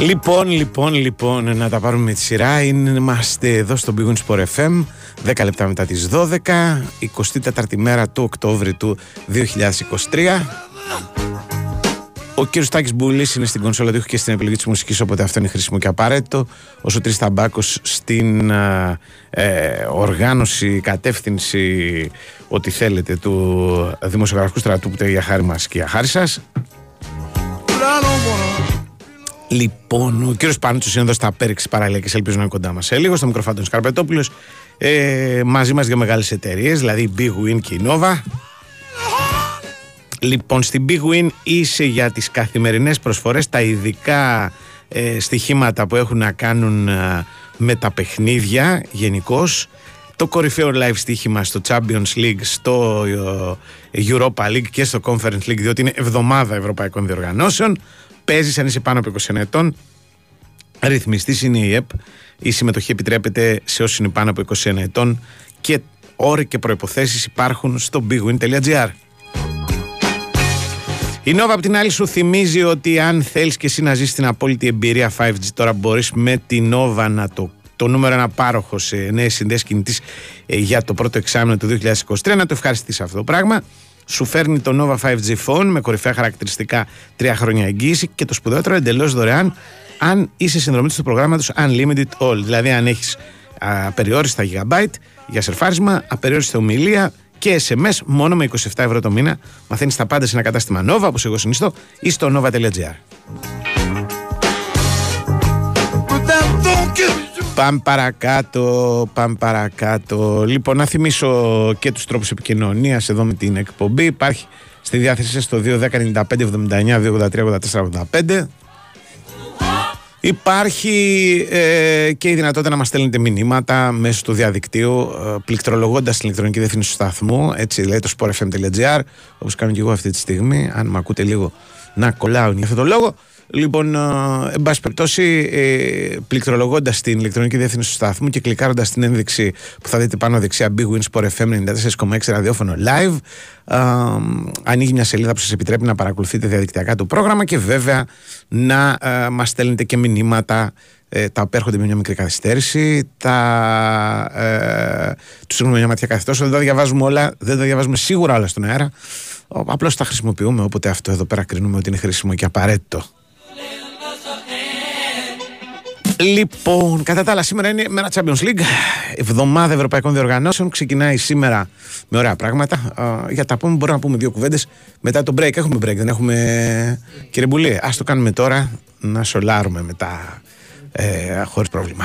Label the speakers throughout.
Speaker 1: Λοιπόν, λοιπόν, λοιπόν, να τα πάρουμε με τη σειρά. Είμαστε εδώ στο Big Sport FM, 10 λεπτά μετά τις 12, 24η μέρα του Οκτώβρη του 2023. Ο κύριος Τάκης Μπουλής είναι στην κονσόλα του και στην επιλογή της μουσικής, οπότε αυτό είναι χρήσιμο και απαραίτητο. Ο Σωτήρης Ταμπάκος στην ε, οργάνωση, κατεύθυνση, ό,τι θέλετε, του δημοσιογραφικού στρατού που τρέχει για χάρη μας και για χάρη σας. Λοιπόν, ο κύριος Πάντσο είναι εδώ στα Πέριξη παραλία και ελπίζω να είναι κοντά μας σε λίγο. Στο μικροφάντων Σκαρπετόπουλος. Ε, μαζί μας δύο μεγάλες εταιρείες, δηλαδή η Big Win και η Nova. Λοιπόν, στην Big Win είσαι για τις καθημερινές προσφορές, τα ειδικά ε, στοιχήματα που έχουν να κάνουν ε, με τα παιχνίδια γενικώς. Το κορυφαίο live στοίχημα στο Champions League, στο ε, Europa League και στο Conference League, διότι είναι εβδομάδα ευρωπαϊκών διοργανώσεων. Παίζεις αν είσαι πάνω από 20 ετών. Ρυθμιστής είναι η ΕΠ. Η συμμετοχή επιτρέπεται σε όσου είναι πάνω από 21 ετών και όροι και προποθέσει υπάρχουν στο bigwin.gr. Η Nova απ' την άλλη σου θυμίζει ότι αν θέλεις και εσύ να ζεις την απόλυτη εμπειρία 5G τώρα μπορείς με την Nova να το το νούμερο ένα πάροχο σε νέες συνδέσεις κινητής ε, για το πρώτο εξάμεινο του 2023 να το ευχαριστήσει αυτό το πράγμα. Σου φέρνει το Nova 5G Phone με κορυφαία χαρακτηριστικά 3 χρόνια εγγύηση και το σπουδαιότερο εντελώς δωρεάν αν είσαι συνδρομητή του προγράμματο Unlimited All. Δηλαδή, αν έχεις απεριόριστα gigabyte για σερφάρισμα, απεριόριστα ομιλία και SMS μόνο με 27 ευρώ το μήνα. Μαθαίνεις τα πάντα σε ένα κατάστημα Nova, όπως εγώ συνιστώ, ή στο nova.gr. Πάμε παρακάτω, πάμε παρακάτω. Λοιπόν, να θυμίσω και τους τρόπους επικοινωνίας εδώ με την εκπομπή. Υπάρχει στη διάθεση στο 2.10.95.79.283.84.85 85 Υπάρχει ε, και η δυνατότητα να μας στέλνετε μηνύματα μέσω του διαδικτύου ε, πληκτρολογώντας την ηλεκτρονική διεύθυνση του σταθμού έτσι λέει το sportfm.gr όπως κάνω και εγώ αυτή τη στιγμή αν με ακούτε λίγο να κολλάω για αυτόν τον λόγο Λοιπόν, ε, εν πάση περιπτώσει, ε, πληκτρολογώντας την ηλεκτρονική διεύθυνση του σταθμού και κλικάροντας την ένδειξη που θα δείτε πάνω δεξιά Big Win Sport FM 94,6 ραδιόφωνο live, ε, ανοίγει μια σελίδα που σας επιτρέπει να παρακολουθείτε διαδικτυακά το πρόγραμμα και βέβαια να ε, μας στέλνετε και μηνύματα ε, τα οποία έρχονται με μια μικρή καθυστέρηση. Τα, ε, τους στείλουμε μια ματιά καθιστό. Δεν τα διαβάζουμε όλα, δεν τα διαβάζουμε σίγουρα όλα στον αέρα. Απλώς τα χρησιμοποιούμε όποτε αυτό εδώ πέρα κρίνουμε ότι είναι χρήσιμο και απαραίτητο. Λοιπόν, κατά τα άλλα, σήμερα είναι μέρα Champions League. Εβδομάδα Ευρωπαϊκών Διοργανώσεων. Ξεκινάει σήμερα με ωραία πράγματα. για τα πούμε, μπορούμε να πούμε δύο κουβέντες μετά το break. Έχουμε break, δεν έχουμε. Κύριε Μπουλή, ας το κάνουμε τώρα να σολάρουμε μετά ε, χωρίς πρόβλημα.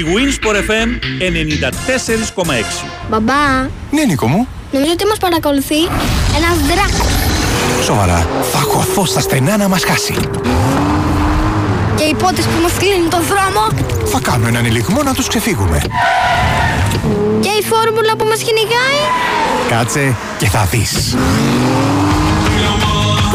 Speaker 2: Η Winsport FM 94,6.
Speaker 3: Μπαμπά.
Speaker 4: Ναι, Νίκο μου.
Speaker 3: Νομίζω ότι μας παρακολουθεί ένας δράκος.
Speaker 4: Σοβαρά. Θα χωθώ στα στενά να μας χάσει.
Speaker 3: Και οι πότες που μας κλείνουν τον δρόμο.
Speaker 4: Θα κάνω έναν ελιγμό να τους ξεφύγουμε.
Speaker 3: Και η φόρμουλα που μας κυνηγάει.
Speaker 4: Κάτσε και θα δεις.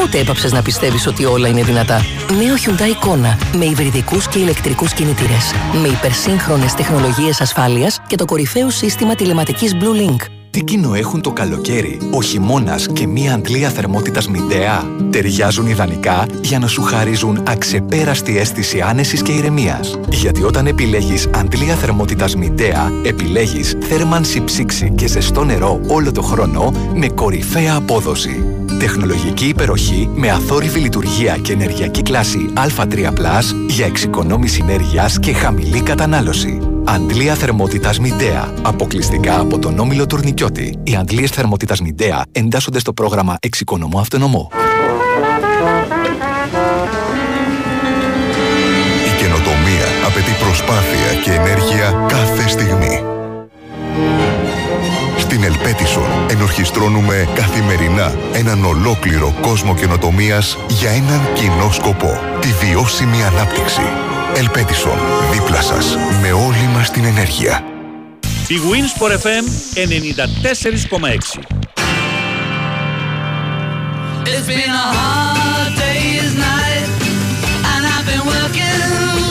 Speaker 5: Πότε έπαψες να πιστεύεις ότι όλα είναι δυνατά; Νέο Hyundai Kona με υβριδικούς και ηλεκτρικούς κινητήρες. Με υπερσύγχρονες τεχνολογίες ασφάλειας και το κορυφαίο σύστημα τηλεματικής Blue Link.
Speaker 6: Τι κοινό έχουν το καλοκαίρι, ο χειμώνα και μία αντλία θερμότητας μηντέα. Ταιριάζουν ιδανικά για να σου χαρίζουν αξεπέραστη αίσθηση άνεσης και ηρεμίας. Γιατί όταν επιλέγεις αντλία θερμότητας μηντέα, επιλέγεις θέρμανση ψήξη και ζεστό νερό όλο το χρόνο με κορυφαία απόδοση. Τεχνολογική υπεροχή με αθόρυβη λειτουργία και ενεργειακή κλάση Α3+, για εξοικονόμηση ενέργειας και χαμηλή κατανάλωση. Αντλία θερμότητας Μηντέα. Αποκλειστικά από τον όμιλο Τουρνικιώτη. Οι αντλίες θερμότητας Μηντέα εντάσσονται στο πρόγραμμα Εξοικονομώ αυτονόμου.
Speaker 7: Η καινοτομία απαιτεί προσπάθεια και ενέργεια κάθε στιγμή. Στην Ελπέτισον ενορχιστρώνουμε καθημερινά έναν ολόκληρο κόσμο καινοτομίας για έναν κοινό σκοπό. Τη βιώσιμη ανάπτυξη. Ελπέτισον, δίπλα σας, με όλη μας την ενέργεια.
Speaker 2: Η Wins for FM 94,6
Speaker 8: It's been a hard day's night, and I've been working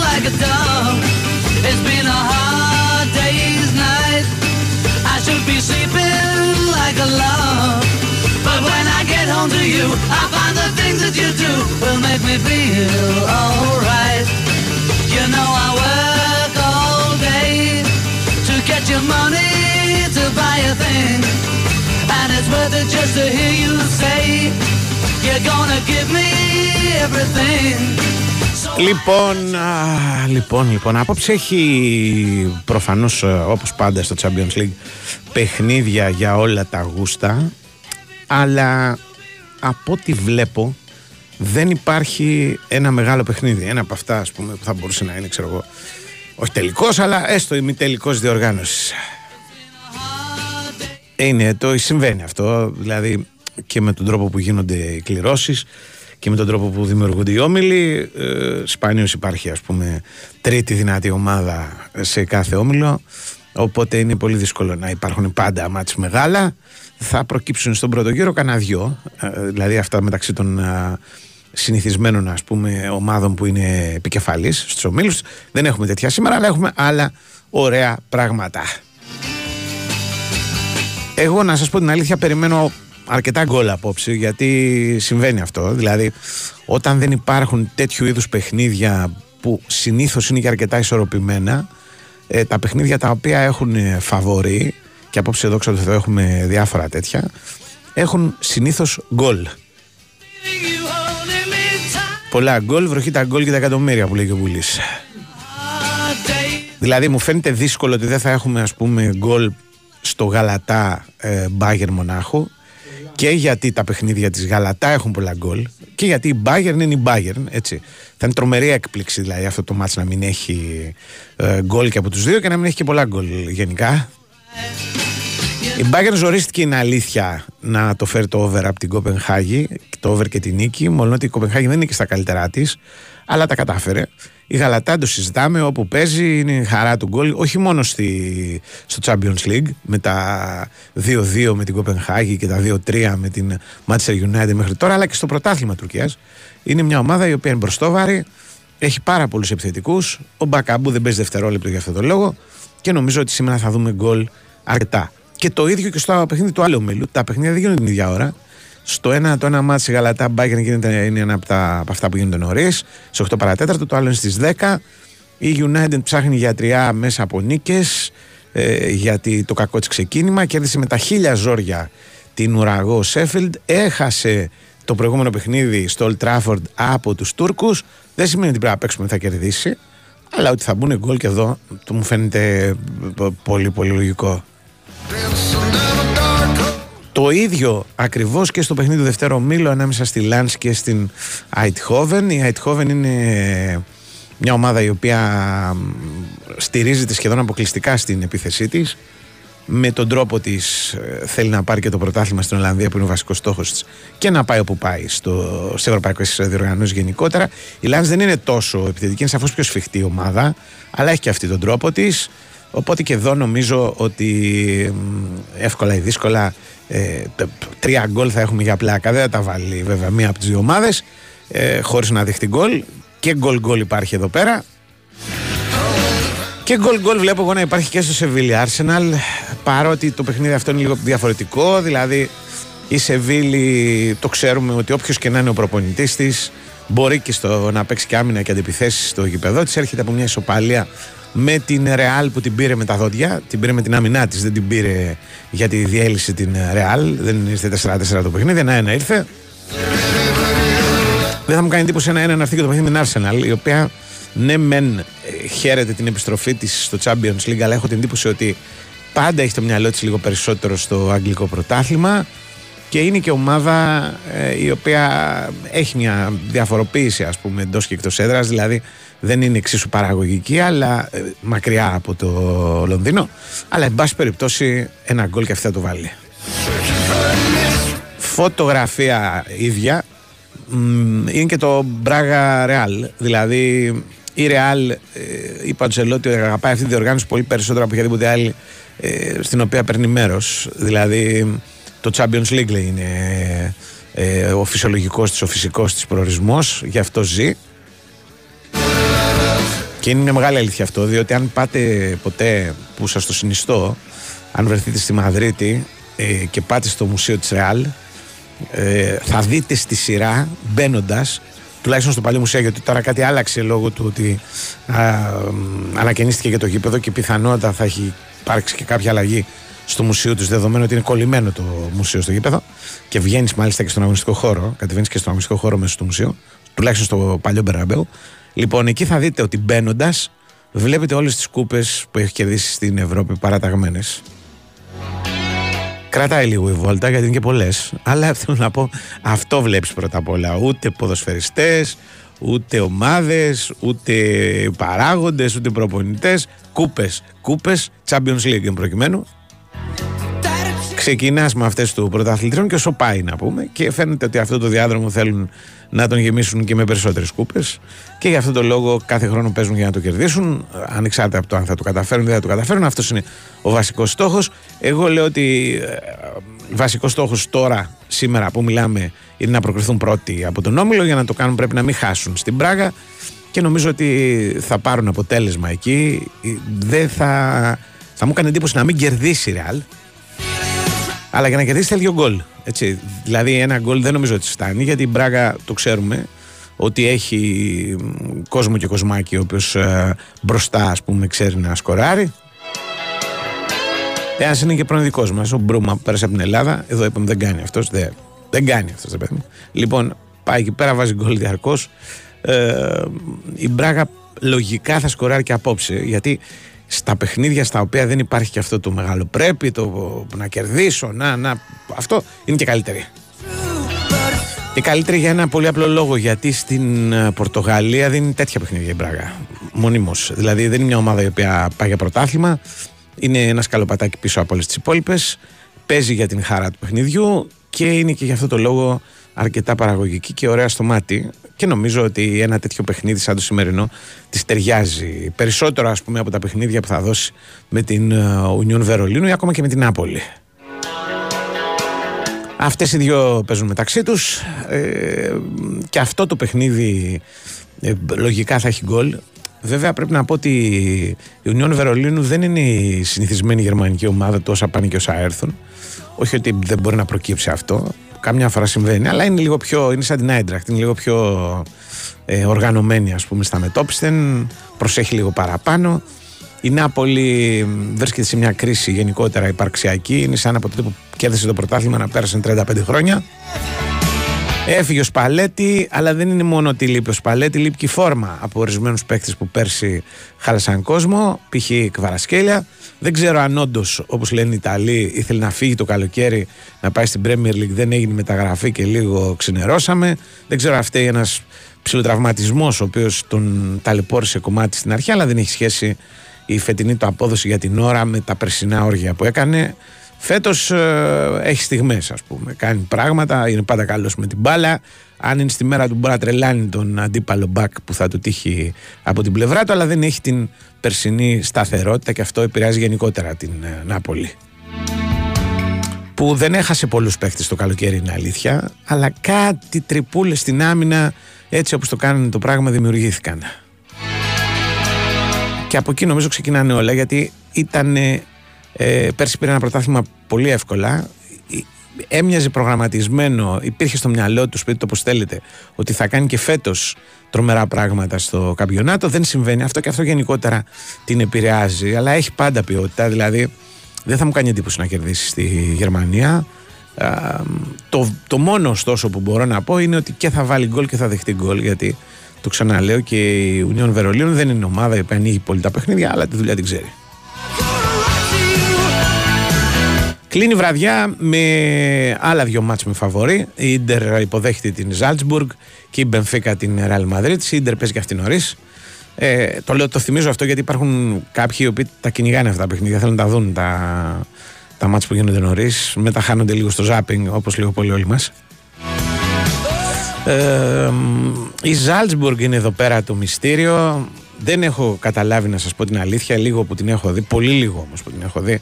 Speaker 8: like a dog. It's been a hard day's night. I should be sleeping like a log. But when I get home to you, I find the things that you do will make me feel alright.
Speaker 1: Λοιπόν, λοιπόν, λοιπόν, απόψε έχει προφανώς ε, όπως πάντα στο Champions League παιχνίδια για όλα τα γούστα, αλλά από ό,τι βλέπω δεν υπάρχει ένα μεγάλο παιχνίδι. Ένα από αυτά ας πούμε που θα μπορούσε να είναι ξέρω εγώ όχι τελικός αλλά έστω ημιτελικός διοργάνωσης. Είναι το συμβαίνει αυτό δηλαδή και με τον τρόπο που γίνονται οι κληρώσεις και με τον τρόπο που δημιουργούνται οι όμιλοι ε, σπάνιος υπάρχει ας πούμε τρίτη δυνατή ομάδα σε κάθε όμιλο οπότε είναι πολύ δύσκολο να υπάρχουν πάντα μάτς μεγάλα θα προκύψουν στον πρώτο γύρο κανένα δυο ε, δηλαδή αυτά μεταξύ των ε, συνηθισμένων ας πούμε ομάδων που είναι επικεφαλής στους ομίλους δεν έχουμε τέτοια σήμερα αλλά έχουμε άλλα ωραία πράγματα εγώ να σας πω την αλήθεια περιμένω αρκετά γκολ απόψε γιατί συμβαίνει αυτό. Δηλαδή, όταν δεν υπάρχουν τέτοιου είδους παιχνίδια που συνήθως είναι και αρκετά ισορροπημένα, ε, τα παιχνίδια τα οποία έχουν ε, φαβορή, και απόψε εδώ ξέρω ότι έχουμε διάφορα τέτοια, έχουν συνήθως γκολ. Πολλά γκολ, βροχή τα γκολ και τα εκατομμύρια που λέει και ο Βουλής. Δηλαδή μου φαίνεται δύσκολο ότι δεν θα έχουμε ας πούμε γκολ στο Γαλατά ε, Μπάγερ Μονάχου και γιατί τα παιχνίδια της Γαλατά έχουν πολλά γκολ και γιατί η Bayern είναι η Bayern έτσι. Θα είναι τρομερή έκπληξη δηλαδή αυτό το μάτς να μην έχει ε, γκολ και από τους δύο και να μην έχει και πολλά γκολ γενικά η Bayern ζορίστηκε είναι αλήθεια να το φέρει το over από την Κοπενχάγη το over και την νίκη. Μόνο ότι η Κοπενχάγη δεν είναι και στα καλύτερά της αλλά τα κατάφερε. Η Γαλατά το συζητάμε όπου παίζει είναι η χαρά του γκολ όχι μόνο στη, στο Champions League με τα 2-2 με την Κοπενχάγη και τα 2-3 με την Manchester United μέχρι τώρα αλλά και στο πρωτάθλημα Τουρκίας. Είναι μια ομάδα η οποία είναι μπροστόβαρη έχει πάρα πολλούς επιθετικούς. Ο Μπακαμπού δεν παίζει δευτερόλεπτο για αυτό το λόγο και νομίζω ότι σήμερα θα δούμε γκολ αρκετά και το ίδιο και στο παιχνίδι του άλλου μέλου τα παιχνίδια δεν γίνονται την ίδια ώρα στο ένα, το ένα μάτι Γαλατά Μπάγκερ γίνεται, είναι ένα από, τα, από αυτά που γίνονται νωρίς. Σε 8 παρατέταρτο, το άλλο είναι στις 10. Η United ψάχνει για τρία μέσα από νίκες. Ε, γιατί το κακό της ξεκίνημα. Κέρδισε με τα χίλια ζόρια την ουραγό Σέφιλντ. Έχασε το προηγούμενο παιχνίδι στο Old Trafford από τους Τούρκους. Δεν σημαίνει ότι πρέπει να παίξουμε θα κερδίσει. Αλλά ότι θα μπουν γκολ και εδώ το μου φαίνεται πολύ πολύ λογικό. Το ίδιο ακριβώς και στο παιχνίδι του δευτέρου μήλου ανάμεσα στη Λάντ και στην Αιτχόβεν. Η Αιτχόβεν είναι μια ομάδα η οποία στηρίζεται σχεδόν αποκλειστικά στην επίθεσή της. Με τον τρόπο της ε, θέλει να πάρει και το πρωτάθλημα στην Ολλανδία που είναι ο βασικός στόχος της και να πάει όπου πάει στο, σε ευρωπαϊκέ διοργανώσει γενικότερα. Η Λάντ δεν είναι τόσο επιθετική, είναι σαφώς πιο σφιχτή ομάδα, αλλά έχει και αυτή τον τρόπο της. Οπότε και εδώ νομίζω ότι εύκολα ή δύσκολα ε, τρία γκολ θα έχουμε για πλάκα. Δεν θα τα βάλει βέβαια μία από τις δύο ομάδες ε, χωρίς να δεχτεί γκολ. Και γκολ γκολ υπάρχει εδώ πέρα. Και γκολ γκολ βλέπω εγώ να υπάρχει και στο Σεβίλη Arsenal παρότι το παιχνίδι αυτό είναι λίγο διαφορετικό δηλαδή η Σεβίλη το ξέρουμε ότι όποιος και να είναι ο προπονητής της μπορεί και στο να παίξει και άμυνα και αντιπιθέσεις στο γηπεδό της. Έρχεται από μια ισοπαλία με την Ρεάλ που την πήρε με τα δόντια. Την πήρε με την άμυνά της, δεν την πήρε γιατί διέλυσε την Ρεάλ. Δεν ήρθε 4-4 το παιχνίδι, ένα-ένα ήρθε. Δεν θα μου κάνει εντύπωση ένα-ένα να έρθει και το παιχνίδι με την Arsenal, η οποία ναι, μεν ε, χαίρεται την επιστροφή της στο Champions League, αλλά έχω την εντύπωση ότι πάντα έχει το μυαλό της λίγο περισσότερο στο αγγλικό πρωτάθλημα και είναι και ομάδα ε, η οποία έχει μια διαφοροποίηση ας πούμε εντός και εκτός έδρας δηλαδή δεν είναι εξίσου παραγωγική αλλά ε, μακριά από το Λονδίνο αλλά εν πάση περιπτώσει ένα γκολ και αυτή θα το βάλει φωτογραφία ίδια μ, είναι και το Μπράγα Ρεάλ. Δηλαδή η Ρεάλ, ε, είπε ο Αντσελότη ότι αγαπάει αυτή τη διοργάνωση πολύ περισσότερο από οποιαδήποτε άλλη ε, στην οποία παίρνει μέρος. Δηλαδή το Champions League λέει, είναι ε, ο φυσιολογικός της, ο φυσικός της προορισμός, γι' αυτό ζει. Και είναι μια μεγάλη αλήθεια αυτό, διότι αν πάτε ποτέ που σας το συνιστώ, αν βρεθείτε στη Μαδρίτη ε, και πάτε στο μουσείο της Ρεάλ, ε, θα δείτε στη σειρά μπαίνοντας, τουλάχιστον στο παλιό μουσείο, γιατί τώρα κάτι άλλαξε λόγω του ότι α, ανακαινίστηκε και το γήπεδο και πιθανότατα θα έχει υπάρξει και κάποια αλλαγή στο μουσείο του, δεδομένου ότι είναι κολλημένο το μουσείο στο γήπεδο και βγαίνεις μάλιστα και στον αγωνιστικό χώρο, κατεβαίνεις και στον αγωνιστικό χώρο μέσα στο μουσείο, τουλάχιστον στο παλιό Μπεραμπέου. Λοιπόν, εκεί θα δείτε ότι μπαίνοντας, βλέπετε όλες τις κούπες που έχει κερδίσει στην Ευρώπη παραταγμένες. Κρατάει λίγο η βόλτα γιατί είναι και πολλές. Αλλά θέλω να πω, αυτό βλέπεις πρώτα απ' όλα. Ούτε ποδοσφαιριστές, ούτε ομάδες, ούτε παράγοντες, ούτε προπονητές. Κούπες. Κούπες Champions League εν προκειμένου. Ξεκινάς με αυτές του πρωταθλητριών και όσο πάει να πούμε. Και φαίνεται ότι αυτό το διάδρομο θέλουν να τον γεμίσουν και με περισσότερες κούπες. Και γι' αυτό το λόγο κάθε χρόνο παίζουν για να το κερδίσουν. Ανεξάρτητα από το αν θα το καταφέρουν ή δεν θα το καταφέρουν. Αυτός είναι ο βασικός στόχος. Εγώ λέω ότι ε, βασικός στόχος τώρα, σήμερα που μιλάμε, είναι να προκριθούν πρώτοι από τον Όμιλο. Για να το κάνουν πρέπει να μην χάσουν στην Πράγα. Και νομίζω ότι θα πάρουν αποτέλεσμα εκεί. Δεν θα. Θα μου έκανε εντύπωση να μην κερδίσει η Ρεάλ. Αλλά για να κερδίσει θέλει δύο γκολ. Έτσι. Δηλαδή ένα γκολ δεν νομίζω ότι φτάνει γιατί η Μπράγα το ξέρουμε ότι έχει μ, κόσμο και κοσμάκι ο οποίος μπροστά ας πούμε ξέρει να σκοράρει. Ένα είναι και πρώην δικό μας, ο Μπρούμα που πέρασε από την Ελλάδα. Εδώ είπαμε δεν κάνει αυτός. Δεν, δεν κάνει αυτός, δεν παιδί μου. Λοιπόν, πάει εκεί πέρα, βάζει γκολ διαρκώς. Ε, η Μπράγα λογικά θα σκοράρει και απόψε γιατί στα παιχνίδια στα οποία δεν υπάρχει και αυτό το μεγάλο πρέπει, το να κερδίσω, να, να, αυτό είναι και καλύτερη. Και καλύτερη για ένα πολύ απλό λόγο, γιατί στην ε, Πορτογαλία δεν είναι τέτοια παιχνίδια η Μπράγα. Μονίμως. Δηλαδή δεν είναι μια ομάδα η οποία πάει για πρωτάθλημα. Είναι ένα σκαλοπατάκι πίσω από όλες τις υπόλοιπες. Παίζει για την χαρά του παιχνιδιού και είναι και γι' αυτό το λόγο αρκετά παραγωγική και ωραία στο μάτι. Και νομίζω ότι ένα τέτοιο παιχνίδι σαν το σημερινό της ταιριάζει περισσότερο ας πούμε από τα παιχνίδια που θα δώσει με την Ουνιόν Βερολίνου ή ακόμα και με την Νάπολη. Αυτές οι δύο παίζουν μεταξύ τους ε, και αυτό το παιχνίδι ε, λογικά θα έχει γκολ. Βέβαια πρέπει να πω ότι η Ουνιόν Βερολίνου δεν είναι η συνηθισμένη γερμανική ομάδα του όσα πάνε και όσα έρθουν. Όχι ότι δεν μπορεί να προκύψει αυτό. Κάμια φορά συμβαίνει, αλλά είναι λίγο πιο. είναι σαν την Άιντραχτ, είναι λίγο πιο ε, οργανωμένη ας πούμε στα μετόπιστεν, προσέχει λίγο παραπάνω. Η Νάπολη βρίσκεται σε μια κρίση γενικότερα υπαρξιακή. Είναι σαν από τότε που κέρδισε το πρωτάθλημα να πέρασαν 35 χρόνια. Έφυγε ο Σπαλέτη, αλλά δεν είναι μόνο ότι λείπει ο Σπαλέτη, λείπει και η φόρμα από ορισμένους παίκτες που πέρσι χάλασαν κόσμο, π.χ. Κβαρασκέλια. Δεν ξέρω αν όντως, όπως λένε οι Ιταλοί, ήθελε να φύγει το καλοκαίρι να πάει στην Premier League, δεν έγινε μεταγραφή και λίγο ξενερώσαμε. Δεν ξέρω, αυτή ένας ψηλοτραυματισμός ο οποίος τον ταλαιπώρησε κομμάτι στην αρχή, αλλά δεν έχει σχέση η φετινή του απόδοση για την ώρα με τα περσινά όργια που έκανε. Φέτος έχει στιγμές, ας πούμε. Κάνει πράγματα, είναι πάντα καλός με την μπάλα. Αν είναι στη μέρα του, μπορεί να τρελάνει τον αντίπαλο μπακ που θα του τύχει από την πλευρά του, αλλά δεν έχει την περσινή σταθερότητα και αυτό επηρεάζει γενικότερα την ε, Νάπολη. Που δεν έχασε πολλούς παίχτες το καλοκαίρι, είναι αλήθεια, αλλά κάτι τρυπούλες στην άμυνα, έτσι όπως το κάνουν το πράγμα, δημιουργήθηκαν. Και από εκεί νομίζω ξεκινάνε όλα γιατί ήταν. Ε, πέρσι πήρε ένα πρωτάθλημα πολύ εύκολα. Ε, Έμοιαζε προγραμματισμένο, υπήρχε στο μυαλό του, σπίτι το όπω θέλετε, ότι θα κάνει και φέτος τρομερά πράγματα στο καμπιονάτο. Δεν συμβαίνει αυτό και αυτό γενικότερα την επηρεάζει. Αλλά έχει πάντα ποιότητα. Δηλαδή, δεν θα μου κάνει εντύπωση να κερδίσει στη Γερμανία. Α, το, το μόνο ωστόσο που μπορώ να πω είναι ότι και θα βάλει γκολ και θα δεχτεί γκολ γιατί το ξαναλέω και η Ουνιόν Βερολίνου δεν είναι ομάδα που ανοίγει πολύ τα παιχνίδια αλλά τη δουλειά την ξέρει. Κλείνει η βραδιά με άλλα δύο μάτς με φαβορή. Η Ίντερ υποδέχεται την Ζάλτσμπουργκ και η Μπενφίκα την Ρεάλ Μαδρίτ. Η Ίντερ παίζει και αυτή νωρίς. Ε, το, λέω, το θυμίζω αυτό γιατί υπάρχουν κάποιοι οι οποίοι τα κυνηγάνε αυτά τα παιχνίδια, θέλουν να τα δουν τα, Τα μάτς που γίνονται νωρίς, μετά χάνονται λίγο στο ζάπινγκ όπως λίγο πολύ όλοι μας. Ε, η Ζάλτσμπουργκ είναι εδώ πέρα το μυστήριο. Δεν έχω καταλάβει να σας πω την αλήθεια, λίγο που την έχω δει, πολύ λίγο όμως που την έχω δει.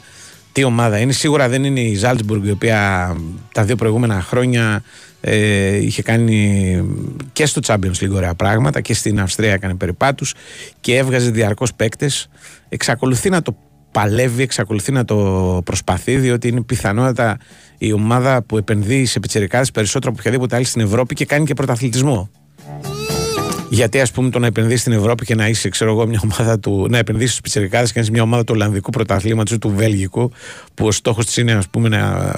Speaker 1: Τι ομάδα είναι, σίγουρα δεν είναι η Ζάλτσμπουργκ η οποία τα δύο προηγούμενα χρόνια ε, είχε κάνει και στο Champions League ωραία πράγματα και στην Αυστρία έκανε περιπάτους και έβγαζε διαρκώς παίκτες. Εξακολουθεί να το παλεύει, εξακολουθεί να το προσπαθεί, διότι είναι πιθανότατα η ομάδα που επενδύει σε πιτσερικάδες περισσότερο από οποιαδήποτε άλλη στην Ευρώπη και κάνει και πρωταθλητισμό. Γιατί ας πούμε το να επενδύσεις στην Ευρώπη και να είσαι, ξέρω εγώ, μια ομάδα του. να επενδύσεις στους πιτσερικάδε και να είσαι μια ομάδα του Ολλανδικού πρωταθλήματος ή του Βέλγικου, που ο στόχος της είναι ας πούμε, να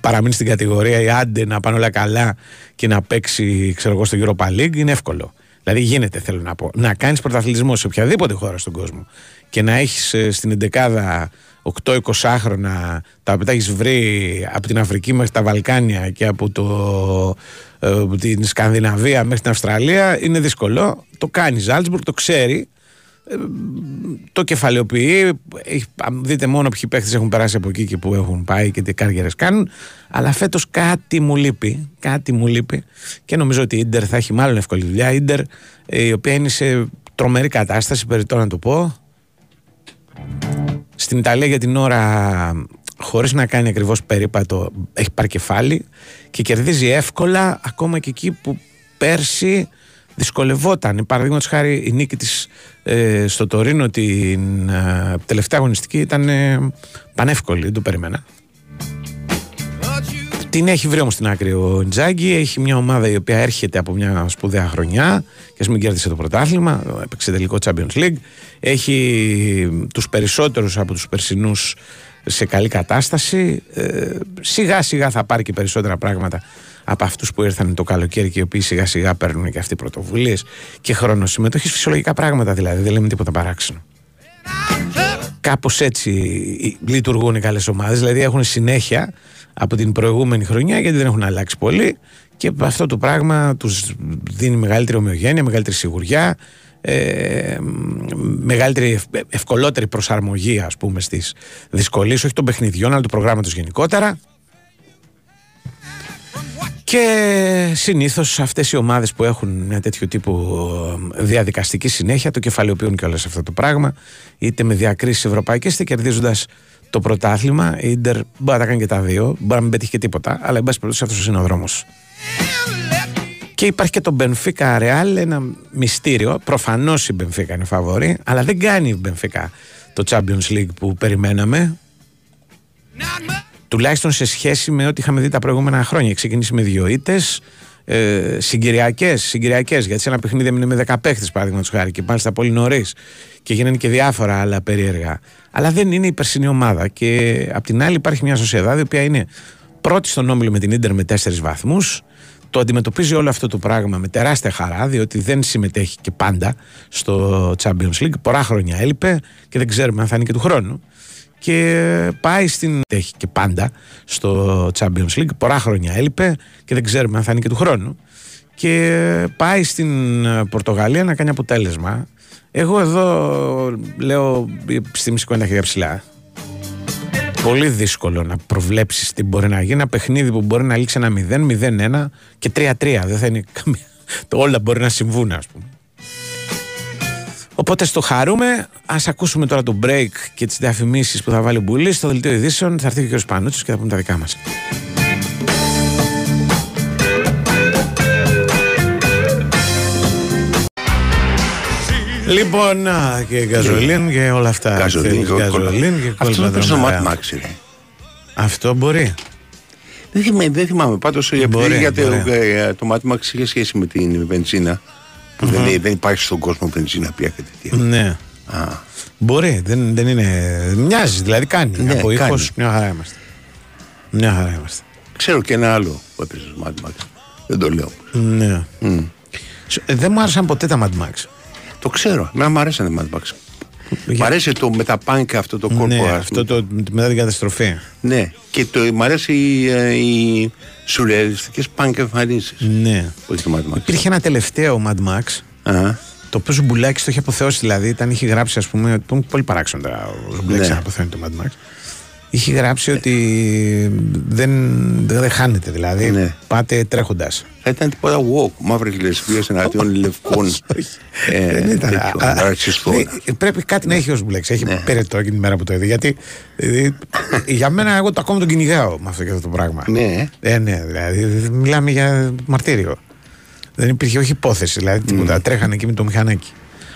Speaker 1: παραμείνει στην κατηγορία ή άντε να πάνε όλα καλά και να παίξει, ξέρω εγώ, στο Europa League, είναι εύκολο. Δηλαδή γίνεται, θέλω να πω. Να κάνεις πρωταθλητισμό σε οποιαδήποτε χώρα στον κόσμο και να έχεις στην εντεκάδα 8-20 χρόνια τα οποία τα έχεις βρει από την Αφρική μέχρι τα Βαλκάνια και από το, ε, την Σκανδιναβία μέχρι την Αυστραλία είναι δύσκολο. Το κάνει Ζάλτσμπουργκ, το ξέρει, ε, το κεφαλαιοποιεί. Έχει, δείτε μόνο ποιοι παίχτες έχουν περάσει από εκεί και που έχουν πάει και τι κάργερε κάνουν. Αλλά φέτος κάτι μου λείπει. Κάτι μου λείπει. Και νομίζω ότι η Ιντερ θα έχει μάλλον εύκολη δουλειά. Η Ιντερ, ε, η οποία είναι σε τρομερή κατάσταση, περιττό να το πω. Στην Ιταλία για την ώρα χωρίς να κάνει ακριβώς περίπατο έχει πάρει κεφάλι και κερδίζει εύκολα ακόμα και εκεί που πέρσι δυσκολευόταν. Παραδείγματος χάρη η νίκη της ε, στο Τωρίνο την ε, τελευταία αγωνιστική ήταν ε, πανεύκολη, δεν το περιμένα. Την έχει βρει όμως στην άκρη ο Τζάγκη. Έχει μια ομάδα η οποία έρχεται από μια σπουδαία χρονιά και ας μην κέρδισε το πρωτάθλημα. Έπαιξε τελικό Champions League. Έχει τους περισσότερους από τους περσινούς σε καλή κατάσταση. Ε, σιγά σιγά θα πάρει και περισσότερα πράγματα από αυτούς που ήρθαν το καλοκαίρι και οι οποίοι σιγά σιγά παίρνουν και αυτοί πρωτοβουλίες και χρόνο συμμετοχής. Φυσιολογικά πράγματα δηλαδή. Δεν λέμε τίποτα παράξενο. Κάπως έτσι λειτουργούν οι καλές ομάδες. Δηλαδή έχουν συνέχεια από την προηγούμενη χρονιά γιατί δεν έχουν αλλάξει πολύ και αυτό το πράγμα τους δίνει μεγαλύτερη ομοιογένεια, μεγαλύτερη σιγουριά ε, μεγαλύτερη ευκολότερη προσαρμογή ας πούμε στις δυσκολίες όχι των παιχνιδιών αλλά του προγράμματος γενικότερα και συνήθως αυτές οι ομάδες που έχουν μια τέτοιο τύπου ε, διαδικαστική συνέχεια το κεφαλαιοποιούν και όλα σε αυτό το πράγμα είτε με διακρίσεις ευρωπαϊκές είτε κερδίζοντας το πρωτάθλημα. Η Ιντερ μπορεί να τα κάνει και τα δύο. Μπορεί να μην πετύχει και τίποτα. Αλλά εν πάση περιπτώσει αυτός είναι ο δρόμος. Και υπάρχει και το Μπενφίκα Ρεάλ, ένα μυστήριο. Προφανώς η Μπενφίκα είναι φαβορή, αλλά δεν κάνει η Μπενφίκα το Champions League που περιμέναμε. Τουλάχιστον σε σχέση με ό,τι είχαμε δει τα προηγούμενα χρόνια. Ξεκινήσει με δύο ήττες, ε, συγκυριακές, συγκυριακές, γιατί σε ένα παιχνίδι έμεινε με 10 παίχτες παραδείγματος χάρη και μάλιστα πολύ νωρίς και γίνανε και διάφορα άλλα περίεργα. Αλλά δεν είναι η περσινή ομάδα. Και απ' την άλλη υπάρχει μια Σοσιαδάδη, η οποία είναι πρώτη στον όμιλο με την ντερ με 4 βαθμούς. Το αντιμετωπίζει όλο αυτό το πράγμα με τεράστια χαρά, διότι δεν συμμετέχει και πάντα στο Champions League. Πολλά χρόνια έλειπε και δεν ξέρουμε αν θα είναι και του χρόνου. Και πάει στην. Έχει και πάντα στο Champions League. Πολλά χρόνια έλειπε και δεν ξέρουμε αν θα είναι και του χρόνου. Και πάει στην Πορτογαλία να κάνει αποτέλεσμα. Εγώ εδώ λέω στη μισή τα χέρια ψηλά. Πολύ δύσκολο να προβλέψεις τι μπορεί να γίνει. Ένα παιχνίδι που μπορεί να λήξει ένα 0, 0-1 και 3-3. Δεν θα είναι καμία. Το όλα μπορεί να συμβούν, ας πούμε. Οπότε στο χαρούμε. Α ακούσουμε τώρα το break και τις διαφημίσεις που θα βάλει ο Μπουλής στο δελτίο ειδήσεων. Θα έρθει και ο κ. Πανούτσο και θα πούμε τα δικά μας. Λοιπόν, να, και γαζολίν και όλα αυτά.
Speaker 9: Γαζολίν,
Speaker 1: Ξέρεις, γαζολίν και
Speaker 9: Αυτό
Speaker 1: κόλπα
Speaker 9: είναι στο
Speaker 1: δρομερά.
Speaker 9: Mad Max, ρε.
Speaker 1: Αυτό μπορεί.
Speaker 9: Δεν θυμάμαι, δεν θυμάμαι. Πάντως
Speaker 1: Μπορεί,
Speaker 9: γιατί
Speaker 1: μπορεί.
Speaker 9: ε, το Mad Max είχε σχέση με την βενζίνα. Που δεν, δεν υπάρχει στον κόσμο βενζίνα πια και τέτοια.
Speaker 1: Ναι.
Speaker 9: Α,
Speaker 1: Μπορεί, δεν, δεν είναι. Μοιάζει, δηλαδή κάνει.
Speaker 9: Ναι,
Speaker 1: Από
Speaker 9: κάνει.
Speaker 1: ήχος μια χαρά είμαστε. Μια χαρά είμαστε.
Speaker 9: ξέρω και ένα άλλο που έπαιζε στο Mad Max. Δεν το λέω.
Speaker 1: Ναι.
Speaker 9: Μμ.
Speaker 1: Σ- ε, Δεν μου άρεσαν ποτέ τα Mad Max.
Speaker 9: Το ξέρω. Εμένα μου αρέσαν τα Mad Max.
Speaker 1: Για-
Speaker 9: Μ' αρέσει το με τα πάνκα αυτό το κόρπο.
Speaker 1: Ναι,
Speaker 9: ας
Speaker 1: αυτό
Speaker 9: πούμε.
Speaker 1: το μετά την καταστροφή.
Speaker 9: Ναι. Και το, μ' αρέσει οι, ε, οι σουρεαλιστικές πανκ εμφανίσεις.
Speaker 1: Ναι.
Speaker 9: Που έχει το Mad Max.
Speaker 1: Υπήρχε ένα τελευταίο Mad Max.
Speaker 9: Α,
Speaker 1: Το οποίο ο Ζουμπουλάκης το είχε αποθεώσει, δηλαδή ήταν, είχε γράψει, ας πούμε, που είναι πολύ παράξενο τώρα ο Ζουμπουλάκης
Speaker 9: Ναι.
Speaker 1: να αποθεώνει το Mad Max. Είχε γράψει ότι δεν, δεν χάνεται, δηλαδή
Speaker 9: Ναι.
Speaker 1: πάτε τρέχοντας.
Speaker 9: Θα ήταν τίποτα walk, μαύρες λεσβίες εναντίον λευκών. ε,
Speaker 1: δεν ήταν.
Speaker 9: τέτοιων,
Speaker 1: α, α,
Speaker 9: ρατσιστών.
Speaker 1: ναι, πρέπει κάτι να έχει μπλέξει. Έχει
Speaker 9: Ναι.
Speaker 1: περαιτό εκείνη την μέρα που το είδε. Γιατί ε, για μένα, εγώ το ακόμα τον κυνηγάω με αυτό και αυτό το πράγμα.
Speaker 9: Ναι.
Speaker 1: Ε, ναι, δηλαδή μιλάμε για μαρτύριο. Δεν υπήρχε όχι υπόθεση, δηλαδή τίποτα. Τρέχανε εκεί με το μηχανάκι.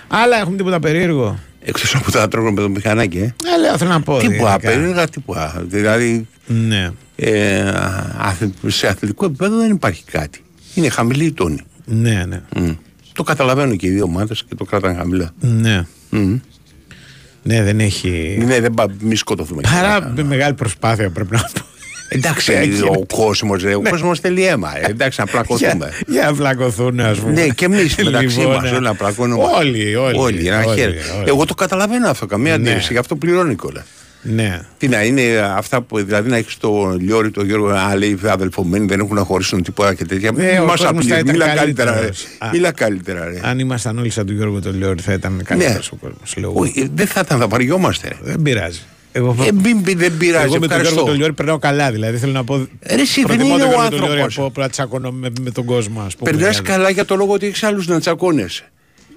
Speaker 1: Αλλά έχουμε τίποτα περίεργο.
Speaker 9: Εκτός από τα τρώγω με το μηχανάκι, ε.
Speaker 1: Ε, λέω, θέλω να πω.
Speaker 9: Τίποτα,
Speaker 1: γενικά.
Speaker 9: περίεργα τίποτα. Δηλαδή,
Speaker 1: Ναι.
Speaker 9: ε, αθλη- σε αθλητικό επίπεδο δεν υπάρχει κάτι. Είναι χαμηλή η τόνη.
Speaker 1: Ναι, ναι.
Speaker 9: Μμ. Το καταλαβαίνω και οι δύο ομάδες και το κρατάνε χαμηλά.
Speaker 1: Ναι.
Speaker 9: Μμ.
Speaker 1: Ναι, δεν έχει.
Speaker 9: Ναι, δεν πάμε, μη σκοτωθούμε.
Speaker 1: Παρά με μεγάλη προσπάθεια πρέπει να πω.
Speaker 9: Εντάξει,
Speaker 1: Έχει.
Speaker 9: ο κόσμος ο κόσμος θέλει αίμα. ε, Εντάξει, να πλακωθούμε.
Speaker 1: Για, για να πλακωθούν, ας πούμε.
Speaker 9: Ναι, και εμείς μεταξύ
Speaker 1: Λοιπόν,
Speaker 9: μας
Speaker 1: ναι.
Speaker 9: όλοι να πλακώνουμε.
Speaker 1: Όλοι, όλοι.
Speaker 9: Όλοι, ένα
Speaker 1: όλοι,
Speaker 9: χέρι.
Speaker 1: όλοι.
Speaker 9: Εγώ το καταλαβαίνω αυτό, καμία
Speaker 1: Ναι.
Speaker 9: αντίρρηση. Γι' αυτό πληρώνει κιόλας.
Speaker 1: Ναι.
Speaker 9: Τι να είναι αυτά που δηλαδή να έχεις το Λιόρι, το Γιώργο, α, λέει αδελφομένοι δεν έχουν να χωρίσουν τίποτα και τέτοια.
Speaker 1: Ε, ο
Speaker 9: Μας
Speaker 1: κόσμος
Speaker 9: απλεί.
Speaker 1: θα ήταν
Speaker 9: Μίλα καλύτερα, ρε.
Speaker 1: καλύτερος. Α.
Speaker 9: Μίλα καλύτερα, ρε.
Speaker 1: Αν ήμασταν όλοι σαν τον Γιώργο τον Λεόρη θα ήταν καλύτερος
Speaker 9: Ναι.
Speaker 1: ο κόσμος.
Speaker 9: Όχι, ε, δεν θα ήταν, θα βαριόμαστε. ρε.
Speaker 1: Δεν πειράζει. Εγώ,
Speaker 9: Ε, μην, μην- δεν πειράζει,
Speaker 1: εγώ με τον
Speaker 9: ευχαριστώ.
Speaker 1: Γιώργο τον Λιόρη περνάω καλά. Δηλαδή θέλω να πω.
Speaker 9: Ε, Ρε, εσύ, δεν
Speaker 1: προτιμώ
Speaker 9: είναι
Speaker 1: τον
Speaker 9: ο
Speaker 1: Γιώργο τον Λιόρη
Speaker 9: άνθρωπος.
Speaker 1: από να τσακώνω με, με τον κόσμο, ας πούμε.
Speaker 9: Περνάς
Speaker 1: Δηλαδή.
Speaker 9: καλά για το λόγο ότι έχεις άλλους να τσακώνεσαι.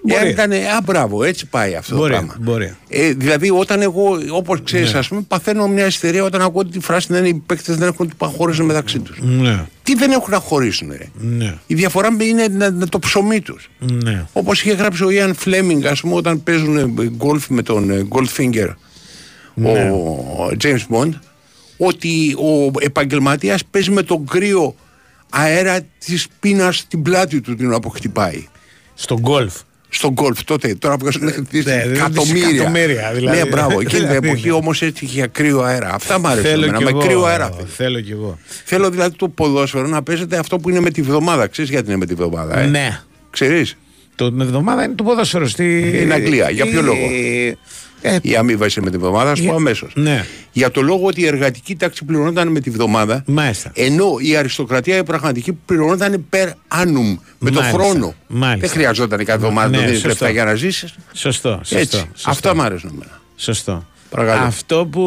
Speaker 1: Μπορεί.
Speaker 9: Εάν ήταν, α, μπράβο, έτσι πάει αυτό
Speaker 1: Μπορεί,
Speaker 9: το πράγμα.
Speaker 1: μπορεί.
Speaker 9: Ε, δηλαδή, όταν εγώ, όπως ξέρεις,
Speaker 1: Ναι.
Speaker 9: ας πούμε, παθαίνω μια ιστερία όταν ακούω τη φράση να είναι οι παίκτες δεν έχουν να χωρίσουν μεταξύ τους.
Speaker 1: Ναι,
Speaker 9: Τι δεν έχουν να χωρίσουν, ρε.
Speaker 1: ναι,
Speaker 9: Η διαφορά είναι να, να το ψωμί τους.
Speaker 1: ναι.
Speaker 9: Όπως είχε γράψει ο Ιαν Φλέμινγκ, ας πούμε, όταν παίζουν ε, γκολφ με τον ε, Goldfinger
Speaker 1: Ναι.
Speaker 9: ο James Bond, ότι ο επαγγελματίας παίζει με τον κρύο αέρα της πείνας στην πλάτη του την ώρα που χτυπάει.
Speaker 1: Στον γκολφ.
Speaker 9: Στον γκολφ τότε, τώρα που
Speaker 1: Ναι,
Speaker 9: εκατομμύρια.
Speaker 1: δισεκατομμύρια, δηλαδή.
Speaker 9: Ναι, μπράβο. Εκείνη την
Speaker 1: Δηλαδή,
Speaker 9: εποχή
Speaker 1: ναι.
Speaker 9: όμως έτσι είχε κρύο αέρα. Αυτά μου αρέσουν.
Speaker 1: Θέλω
Speaker 9: εμένα,
Speaker 1: κι
Speaker 9: Με
Speaker 1: εγώ.
Speaker 9: κρύο αέρα. θέλω.
Speaker 1: Θέλω κι εγώ.
Speaker 9: Θέλω δηλαδή το ποδόσφαιρο να παίζεται αυτό που είναι με τη βδομάδα. Ξέρεις γιατί είναι με τη βδομάδα, ε;
Speaker 1: Ναι.
Speaker 9: Ξέρεις;
Speaker 1: Το με τη βδομάδα είναι το ποδόσφαιρο στη...
Speaker 9: Στην Αγγλία. Για ποιο
Speaker 1: η-
Speaker 9: λόγο;
Speaker 1: Ε,
Speaker 9: Η αμοιβή είναι με τη βδομάδα, ας
Speaker 1: Για-
Speaker 9: πω αμέσως.
Speaker 1: ναι.
Speaker 9: Για το λόγο ότι η εργατική τάξη πληρωνόταν με τη βδομάδα.
Speaker 1: Μάλιστα.
Speaker 9: Ενώ η αριστοκρατία η πραγματική πληρωνόταν per annum, με τον
Speaker 1: Μάλιστα.
Speaker 9: χρόνο.
Speaker 1: Μάλιστα.
Speaker 9: Δεν χρειαζόταν κάθε εβδομάδα
Speaker 1: Ναι,
Speaker 9: να δίνεις
Speaker 1: σωστό.
Speaker 9: λεφτά για να ζήσεις.
Speaker 1: Σωστό, σωστό.
Speaker 9: Έτσι.
Speaker 1: σωστό.
Speaker 9: Αυτά μου αρέσουν εμένα.
Speaker 1: Σωστό.
Speaker 9: Παρακαλώ.
Speaker 1: Αυτό που,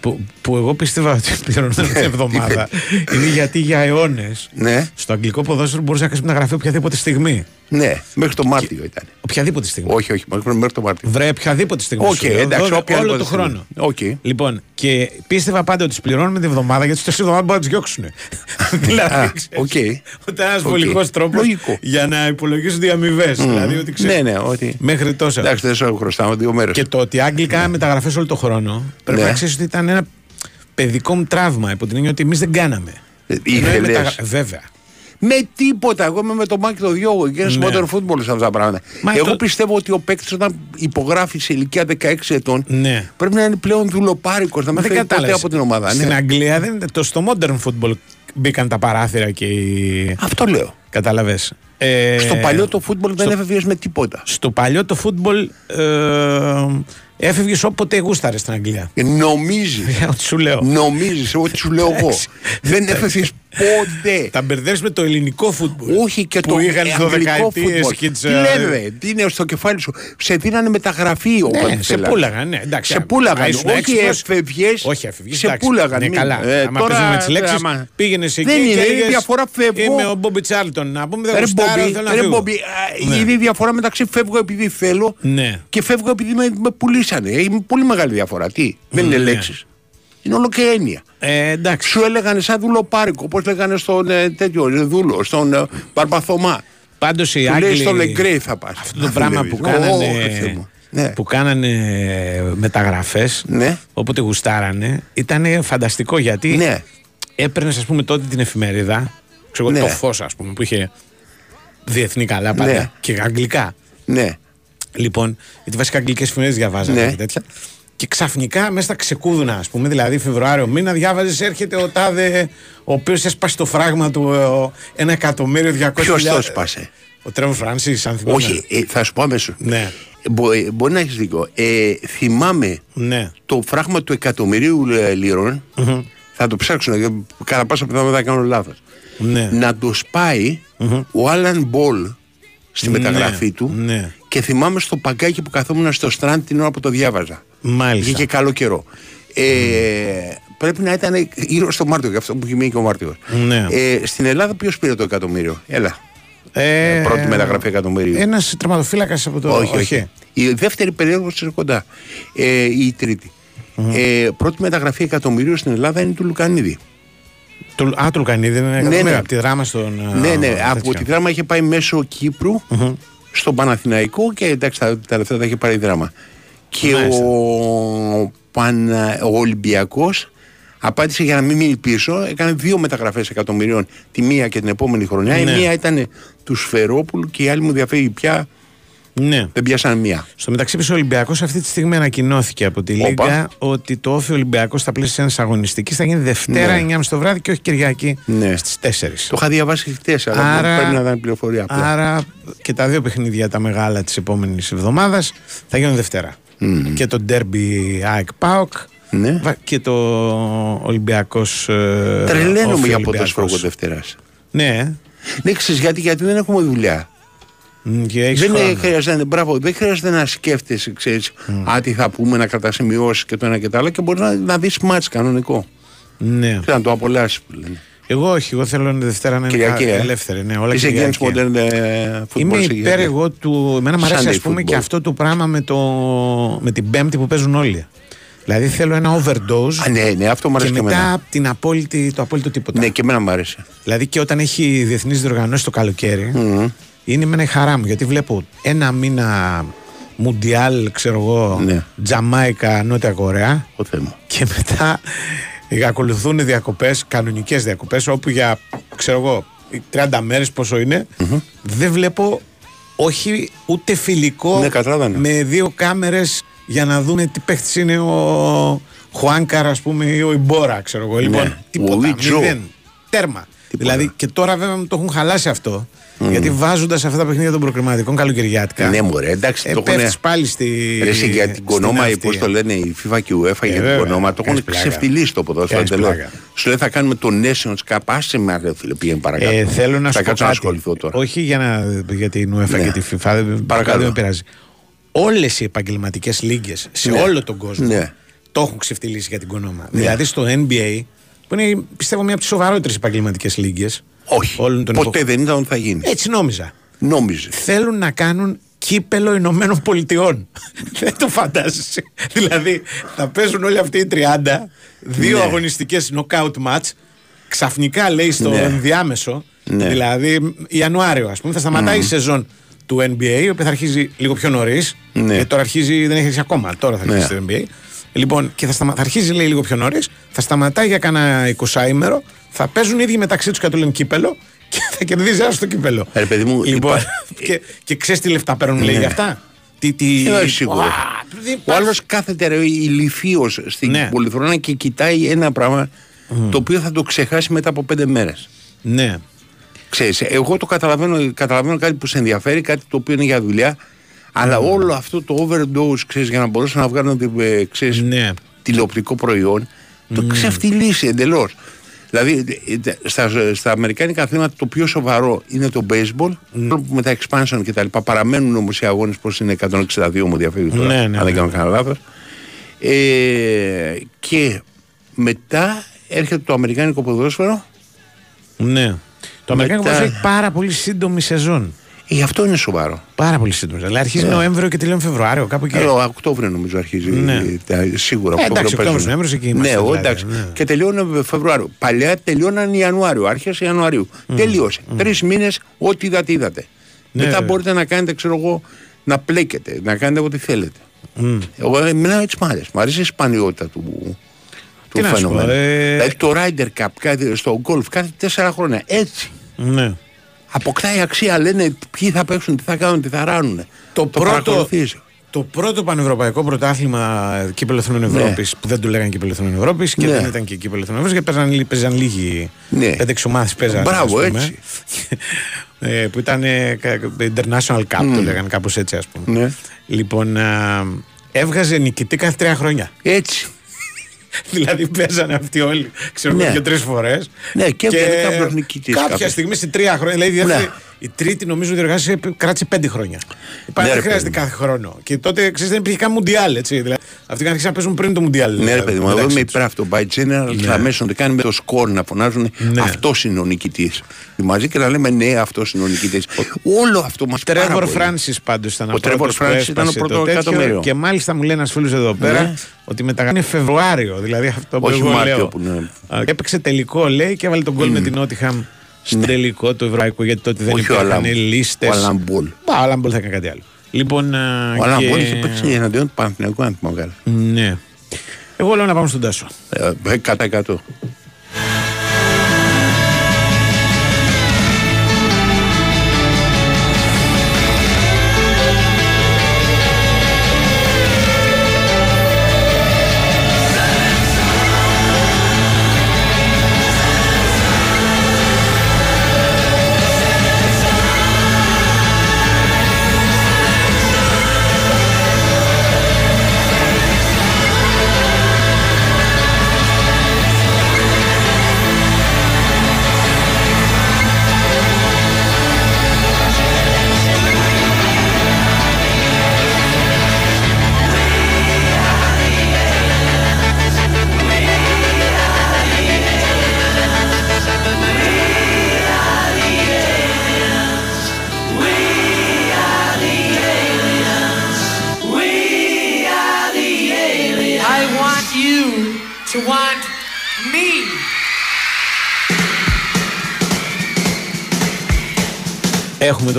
Speaker 1: που, που εγώ πίστευα ότι πληρωνόταν την εβδομάδα είναι γιατί για αιώνες
Speaker 9: Ναι,
Speaker 1: στο αγγλικό ποδόσφαιρο μπορούσες να κάνεις μεταγραφή οποιαδήποτε στιγμή.
Speaker 9: Ναι, μέχρι το Μάρτιο ήταν.
Speaker 1: Οποιαδήποτε στιγμή.
Speaker 9: Όχι, όχι, μέχρι μέχρι το Μάρτιο.
Speaker 1: Βρε, οποιαδήποτε στιγμή.
Speaker 9: Οκ,
Speaker 1: σου λέω.
Speaker 9: εντάξει,
Speaker 1: Δώδε-
Speaker 9: οποιαδήποτε
Speaker 1: Όλο το
Speaker 9: στιγμή.
Speaker 1: χρόνο.
Speaker 9: Οκ.
Speaker 1: Λοιπόν, και πίστευα πάντα ότι τους πληρώνουμε την εβδομάδα γιατί στις τέσσερις εβδομάδες μπορούν να τους διώξουν. δηλαδή,
Speaker 9: Α,
Speaker 1: ξέρεις,
Speaker 9: οκ.
Speaker 1: Ότι ένας
Speaker 9: Οκ.
Speaker 1: βολικός τρόπος
Speaker 9: Λογικό.
Speaker 1: για να υπολογίσουν οι αμοιβές. Δηλαδή, ότι ξέρεις,
Speaker 9: Ναι, ναι, ότι.
Speaker 1: μέχρι τόσο.
Speaker 9: Εντάξει, δεν σου χρωστάμε δύο μέρες.
Speaker 1: Και το ότι Αγγλία μεταγραφές όλο το χρόνο πρέπει
Speaker 9: Ναι.
Speaker 1: να ξέρεις ότι ήταν ένα παιδικό μου τραύμα υπό την έννοια ότι εμείς δεν κάναμε.
Speaker 9: Ε,
Speaker 1: Ενώ οι
Speaker 9: ήθελες.
Speaker 1: μεταγρα- Βέβαια.
Speaker 9: Με τίποτα. Εγώ είμαι με το Μάκη το Διόγο και είναι
Speaker 1: Ναι.
Speaker 9: modern football σε αυτά τα πράγματα.
Speaker 1: Μα
Speaker 9: Εγώ
Speaker 1: το-
Speaker 9: πιστεύω ότι ο παίκτης όταν υπογράφει σε ηλικία 16 ετών
Speaker 1: Ναι.
Speaker 9: πρέπει να είναι πλέον δουλοπάρικος, να
Speaker 1: Μα
Speaker 9: μην
Speaker 1: δεν
Speaker 9: φεύγει ποτέ
Speaker 1: κατάλαβες.
Speaker 9: από την ομάδα.
Speaker 1: Στην
Speaker 9: Ναι.
Speaker 1: Αγγλία δεν είναι. Το, στο modern football μπήκαν τα παράθυρα και οι.
Speaker 9: Αυτό λέω.
Speaker 1: Κατάλαβες. Ε,
Speaker 9: Στο παλιό το football δεν
Speaker 1: στο-
Speaker 9: έφευγες με τίποτα.
Speaker 1: Στο παλιό το football ε, έφευγες όποτε γούσταρες στην Αγγλία.
Speaker 9: Νομίζεις.
Speaker 1: Ό,τι σου λέω.
Speaker 9: Νομίζεις ό,τι σου λέω εγώ.
Speaker 1: Εντάξει.
Speaker 9: δεν έφευγες ποτέ.
Speaker 1: Τα μπερδεύει με το ελληνικό football.
Speaker 9: Όχι και
Speaker 1: που
Speaker 9: το
Speaker 1: είχαν
Speaker 9: αγγλικό
Speaker 1: δωδεκαετίες
Speaker 9: football.
Speaker 1: και τις,
Speaker 9: Τι
Speaker 1: ε,
Speaker 9: λένε, τι είναι στο κεφάλι σου. Σε δίνανε μεταγραφή όποτε
Speaker 1: Ναι, σε
Speaker 9: θέλανε.
Speaker 1: πούλαγαν, ναι, εντάξει.
Speaker 9: Σε πούλαγαν.
Speaker 1: Α, ήσουν
Speaker 9: Όχι
Speaker 1: έξυπνος.
Speaker 9: έφευγες,
Speaker 1: Όχι, έφευγες.
Speaker 9: Σε
Speaker 1: εντάξει.
Speaker 9: πούλαγαν.
Speaker 1: Ναι,
Speaker 9: μην-
Speaker 1: καλά.
Speaker 9: Ε,
Speaker 1: Άμα
Speaker 9: τώρα,
Speaker 1: παίζουμε με τις λέξεις,
Speaker 9: άμα-
Speaker 1: πήγαινες εκεί.
Speaker 9: Δεν
Speaker 1: και
Speaker 9: είναι,
Speaker 1: έλεγες,
Speaker 9: η διαφορά φεύγω.
Speaker 1: Είμαι ο Μπόμπι Τσάρλτον. Να πούμε δεν
Speaker 9: Ρε
Speaker 1: γουστάρω,
Speaker 9: Μπομπί,
Speaker 1: θέλω να
Speaker 9: ρε
Speaker 1: φύγω.
Speaker 9: Μπομπί, α,
Speaker 1: Ναι.
Speaker 9: είναι η διαφορά μεταξύ φεύγω επειδή θέλω
Speaker 1: Ναι.
Speaker 9: και φεύγω επειδή με, με πουλήσανε. Είναι πολύ μεγάλη διαφορά. Τι, δεν είναι
Speaker 1: Ναι.
Speaker 9: λέξεις. Είναι όλο και έννοια.
Speaker 1: Ε, εντάξει.
Speaker 9: Σου έλεγαν σαν δουλοπάρικο, όπως λέγανε στον ε, τέτοιο ε, δούλο, στον ε, Μπαρμπαθωμά.
Speaker 1: Πάντως οι
Speaker 9: Του λέει
Speaker 1: Άγγλοι.
Speaker 9: στο Λεγκρέι θα πας.
Speaker 1: Αυτό το πράγμα που κάνανε,
Speaker 9: Ναι.
Speaker 1: που κάνανε μεταγραφές,
Speaker 9: Ναι.
Speaker 1: όποτε γουστάρανε, ήταν φανταστικό γιατί
Speaker 9: Ναι.
Speaker 1: έπαιρνες, ας πούμε, τότε την εφημερίδα. Ξέρω, εγώ,
Speaker 9: Ναι.
Speaker 1: Το φως, ας πούμε, που είχε διεθνή καλά πάντα
Speaker 9: Ναι.
Speaker 1: και αγγλικά.
Speaker 9: Ναι.
Speaker 1: Λοιπόν, γιατί βασικά αγγλικές εφημερίδες διαβάζανε
Speaker 9: Ναι.
Speaker 1: και τέτοια. Και ξαφνικά μέσα στα ξεκούδουνα, ας πούμε, δηλαδή Φεβρουάριο μήνα, διάβαζες έρχεται ο τάδε, ο οποίος έσπασε το φράγμα του ε, ένα εκατομμύριο διακόσια.
Speaker 9: Ποιος το 'σπασε.
Speaker 1: Ο Τρέβορ Φράνσις, αν θυμάμαι.
Speaker 9: Όχι, ε, θα σου πω αμέσως.
Speaker 1: Ναι.
Speaker 9: μπορεί να έχεις δίκιο. Ε, θυμάμαι
Speaker 1: Ναι.
Speaker 9: το φράγμα του εκατομμυρίου ε, λίρων. Θα το ψάξω, γιατί κατά πάσα πιθανότητα θα κάνω λάθος.
Speaker 1: Ναι.
Speaker 9: Να το σπάει ο Άλαν Μπολ στη
Speaker 1: Ναι,
Speaker 9: μεταγραφή του.
Speaker 1: ναι.
Speaker 9: Και θυμάμαι στο παγκάκι που καθόμουν στο Strand την ώρα που το διάβαζα.
Speaker 1: Μάλιστα.
Speaker 9: Είχε και καλό καιρό. Ε, Πρέπει να ήταν γύρω στο Μάρτιο, γι' αυτό που έχει μείνει και ο Μάρτιος.
Speaker 1: Ναι.
Speaker 9: Ε, στην Ελλάδα ποιος πήρε το εκατομμύριο; Έλα.
Speaker 1: Ε,
Speaker 9: πρώτη μεταγραφή εκατομμυρίου.
Speaker 1: Ένας τερματοφύλακα από το.
Speaker 9: όχι, όχι. Η δεύτερη περίοδος είναι κοντά. Ε, η τριτη Ε, πρώτη μεταγραφή εκατομμυρίου στην Ελλάδα είναι του Λουκανίδη.
Speaker 1: Το, α, το Λουκανίδη είναι
Speaker 9: Ναι, ναι.
Speaker 1: από τη δράμα στον.
Speaker 9: ναι, ναι.
Speaker 1: τέτοιο.
Speaker 9: Από τη δράμα είχε πάει μέσω Κύπρου στον Παναθηναϊκό και εντάξει τα, τα λεφτά τα είχε πάρει η δράμα. Και
Speaker 1: Μάλιστα.
Speaker 9: ο, Πανα, ο Ολυμπιακός απάντησε για να μην μείνει πίσω. Έκανε δύο μεταγραφές εκατομμυρίων τη μία και την επόμενη χρονιά.
Speaker 1: Ναι.
Speaker 9: Η μία ήταν του Σφερόπουλου και η άλλη μου διαφεύγει πια.
Speaker 1: Ναι.
Speaker 9: Δεν πιάσαν μία.
Speaker 1: Στο μεταξύ, πίσω ο Ολυμπιακός αυτή τη στιγμή ανακοινώθηκε από τη
Speaker 9: Όπα.
Speaker 1: Λίγκα ότι το όφη Ολυμπιακός στα πλαίσια ένα αγωνιστικής θα γίνει Δευτέρα
Speaker 9: Ναι.
Speaker 1: 9.30 το βράδυ και όχι Κυριακή
Speaker 9: Ναι.
Speaker 1: στις 4.
Speaker 9: Το είχα διαβάσει χτες, αλλά
Speaker 1: Άρα-
Speaker 9: πρέπει να ήταν πληροφορία απλά.
Speaker 1: Άρα και τα δύο παιχνίδια τα μεγάλα της επόμενης εβδομάδας θα γίνουν Δευτέρα. Και το Derby ΑΕΚ ΠΑΟΚ
Speaker 9: Ναι.
Speaker 1: βα- και το Ολυμπιακός. Ε,
Speaker 9: Τρελαίνομαι
Speaker 1: Όφη
Speaker 9: για
Speaker 1: Ολυμπιακός.
Speaker 9: ποδοσφαιρικό Δευτέρα.
Speaker 1: Ναι,
Speaker 9: Ναι, ξέρεις γιατί, γιατί δεν έχουμε δουλειά.
Speaker 1: Μ, και έχεις
Speaker 9: Δεν,
Speaker 1: χρόνο.
Speaker 9: ε, χρειάζεται, μπράβο, δεν χρειάζεται να σκέφτεσαι, ξέρεις, α, τι θα πούμε, να κρατάς σημειώσεις και το ένα και το άλλο και μπορεί να, να δεις μάτς κανονικό.
Speaker 1: Ναι.
Speaker 9: Και να το απολαύσεις που λένε.
Speaker 1: Εγώ όχι, εγώ θέλω Δευτέρα να είναι
Speaker 9: Κυριακή,
Speaker 1: κα-
Speaker 9: ε.
Speaker 1: ελεύθερη. Ναι, όλα
Speaker 9: Είσαι
Speaker 1: Κυριακή.
Speaker 9: against modern ε, football.
Speaker 1: Είμαι
Speaker 9: είσαι
Speaker 1: υπέρ
Speaker 9: against.
Speaker 1: εγώ του. Εμένα μου αρέσει
Speaker 9: Sunday
Speaker 1: ας πούμε
Speaker 9: football.
Speaker 1: και αυτό το πράγμα με, το, με την Πέμπτη που παίζουν όλοι. Δηλαδή θέλω ένα overdose
Speaker 9: Α, ναι, ναι, αυτό μου
Speaker 1: και
Speaker 9: αρέσει και,
Speaker 1: μετά
Speaker 9: εμένα.
Speaker 1: την απόλυτη, το απόλυτο τίποτα.
Speaker 9: Ναι, και εμένα μου άρεσε.
Speaker 1: Δηλαδή και όταν έχει διεθνείς διοργανώσεις το καλοκαίρι, είναι με η χαρά μου γιατί βλέπω ένα μήνα Μουντιάλ, ξέρω εγώ,
Speaker 9: Ναι.
Speaker 1: Τζαμάικα, Νότια Κορέα
Speaker 9: Ο Θεέ μου.
Speaker 1: και μετά ακολουθούν διακοπές, κανονικές διακοπές, όπου για ξέρω εγώ 30 μέρες πόσο είναι, δεν βλέπω όχι ούτε φιλικό
Speaker 9: Ναι, καταλαβαίνω.
Speaker 1: με δύο κάμερες για να δούμε τι παίχτης είναι ο Χουάνκαρ, ας πούμε, ή ο Ιμπόρα, ξέρω εγώ. Λοιπόν,
Speaker 9: Ναι.
Speaker 1: τίποτα.
Speaker 9: Ο Ιτζο.
Speaker 1: μηδέν. Τέρμα. Δηλαδή και τώρα βέβαια μου το έχουν χαλάσει αυτό. Γιατί βάζοντας αυτά τα παιχνίδια των προκριματικών καλοκαιριάτικα.
Speaker 9: Ναι, μωρέ, εντάξει,
Speaker 1: ε,
Speaker 9: το έχουν-
Speaker 1: πέφτεις πάλι στη.
Speaker 9: Ρε, εσύ, για την
Speaker 1: στην
Speaker 9: κονόμα,
Speaker 1: αυτή.
Speaker 9: πώς το λένε, η FIFA και η UEFA για την
Speaker 1: βέβαια,
Speaker 9: κονόμα, το έχουν
Speaker 1: κάνεις πλάκα.
Speaker 9: ξεφτυλίσει το ποδόσφαιρο.
Speaker 1: Κάνεις
Speaker 9: εντελώς.
Speaker 1: πλάκα.
Speaker 9: Σου λέει θα κάνουμε το Nations Cup, άσε με ρε φίλε, πήγαινε παρακάτω.
Speaker 1: Ε, θέλω να
Speaker 9: θα
Speaker 1: σου πω
Speaker 9: κάτσω να
Speaker 1: κάτι.
Speaker 9: ασχοληθώ τώρα.
Speaker 1: Όχι για, να, για την UEFA
Speaker 9: Ναι.
Speaker 1: και τη FIFA, δεν-
Speaker 9: Παρακαλώ.
Speaker 1: δεν με πειράζει. Όλες οι επαγγελματικές λίγε σε
Speaker 9: Ναι.
Speaker 1: όλο τον κόσμο
Speaker 9: Ναι.
Speaker 1: το έχουν ξεφτυλίσει για την κονόμα. Δηλαδή στο NBA, που είναι πιστεύω μία από τις σοβαρότερες επαγγελματικές λίγε.
Speaker 9: Όχι,
Speaker 1: όλων των
Speaker 9: ποτέ
Speaker 1: εποχών.
Speaker 9: δεν ήταν ότι θα γίνεις.
Speaker 1: Έτσι νόμιζα.
Speaker 9: Νόμιζες.
Speaker 1: Θέλουν να κάνουν κύπελο Ηνωμένων Πολιτειών. Δεν το φαντάζεσαι. δηλαδή θα παίζουν όλοι αυτοί οι 30, δύο
Speaker 9: Ναι.
Speaker 1: αγωνιστικές knockout match. Ξαφνικά λέει στο
Speaker 9: Ναι.
Speaker 1: ενδιάμεσο,
Speaker 9: Ναι.
Speaker 1: δηλαδή Ιανουάριο ας πούμε, θα σταματάει η σεζόν του NBA, η οποία θα αρχίζει λίγο πιο νωρίς.
Speaker 9: Ναι.
Speaker 1: Γιατί τώρα αρχίζει, δεν έχει αρχίσει ακόμα. Τώρα θα
Speaker 9: Ναι.
Speaker 1: αρχίσει το NBA. Λοιπόν, και θα, σταμα... θα αρχίζει λέει λίγο πιο νωρίς, θα σταματάει για κάνα 20 ημέρο, θα παίζουν οι ίδιοι μεταξύ τους και το λένε κύπελο και θα κερδίζει ένα στο κύπελο.
Speaker 9: Ε, ρε παιδί μου,
Speaker 1: λοιπόν,
Speaker 9: υπά-
Speaker 1: και, και ξέρεις τι λεφτά παίρνουν λέει
Speaker 9: Ναι.
Speaker 1: για αυτά; Τι, τι...
Speaker 9: Ε, όχι σίγουρα.
Speaker 1: Ουα, δεν
Speaker 9: Ο
Speaker 1: υπάρχει.
Speaker 9: άλλος κάθεται ρε, ηλικίω στην
Speaker 1: Ναι.
Speaker 9: πολυθρόνα και κοιτάει ένα πράγμα το οποίο θα το ξεχάσει μετά από πέντε μέρες.
Speaker 1: Ναι.
Speaker 9: Ξέρεις, εγώ το καταλαβαίνω, καταλαβαίνω κάτι που σε ενδιαφέρει, κάτι το οποίο είναι για δουλειά, αλλά όλο αυτό το overdose, ξέρεις, για να μπορέσουν να βγάλουν ε, ξέρεις,
Speaker 1: Ναι.
Speaker 9: τηλεοπτικό προϊόν, το ξεφτυλίσει εντελώς. Δηλαδή, ε, στα, στα αμερικάνικα αθλήματα το πιο σοβαρό είναι το baseball, που με τα expansion και τα λοιπά παραμένουν όμως οι αγώνες πως είναι 162 μου διαφεύγει τώρα,
Speaker 1: Ναι, ναι,
Speaker 9: αν δεν
Speaker 1: ναι.
Speaker 9: κάνω κανένα λάθος. Ε, και μετά έρχεται το αμερικάνικο ποδόσφαιρο,
Speaker 1: ναι. Το Αμερικάνικο
Speaker 9: Μετά-
Speaker 1: ποδόσφαιρο έχει πάρα πολύ σύντομη σεζόν.
Speaker 9: Ε, αυτό είναι σοβαρό.
Speaker 1: Πάρα πολύ σύντομη. Δηλαδή αρχίζει Νοέμβριο και τελειώνει Φεβρουάριο, κάπου εκεί.
Speaker 9: Ε, ο Οκτώβριο νομίζω αρχίζει.
Speaker 1: Ναι.
Speaker 9: τα- σίγουρα.
Speaker 1: Ε, εντάξει,
Speaker 9: παίζουν.
Speaker 1: Οκτώβριος, Νοέμβριος, εκεί είμαστε,
Speaker 9: Ναι, ο,
Speaker 1: δηλαδή,
Speaker 9: εντάξει.
Speaker 1: ναι.
Speaker 9: Και τελειώνει Φεβρουάριο. Παλιά τελειώναν Ιανουάριο, άρχε Ιανουαρίου. Τελείωσε. Τρεις μήνες, ό,τι είδατε, είδατε.
Speaker 1: Ναι,
Speaker 9: Μετά
Speaker 1: βέβαια.
Speaker 9: μπορείτε να κάνετε, ξέρω εγώ, να πλέκετε, να κάνετε ό,τι θέλετε. Εγώ εμένα έτσι μ' αρέσει. Μ' αρέσει η σπανιότητα του,
Speaker 1: Τι
Speaker 9: του
Speaker 1: να σου πω,
Speaker 9: φαινομένου.
Speaker 1: ε,
Speaker 9: Δηλαδή το Ryder Cup κάθε, στο golf κάθε τέσσερα χρόνια. Έτσι.
Speaker 1: Ναι.
Speaker 9: Αποκτάει αξία, λένε ποιοι θα παίξουν, τι θα κάνουν, τι θα ράνουν.
Speaker 1: Το, πρώτο,
Speaker 9: παρακολουθείς.
Speaker 1: το πρώτο πανευρωπαϊκό πρωτάθλημα κύπελο Εθνών Ευρώπης, που δεν το λέγανε κύπελο Εθνών Ευρώπης και
Speaker 9: Ναι.
Speaker 1: δεν ήταν και κύπελο Εθνών Ευρώπης, γιατί παίζαν, παίζαν λίγοι.
Speaker 9: Ναι.
Speaker 1: Πέντε ομάδες παίζαν.
Speaker 9: Μπράβο,
Speaker 1: ας πούμε.
Speaker 9: έτσι.
Speaker 1: ε, που ήταν ε, κα- International Cup, το λέγανε κάπως έτσι, ας πούμε.
Speaker 9: Ναι.
Speaker 1: Λοιπόν, α, έβγαζε νικητή κάθε τρία χρόνια.
Speaker 9: Έτσι.
Speaker 1: δηλαδή παίζανε αυτοί όλοι, ξέρω
Speaker 9: Ναι.
Speaker 1: εγώ, δύο-τρει φορές.
Speaker 9: Ναι, και έβγαινε κάποιος νικητής
Speaker 1: Κάποια
Speaker 9: κάποιος.
Speaker 1: στιγμή σε τρία χρόνια, δηλαδή η δεύτερη,
Speaker 9: Ναι.
Speaker 1: Η τρίτη νομίζω διοργάνωση κράτησε πέντε χρόνια. Υπάρχει,
Speaker 9: Ναι,
Speaker 1: δεν
Speaker 9: ρε,
Speaker 1: χρειάζεται
Speaker 9: παιδί
Speaker 1: κάθε χρόνο. Και τότε ξέρεις, δεν υπήρχε καν Μουντιάλ. Έτσι, δηλαδή. Αυτοί είχαν αρχίσει να παίζουν πριν το Μουντιάλ.
Speaker 9: Ναι, ρε παιδί μου, εδώ
Speaker 1: μεταξύ
Speaker 9: είμαι
Speaker 1: τους.
Speaker 9: υπέρ αυτό. By general
Speaker 1: Ναι.
Speaker 9: θα μέσω να το κάνει με το σκορ να φωνάζουν
Speaker 1: Ναι.
Speaker 9: αυτός είναι ο νικητής. Μαζί και να λέμε ναι, αυτός είναι ο νικητής. Όλο αυτό μας
Speaker 1: Τρέβορ Φράνσι πάντως ήταν
Speaker 9: Ο Τρέβορ Φράνσις ήταν το πρώτο εκατομμύριο.
Speaker 1: Και μάλιστα μου λέει ένας φίλος εδώ πέρα
Speaker 9: Ναι.
Speaker 1: ότι μετά κάνει Φεβρουάριο. Δηλαδή αυτό που
Speaker 9: Όχι
Speaker 1: εγώ
Speaker 9: Μάρτιο
Speaker 1: λέω.
Speaker 9: που είναι.
Speaker 1: Α, Και έπαιξε τελικό λέει και έβαλε το γκολ με την Νότιγχαμ στον ναι. τελικό του Ευρωπαϊκού γιατί τότε δεν
Speaker 9: υπήρχαν λίστες. Ο Άλαν
Speaker 1: Μπολ.
Speaker 9: Ο
Speaker 1: Άλαν Μπολ θα έκανε κάτι άλλο. Λοιπόν, ε,
Speaker 9: ο Άλαν
Speaker 1: Μπολ
Speaker 9: είχε παίξει εναντίον του Παναθηναϊκού, αν θυμάμαι καλά.
Speaker 1: Ναι. Εγώ λέω να πάμε στον Τάσο.
Speaker 9: Ε, ε κατά
Speaker 1: 100.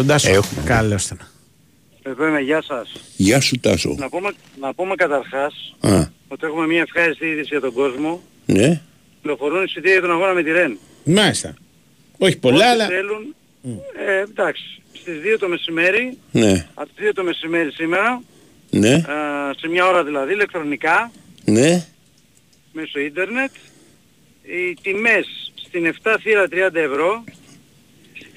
Speaker 1: Τον Τάσο.
Speaker 9: Έχουμε.
Speaker 1: Καλώς ήταν.
Speaker 10: Εδώ είμαι, γεια σας.
Speaker 9: Γεια σου Τάσο.
Speaker 10: Να πούμε, να πούμε καταρχάς
Speaker 9: Α,
Speaker 10: ότι έχουμε μια ευχάριστη είδηση για τον κόσμο.
Speaker 9: ναι.
Speaker 10: Κυκλοφορούν εισιτήρια για τον αγώνα με τη Ρεν.
Speaker 1: Μάλιστα. Όχι πολλά,
Speaker 10: Όσοι
Speaker 1: αλλά.
Speaker 10: θέλουν, ε, εντάξει, στις 2 το μεσημέρι,
Speaker 9: Ναι.
Speaker 10: από τις 2 το μεσημέρι σήμερα,
Speaker 9: Ναι.
Speaker 10: ε, σε μια ώρα δηλαδή, ηλεκτρονικά,
Speaker 9: Ναι.
Speaker 10: μέσω ίντερνετ, οι τιμές στην 7 θύρα 30 ευρώ,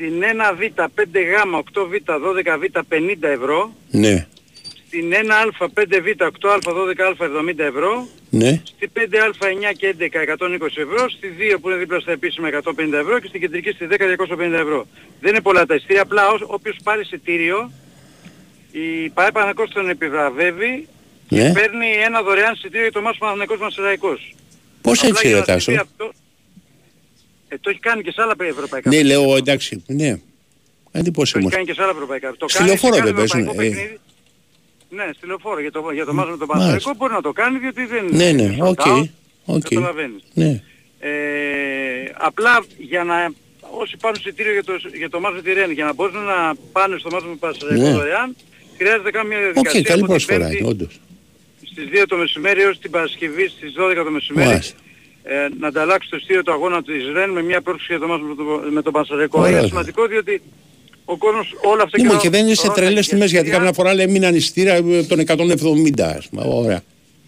Speaker 10: στην 1β, 5γ, 8β, 12β 50 ευρώ,
Speaker 9: Ναι.
Speaker 10: στην 1α, 5β, 8α, 12α 70 ευρώ,
Speaker 9: Ναι.
Speaker 10: Στη 5α, 9 και 11 120 ευρώ, στη 2 που είναι δίπλα στα επίσημα 150 ευρώ και στην κεντρική στη 10 250 ευρώ. Δεν είναι πολλά τα εισιτήρια, απλά ως- όποιος πάρει εισιτήριο, η ΠαΕ Παναθηναϊκός τον επιβραβεύει
Speaker 9: Ναι.
Speaker 10: και παίρνει ένα δωρεάν εισιτήριο για το μάτς Παναθηναϊκός Μασεραϊκός.
Speaker 9: Πώς
Speaker 10: Απλά
Speaker 9: έτσι
Speaker 10: για
Speaker 9: ρε
Speaker 10: να συμβεί
Speaker 9: Τάσο;
Speaker 10: αυτό- Ε, το έχει κάνει και σε άλλα ευρωπαϊκά.
Speaker 9: Ναι, λέω εντάξει. Ναι. Εντύπωση
Speaker 10: Το έχει
Speaker 9: μου.
Speaker 10: κάνει και σε άλλα ευρωπαϊκά. Το
Speaker 9: Στη
Speaker 10: κάνει σε
Speaker 9: λεωφόρο
Speaker 10: κάθε
Speaker 9: δεν παίζουν,
Speaker 10: ευρωπαϊκό
Speaker 9: ε.
Speaker 10: παιχνίδι. Ναι, στη λεωφόρο για το, για το ματς με τον
Speaker 9: Μάλιστα.
Speaker 10: Παναθηναϊκό μπορεί να το κάνει διότι δεν
Speaker 9: Ναι,
Speaker 10: είναι
Speaker 9: ναι.
Speaker 10: sold
Speaker 9: Οκ.
Speaker 10: out.
Speaker 9: Οκ.
Speaker 10: Καταλαβαίνεις.
Speaker 9: Ναι.
Speaker 10: Ε, απλά για να όσοι πάρουν εισιτήριο για το, για το ματς με τη Ρεν για να μπορούν να πάνε στο ματς με Παναθηναϊκό
Speaker 9: Ναι.
Speaker 10: δωρεάν χρειάζεται καμιά
Speaker 9: Οκ,
Speaker 10: διαδικασία
Speaker 9: καλή
Speaker 10: από την
Speaker 9: προσφορά
Speaker 10: Πέμπτη
Speaker 9: είναι, όντως.
Speaker 10: στις 2 το μεσημέρι έως την Παρασκευή στις 12 το μεσημέρι
Speaker 9: Μάλιστα.
Speaker 10: Ε, να ανταλλάξει το εισιτήριο του αγώνα της Ρεν με μια πρόσκληση για το ματς με, το, με τον Παναθηναϊκό.
Speaker 9: Ωραία.
Speaker 10: Είναι σημαντικό διότι ο κόσμος όλα αυτά
Speaker 9: Ναι, μα
Speaker 10: καιρό-
Speaker 9: και δεν είναι σε
Speaker 10: τώρα
Speaker 9: τρελές
Speaker 10: έχει
Speaker 9: τιμές γιατί
Speaker 10: εισιτήρια.
Speaker 9: καμιά φορά λέει μείναν εισιτήρια ε, των 170 ας πούμε. Ωραία.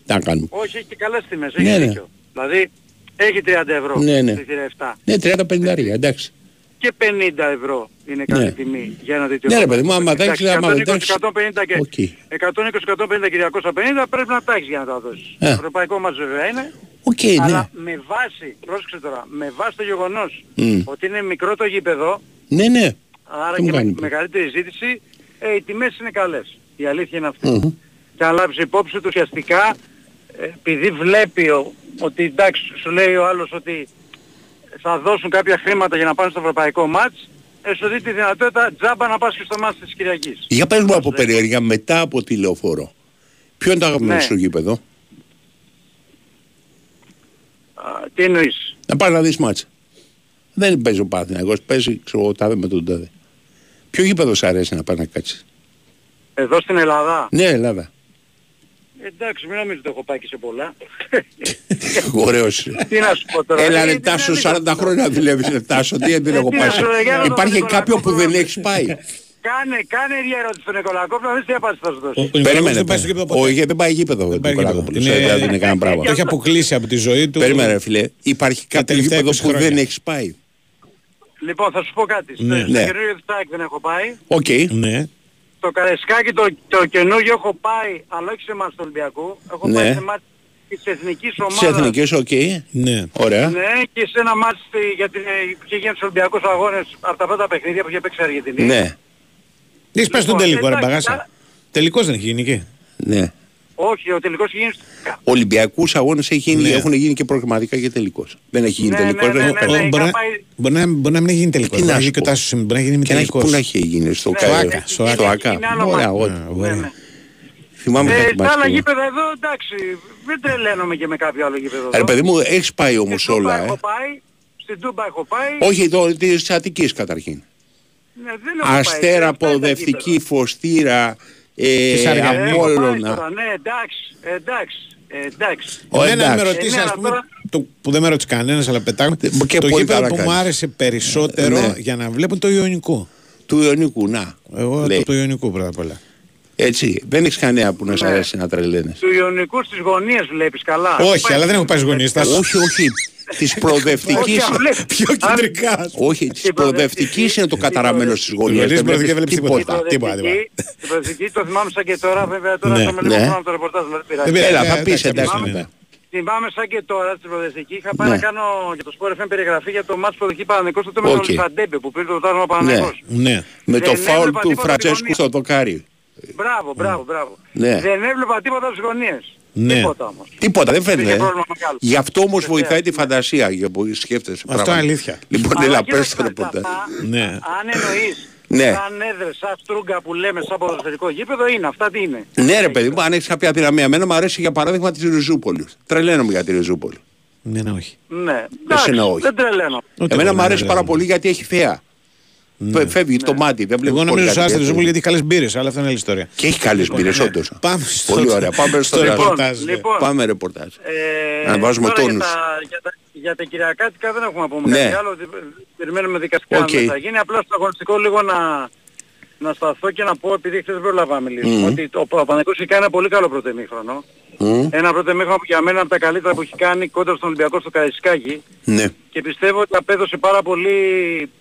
Speaker 9: Τι να κάνουμε.
Speaker 10: Όχι, έχει και καλές τιμές,
Speaker 9: Ναι,
Speaker 10: έχει
Speaker 9: ναι.
Speaker 10: δίκιο. Δηλαδή έχει 30 ευρώ
Speaker 9: Ναι, ναι.
Speaker 10: εισιτήρια 7
Speaker 9: Ναι, 30-50 εντάξει.
Speaker 10: και 50 ευρώ είναι καλή
Speaker 9: Ναι.
Speaker 10: τιμή για ένα τέτοιο
Speaker 9: Ναι, ρε
Speaker 10: αγώνα.
Speaker 9: παιδί μου, άμα τα έχεις,
Speaker 10: Εντάξει,
Speaker 9: άμα δεν τα έχεις-
Speaker 10: 120-150 και
Speaker 9: Οκ.
Speaker 10: 120-150 και 250 πρέπει να τα έχεις για να τα δώσεις.
Speaker 9: Ε.
Speaker 10: Το ευρωπαϊκό μας βέβαια είναι,
Speaker 9: Οκ, ναι.
Speaker 10: αλλά με βάση, πρόσεξε τώρα, με βάση το γεγονός
Speaker 9: Μμ.
Speaker 10: ότι είναι μικρό το γήπεδο,
Speaker 9: Ναι, ναι.
Speaker 10: άρα
Speaker 9: Τι μου
Speaker 10: και με,
Speaker 9: κάνει.
Speaker 10: μεγαλύτερη ζήτηση, ε, οι τιμές είναι καλές. Η αλήθεια είναι αυτή.
Speaker 9: Μμμ.
Speaker 10: Και αν λάβεις υπόψη του ουσιαστικά, ε, επειδή βλέπει ο, ότι εντάξει σου λέει ο άλλος ότι θα δώσουν κάποια χρήματα για να πάνε στο ευρωπαϊκό ματς, ε, σου δίνει τη δυνατότητα τζάμπα να πας και στο ματς της Κυριακής.
Speaker 9: Για πες μου από περιέργεια μετά από τη λεωφόρο. Ποιο είναι το αγαπημένο
Speaker 10: Ναι.
Speaker 9: σου γήπεδο;
Speaker 10: Α, τι εννοείς;
Speaker 9: Να πας να δεις μάτσα. Δεν παίζει ο Παναθηναϊκός, παίζει ξέρω εγώ τάδε με τον τάδε. Ποιο γήπεδο σ' αρέσει να πας να κάτσεις;
Speaker 10: Εδώ στην Ελλάδα.
Speaker 9: Ναι, Ελλάδα.
Speaker 10: Εντάξει, μην νομίζω ότι έχω πάει και σε πολλά.
Speaker 9: Ωραίος.
Speaker 10: τι να σου πω τώρα.
Speaker 9: Έλα
Speaker 10: Ε,
Speaker 9: ρε
Speaker 10: τι
Speaker 9: Τάσο,
Speaker 10: να
Speaker 9: 40 χρόνια δουλεύεις ρε Τάσο, τι δεν έχω
Speaker 10: τι
Speaker 9: πάει.
Speaker 10: να σου λέω, για να το
Speaker 9: Υπάρχει
Speaker 10: δω,
Speaker 9: κάποιο που
Speaker 10: Νικολάκο,
Speaker 9: δεν έχεις πάει;
Speaker 10: Κάνε, κάνε μια ερώτηση στον Νικολακόπουλο να δεις τι απάντηση θα σου δώσει.
Speaker 1: Ο Νικολάκος
Speaker 9: Περίμενε.
Speaker 1: δεν πάει στο γήπεδο ποτέ.
Speaker 9: Όχι, γιατί δεν πάει γήπεδο. ο
Speaker 1: πάει
Speaker 9: Νικολάκοπουλος,
Speaker 1: γήπεδο.
Speaker 9: ε,
Speaker 1: Είναι-
Speaker 9: Δεν είναι κανένα πράγμα.
Speaker 1: Το έχει αποκλείσει από τη ζωή του.
Speaker 9: Περίμενε ρε φίλε, υπάρχει κάποιο
Speaker 1: τελευταία
Speaker 9: γήπεδο
Speaker 1: 20
Speaker 9: που
Speaker 1: χρόνια.
Speaker 9: δεν έχεις πάει;
Speaker 10: Λοιπόν, θα σου πω κάτι. Στο,
Speaker 1: Ναι.
Speaker 10: στο
Speaker 9: Ναι.
Speaker 10: καινούριο της ΑΕΚ δεν έχω πάει.
Speaker 9: Οκ.
Speaker 1: Ναι.
Speaker 10: Το Καραϊσκάκη το, το καινούργιο έχω πάει, αλλά όχι σε ματς του Ολυμπιακού. Έχω
Speaker 9: Ναι.
Speaker 10: πάει σε ματς της εθνικής
Speaker 9: Της
Speaker 10: ομάδας.
Speaker 9: εθνικής, οκ.
Speaker 1: Ναι.
Speaker 9: Ωραία.
Speaker 10: Ναι, και σε ένα μάτς στη- για την, που είχε γίνει στους Ολυμπιακούς Αγώνες από τα πρώτα παιχνίδια που είχε παίξει η Αργεντινή.
Speaker 9: Ναι,
Speaker 1: Έχεις πάει στον
Speaker 10: Λοιπόν,
Speaker 1: τελικό, ρε
Speaker 10: εντάξει,
Speaker 1: μπαγάσα.
Speaker 10: α-
Speaker 1: Τελικός δεν έχει γίνει εκεί.
Speaker 9: ναι.
Speaker 10: Όχι, ο τελικός είχε γίνει στο...
Speaker 9: Ολυμπιακούς αγώνες έχει γίνει,
Speaker 1: Ναι.
Speaker 9: έχουν γίνει και προγραμματικά και τελικός. Δεν έχει γίνει
Speaker 10: Ναι,
Speaker 9: τελικός.
Speaker 10: ναι,
Speaker 9: δεν
Speaker 10: ναι,
Speaker 9: έχω
Speaker 10: ναι,
Speaker 9: πάει.
Speaker 10: ναι.
Speaker 1: Μπορεί να-
Speaker 10: είχα πάει-
Speaker 1: Μπορεί να μπορεί να μην έχει γίνει τελικός.
Speaker 9: Τι
Speaker 1: Μπορεί
Speaker 9: να
Speaker 1: να
Speaker 9: σου
Speaker 1: έχει και ο
Speaker 9: πω.
Speaker 1: Τάσος Σιμ- μπορεί να γίνει
Speaker 9: Και να έχει,
Speaker 1: τελικός.
Speaker 9: πού να έχει γίνει, στο
Speaker 10: Ναι,
Speaker 9: κα-
Speaker 1: Άκα, στο
Speaker 9: στο
Speaker 1: Άκα.
Speaker 9: ΑΚΑ.
Speaker 10: Είναι άλλο
Speaker 9: Ωραία,
Speaker 10: μάτι.
Speaker 9: ό,τι.
Speaker 1: Ναι,
Speaker 10: Ναι,
Speaker 1: ωραία.
Speaker 10: ναι.
Speaker 9: Θυμάμαι
Speaker 10: Ε,
Speaker 9: κάτι
Speaker 10: τα άλλα
Speaker 9: μάτς.
Speaker 10: γήπεδα εδώ, εντάξει, δεν τρελαίνομαι και με κάποιο άλλο γήπεδο.
Speaker 9: Ρε
Speaker 10: εδώ.
Speaker 9: παιδί μου, έχεις πάει
Speaker 10: Στην
Speaker 9: όμως
Speaker 10: Τούμπα
Speaker 9: όλα,
Speaker 10: Έχω
Speaker 9: ε.
Speaker 10: πάει, στην Τούμπα έχω πάει.
Speaker 9: Όχι το της Αττικής καταρχήν.
Speaker 10: Ναι, δεν έχω πάει.
Speaker 9: Αστέρα,
Speaker 10: Δεν φτάνει τα
Speaker 9: Ποδευτική,
Speaker 10: γήπεδα.
Speaker 9: Φωστήρα,
Speaker 1: Της
Speaker 9: ε,
Speaker 1: Αργανίας.
Speaker 10: Ε, έχω πάει
Speaker 9: Απόλλωνα.
Speaker 10: τώρα, Ναι, εντάξει, εντάξει, εντάξει.
Speaker 9: Ω,
Speaker 1: Εμένα αν με
Speaker 9: εντάξει.
Speaker 1: ρωτήσει,
Speaker 10: Ε, ναι,
Speaker 1: ας
Speaker 10: αλλά
Speaker 1: πούμε,
Speaker 10: τώρα-
Speaker 1: το, που δεν με ρώτησε κανένας, αλλά πετάγουμε,
Speaker 9: Και
Speaker 1: το
Speaker 9: πολύ
Speaker 1: γήπεδο
Speaker 9: καλά
Speaker 1: που μου
Speaker 9: κάνεις.
Speaker 1: άρεσε περισσότερο
Speaker 9: Ναι.
Speaker 1: για να βλέπουν το Ιωνικό.
Speaker 9: Του Ιωνικού, να.
Speaker 1: Εγώ
Speaker 9: λέει.
Speaker 1: το, το Ιωνικό πρώτα απ' όλα.
Speaker 9: Έτσι, δεν έχεις κανένα που να σ'
Speaker 10: Ναι.
Speaker 9: αρέσει να τρελαίνεις.
Speaker 10: Του Ιωνικού στις γωνίες βλέπεις καλά.
Speaker 1: Όχι,
Speaker 10: Πάει-
Speaker 1: αλλά δεν έχω πάει στις γωνίες. Θα σου-
Speaker 9: Όχι, όχι. Της
Speaker 10: Όχι,
Speaker 9: προοδευτικής.
Speaker 10: αν βλέπεις-
Speaker 1: Πιο
Speaker 10: αν-
Speaker 1: κεντρικά. ας πούμε.
Speaker 9: Όχι, της
Speaker 10: Στην
Speaker 9: προοδευτικής
Speaker 10: προοδευτική-
Speaker 9: είναι το καταραμένο στις γωνίες.
Speaker 1: γωνίες
Speaker 9: Δεν
Speaker 1: προοδευτική
Speaker 9: βλέπεις
Speaker 1: δεν βλέπεις
Speaker 9: τίποτα.
Speaker 1: τίποτα. Τίποτα,
Speaker 10: Προοδευτική, την προοδευτική το θυμάμαι σαν και τώρα, βέβαια τώρα
Speaker 1: Ναι,
Speaker 10: θα με λίγο
Speaker 9: ναι.
Speaker 10: χρόνο από το ρεπορτάζ, δηλαδή πειράζει.
Speaker 1: Δεν πειράζει.
Speaker 9: Έλα,
Speaker 1: Ε,
Speaker 9: θα
Speaker 1: εντάξει,
Speaker 9: πεις εντάξει
Speaker 1: θυμάμαι.
Speaker 9: μετά.
Speaker 10: Θυμάμαι σαν και τώρα στην προοδευτική είχα πάει
Speaker 9: Ναι.
Speaker 10: να κάνω για το Sport FM περιγραφή για το μάτς προοδευτική Παναθηναϊκός τότε με τον
Speaker 9: Οκ.
Speaker 10: Λιφαντέμπε που πήρε το τάγμα Παναθηναϊκός.
Speaker 1: Ναι.
Speaker 9: Με το
Speaker 10: Δεν
Speaker 9: φάουλ
Speaker 10: έβλεπα
Speaker 9: του
Speaker 10: τίποτα
Speaker 9: Φραντσέσκου
Speaker 10: τη
Speaker 9: στο δοκάρι.
Speaker 10: Μπράβο, μπράβο, μπράβο.
Speaker 9: Ναι.
Speaker 10: Δεν έβλεπα τίποτα από τις γωνίες.
Speaker 1: Ναι.
Speaker 10: Τίποτα όμως.
Speaker 9: Τίποτα, δεν φαίνεται.
Speaker 10: Είχε
Speaker 9: ε.
Speaker 10: πρόβλημα μεγάλος.
Speaker 9: Γι' αυτό όμως
Speaker 10: Βέβαια.
Speaker 9: βοηθάει τη φαντασία για που σκέφτεσαι
Speaker 1: Αυτό
Speaker 9: πράγματα.
Speaker 1: αλήθεια.
Speaker 9: Λοιπόν,
Speaker 10: Αλλά
Speaker 9: έλα,
Speaker 10: κοίταξε,
Speaker 9: πες το
Speaker 10: τα-
Speaker 9: ρεπορτάζ.
Speaker 10: τα-
Speaker 1: Ναι.
Speaker 10: Αν εννοείς
Speaker 9: Ναι.
Speaker 10: σαν έδρες, σαν στρούγκα που λέμε σαν ποδοσφαιρικό γήπεδο είναι. Αυτά τι είναι;
Speaker 9: Ναι ρε παιδί μου, αν έχεις κάποια δυναμία. Εμένα μου αρέσει για παράδειγμα της Ριζούπολης. Τρελαίνομαι για τη Ριζούπολη.
Speaker 1: Ναι, ναι, όχι.
Speaker 10: Ναι. Εντάξει,
Speaker 9: εννοώ όχι.
Speaker 10: δεν τρελαίνω.
Speaker 1: Ούτε
Speaker 9: Εμένα
Speaker 1: εγώ
Speaker 9: μου
Speaker 1: δεν
Speaker 9: αρέσει πάρα
Speaker 1: τρελαίνομαι.
Speaker 9: πολύ γιατί έχει θέα. Φε- Φεύγει το μάτι, δεν βλέπει
Speaker 1: Εγώ νομίζω
Speaker 9: πολύ
Speaker 1: ότι
Speaker 9: κάτι
Speaker 1: άστερη
Speaker 9: τέτοιο.
Speaker 1: Ζούμπολη γιατί καλές μπύρες, αλλά αυτό είναι άλλη ιστορία.
Speaker 9: Και έχει καλές μπύρες,
Speaker 1: ναι.
Speaker 9: όντως.
Speaker 1: Πάμε στο-
Speaker 9: Πολύ ωραία. Πάμε στο
Speaker 1: στο
Speaker 9: ρεπορτάζ.
Speaker 1: ρεπορτάζ. ναι.
Speaker 10: Λοιπόν,
Speaker 9: Πάμε ρεπορτάζ.
Speaker 10: Ε,
Speaker 9: Να βάζουμε
Speaker 10: τώρα
Speaker 9: τόνους.
Speaker 10: Για τα, για, τα, για τα κυριακάτικα δεν έχουμε να πούμε
Speaker 9: Ναι.
Speaker 10: κάτι άλλο. ότι Περιμένουμε δικαστικά
Speaker 9: Οκ.
Speaker 10: okay. θα γίνει. Απλά στο αγωνιστικό λίγο να, να σταθώ και να πω, επειδή χθες δεν πρόλαβα να μιλήσουμε,
Speaker 9: Μμμ.
Speaker 10: ότι το Παπανεκός έχει κάνει ένα πολύ καλό πρώτο ημίχρονο.
Speaker 9: Μμ.
Speaker 10: Ένα πρώτο ημίχρονο που για μένα από τα καλύτερα που έχει κάνει κόντρα στον Ολυμπιακό στο Καραϊσκάκι.
Speaker 9: Ναι.
Speaker 10: Και πιστεύω ότι απέδωσε πάρα πολύ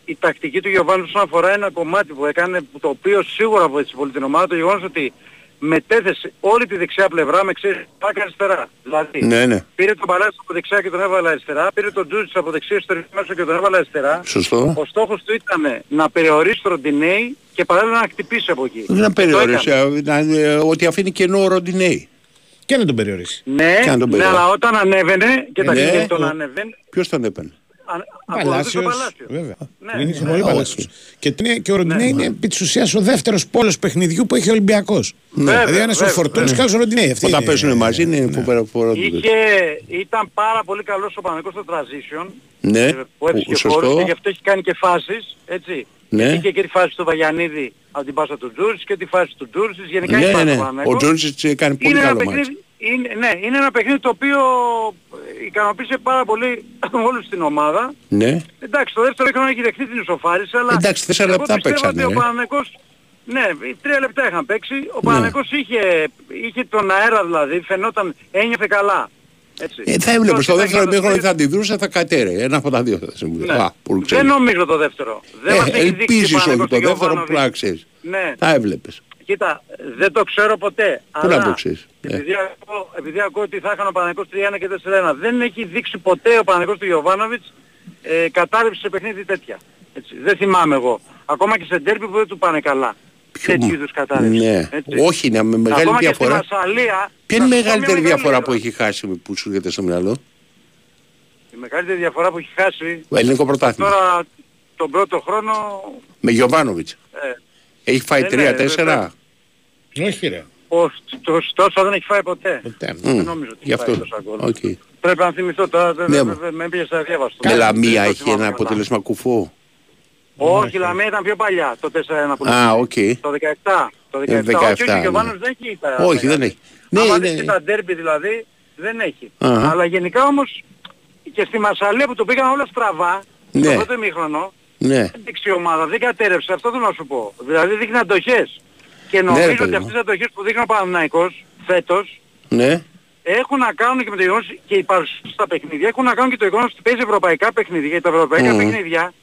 Speaker 10: η τακτική του Γιωβάνου όσον αφορά ένα κομμάτι που έκανε, που το οποίο σίγουρα βοήθησε πολύ την ομάδα, το γεγονός ότι μετέθεσε όλη τη δεξιά πλευρά με ξέρεις πάκα αριστερά. Δηλαδή,
Speaker 9: Ναι, ναι.
Speaker 10: πήρε τον Παλάσιο από δεξιά και τον έβαλε αριστερά, πήρε τον Τζούτζης από δεξιά στο μέσο και τον έβαλε αριστερά.
Speaker 9: Σωστό.
Speaker 10: Ο στόχος του ήταν να περιορίσει τον Ροντινέη και παράλληλα να χτυπήσει από εκεί.
Speaker 9: Δεν
Speaker 10: Το
Speaker 9: περιόρισε
Speaker 10: έκανε.
Speaker 9: να- ε, ότι αφήνει κενό ο Ροντινέη.
Speaker 1: Και να τον περιορίσει.
Speaker 10: Ναι,
Speaker 9: Και να τον
Speaker 10: ναι,
Speaker 9: περιορίσει.
Speaker 10: αλλά όταν ανέβαινε και τα
Speaker 9: Ναι.
Speaker 10: ναι, τον ανέβαινε,
Speaker 9: Ποιος τον έπαιρνε;
Speaker 10: αν- ακολουθούσε ο
Speaker 1: Παλάσιος,
Speaker 10: Παλάσιος.
Speaker 1: βέβαια.
Speaker 10: Ναι.
Speaker 1: Είναι πολύ
Speaker 9: Α,
Speaker 1: Παλάσιος.
Speaker 9: όχι.
Speaker 1: Και, είναι- και ο Ροντινέη είναι επί της ουσίας ο δεύτερος πόλος παιχνιδιού που έχει ο Ολυμπιακός.
Speaker 10: Βέβαια,
Speaker 1: Δηλαδή ένας ο
Speaker 10: βέβαια,
Speaker 1: Φορτούνης
Speaker 10: βέβαια.
Speaker 1: και άλλος ο Ροντινέη. Αυτή
Speaker 9: Όταν
Speaker 1: είναι-
Speaker 9: παίζουν μαζί είναι φοβερό φορό του.
Speaker 10: Είχε, ήταν πάρα πολύ καλός ο Παναγικός στο transition
Speaker 9: Ναι,
Speaker 10: ε, που έβρισκε
Speaker 9: σωστό.
Speaker 10: χώρους και γι' αυτό έχει κάνει και φάσεις, έτσι.
Speaker 9: Ναι.
Speaker 10: Είχε και τη φάση του Βαγιανίδη από την πάσα του Τζούρις και τη φάση του Τζούρις, γενικά έχει
Speaker 9: Ναι,
Speaker 10: φάση
Speaker 9: ναι.
Speaker 10: του Παναγικού.
Speaker 9: Ο Τζόρτζιτς έκανε πολύ
Speaker 10: είναι ένα
Speaker 9: καλό μάτι.
Speaker 10: Παιχνίδι, είναι, ναι, είναι ένα παιχνίδι το οποίο ε, ικανοποίησε πάρα πολύ όλους στην ομάδα.
Speaker 9: Ναι.
Speaker 10: Εντάξει, το δεύτερο χρόνο έχει δεχτεί την ισοφάριση, αλλά
Speaker 9: Εντάξει, τέσσερα
Speaker 10: εγώ
Speaker 9: λεπτά
Speaker 10: πιστεύω
Speaker 9: παίξανε,
Speaker 10: ότι
Speaker 9: ε.
Speaker 10: ο Παναγικός, ναι, τρία λεπτά είχαν παίξει, ο
Speaker 9: Ναι.
Speaker 10: Παναγικός είχε, είχε τον αέρα δηλαδή, φαινόταν, ένιωθε καλά. Έτσι.
Speaker 9: Ε, θα έβλεπες
Speaker 10: Τώρα
Speaker 9: στο δεύτερο
Speaker 10: κοιτάξτε,
Speaker 9: ημίχρονο
Speaker 10: το
Speaker 9: θα αντιδρούσε, θα κατέρε. Ένα από τα δύο θα συμβεί.
Speaker 10: Ναι.
Speaker 9: Α, που
Speaker 10: Δεν
Speaker 9: ξέρεις.
Speaker 10: νομίζω το δεύτερο. Δεν μας
Speaker 9: Ε,
Speaker 10: έχει δείξει
Speaker 9: ελπίζεις όχι
Speaker 10: Παναγικός
Speaker 9: το
Speaker 10: και ο
Speaker 9: δεύτερο
Speaker 10: Γιωβάνοβιτς.
Speaker 9: που να ξέρεις.
Speaker 10: Ναι.
Speaker 9: Θα έβλεπες.
Speaker 10: Κοίτα, δεν το ξέρω ποτέ.
Speaker 9: Πού να
Speaker 10: αλλά
Speaker 9: το ξέρεις. Ε.
Speaker 10: Επειδή, ακούω, επειδή ακούω ότι θα έκανε ο Παναγικός 3-1 και 4-1, δεν έχει δείξει ποτέ ο Παναγικός του Γιωβάνοβιτς ε, κατάρρευση σε παιχνίδι τέτοια. Έτσι. Δεν θυμάμαι εγώ. Ακόμα και σε ντέρμπι που δεν του πάνε καλά. Τέτοιου είδους κατάρρευση.
Speaker 9: Ναι.
Speaker 10: Έτσι.
Speaker 9: Όχι, είναι με μεγάλη
Speaker 10: Ακόμα
Speaker 9: διαφορά.
Speaker 10: Και στη Μασαλία,
Speaker 9: Ποια είναι η
Speaker 10: θα σου πω μια
Speaker 9: μεγαλύτερη
Speaker 10: μεγάλη
Speaker 9: διαφορά που
Speaker 10: διαφορά.
Speaker 9: έχει χάσει που σου έρχεται στο μυαλό;
Speaker 10: Η μεγαλύτερη διαφορά που έχει χάσει
Speaker 9: Το ελληνικό πρωτάθλημα.
Speaker 10: τώρα τον πρώτο χρόνο...
Speaker 9: Με Γιωβάνοβιτς.
Speaker 10: Ε,
Speaker 9: Έχει φάει
Speaker 10: ναι,
Speaker 9: 3-4.
Speaker 10: ναι,
Speaker 1: Όχι ρε.
Speaker 10: Ο, το, τόσο δεν έχει φάει ποτέ.
Speaker 1: Ποτέ.
Speaker 9: Μμ,
Speaker 10: Δεν νομίζω ότι
Speaker 9: Γι'
Speaker 10: έχει φάει
Speaker 9: αυτό.
Speaker 10: τόσα γκολ.
Speaker 9: Οκ.
Speaker 10: Πρέπει να θυμηθώ τώρα, δεν-
Speaker 9: Ναι,
Speaker 10: δεν-
Speaker 9: μα.
Speaker 10: δεν- με πήγε σε διάβαστο.
Speaker 9: Με Λαμία
Speaker 10: Δεν το
Speaker 9: έχει
Speaker 10: θυμάμαι
Speaker 9: ένα
Speaker 10: καλά.
Speaker 9: αποτέλεσμα κουφό.
Speaker 10: Όχι, η Λαμία ήταν πιο παλιά, το 4-1 που
Speaker 9: Α,
Speaker 10: λέμε.
Speaker 9: οκ.
Speaker 10: Το 17. Το 17.
Speaker 9: Ε,
Speaker 10: όχι, όχι,
Speaker 9: 17,
Speaker 10: ο Γιωβάνος
Speaker 9: ναι.
Speaker 10: δεν έχει τα
Speaker 9: Όχι,
Speaker 10: μεγάλα.
Speaker 9: δεν έχει. Ναι,
Speaker 10: Άμα
Speaker 9: ναι.
Speaker 10: δεις και τα ντέρμπι δηλαδή, δεν έχει.
Speaker 9: Αχα.
Speaker 10: Αλλά γενικά όμως και στη Μασαλία που το πήγαν όλα στραβά,
Speaker 9: Ναι.
Speaker 10: το πρώτο ημίχρονο,
Speaker 9: Ναι.
Speaker 10: δεν έδειξε η ομάδα, δεν κατέρευσε, αυτό θέλω να σου πω. Δηλαδή δείχνει αντοχές. Και
Speaker 9: Ναι, ρε
Speaker 10: νομίζω
Speaker 9: παιδί
Speaker 10: ότι
Speaker 9: μου.
Speaker 10: αυτές οι αντοχές που δείχνει ο Παναθηναϊκός φέτος,
Speaker 9: Ναι.
Speaker 10: έχουν να κάνουν και με το γεγονός και οι παρουσίες στα παιχνίδια έχουν να κάνουν και το γεγονός ότι παίζει ευρωπαϊκά παιχνίδια. Γιατί τα ευρωπαϊκά
Speaker 9: Μμμ.
Speaker 10: παιχνίδια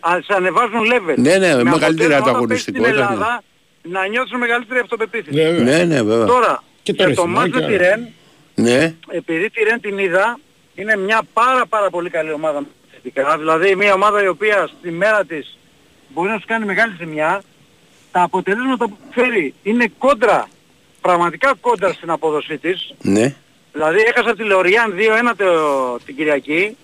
Speaker 10: α, σε ανεβάζουν level.
Speaker 9: Ναι, ναι,
Speaker 10: Με
Speaker 9: μεγαλύτερη
Speaker 10: αποτέλεσμα όταν
Speaker 9: ανταγωνιστικότητα,
Speaker 10: παίζεις Στην Ελλάδα να νιώθεις μεγαλύτερη αυτοπεποίθηση.
Speaker 1: Βέβαια.
Speaker 9: Ναι, ναι, βέβαια.
Speaker 10: Τώρα,
Speaker 1: Και το
Speaker 10: για το
Speaker 1: ρυθμό
Speaker 10: μάτς
Speaker 1: και
Speaker 10: με τη
Speaker 1: άλλα.
Speaker 10: Ρεν,
Speaker 9: Ναι.
Speaker 10: επειδή τη Ρεν την είδα, είναι μια πάρα πάρα πολύ καλή ομάδα θετικά. Δηλαδή μια ομάδα η οποία στη μέρα της μπορεί να σου κάνει μεγάλη ζημιά. Τα αποτελέσματα που φέρει είναι κόντρα, πραγματικά κόντρα στην απόδοσή της.
Speaker 9: Ναι.
Speaker 10: Δηλαδή έχασα τη Λεωριάν 2-1 το- την Κυριακή.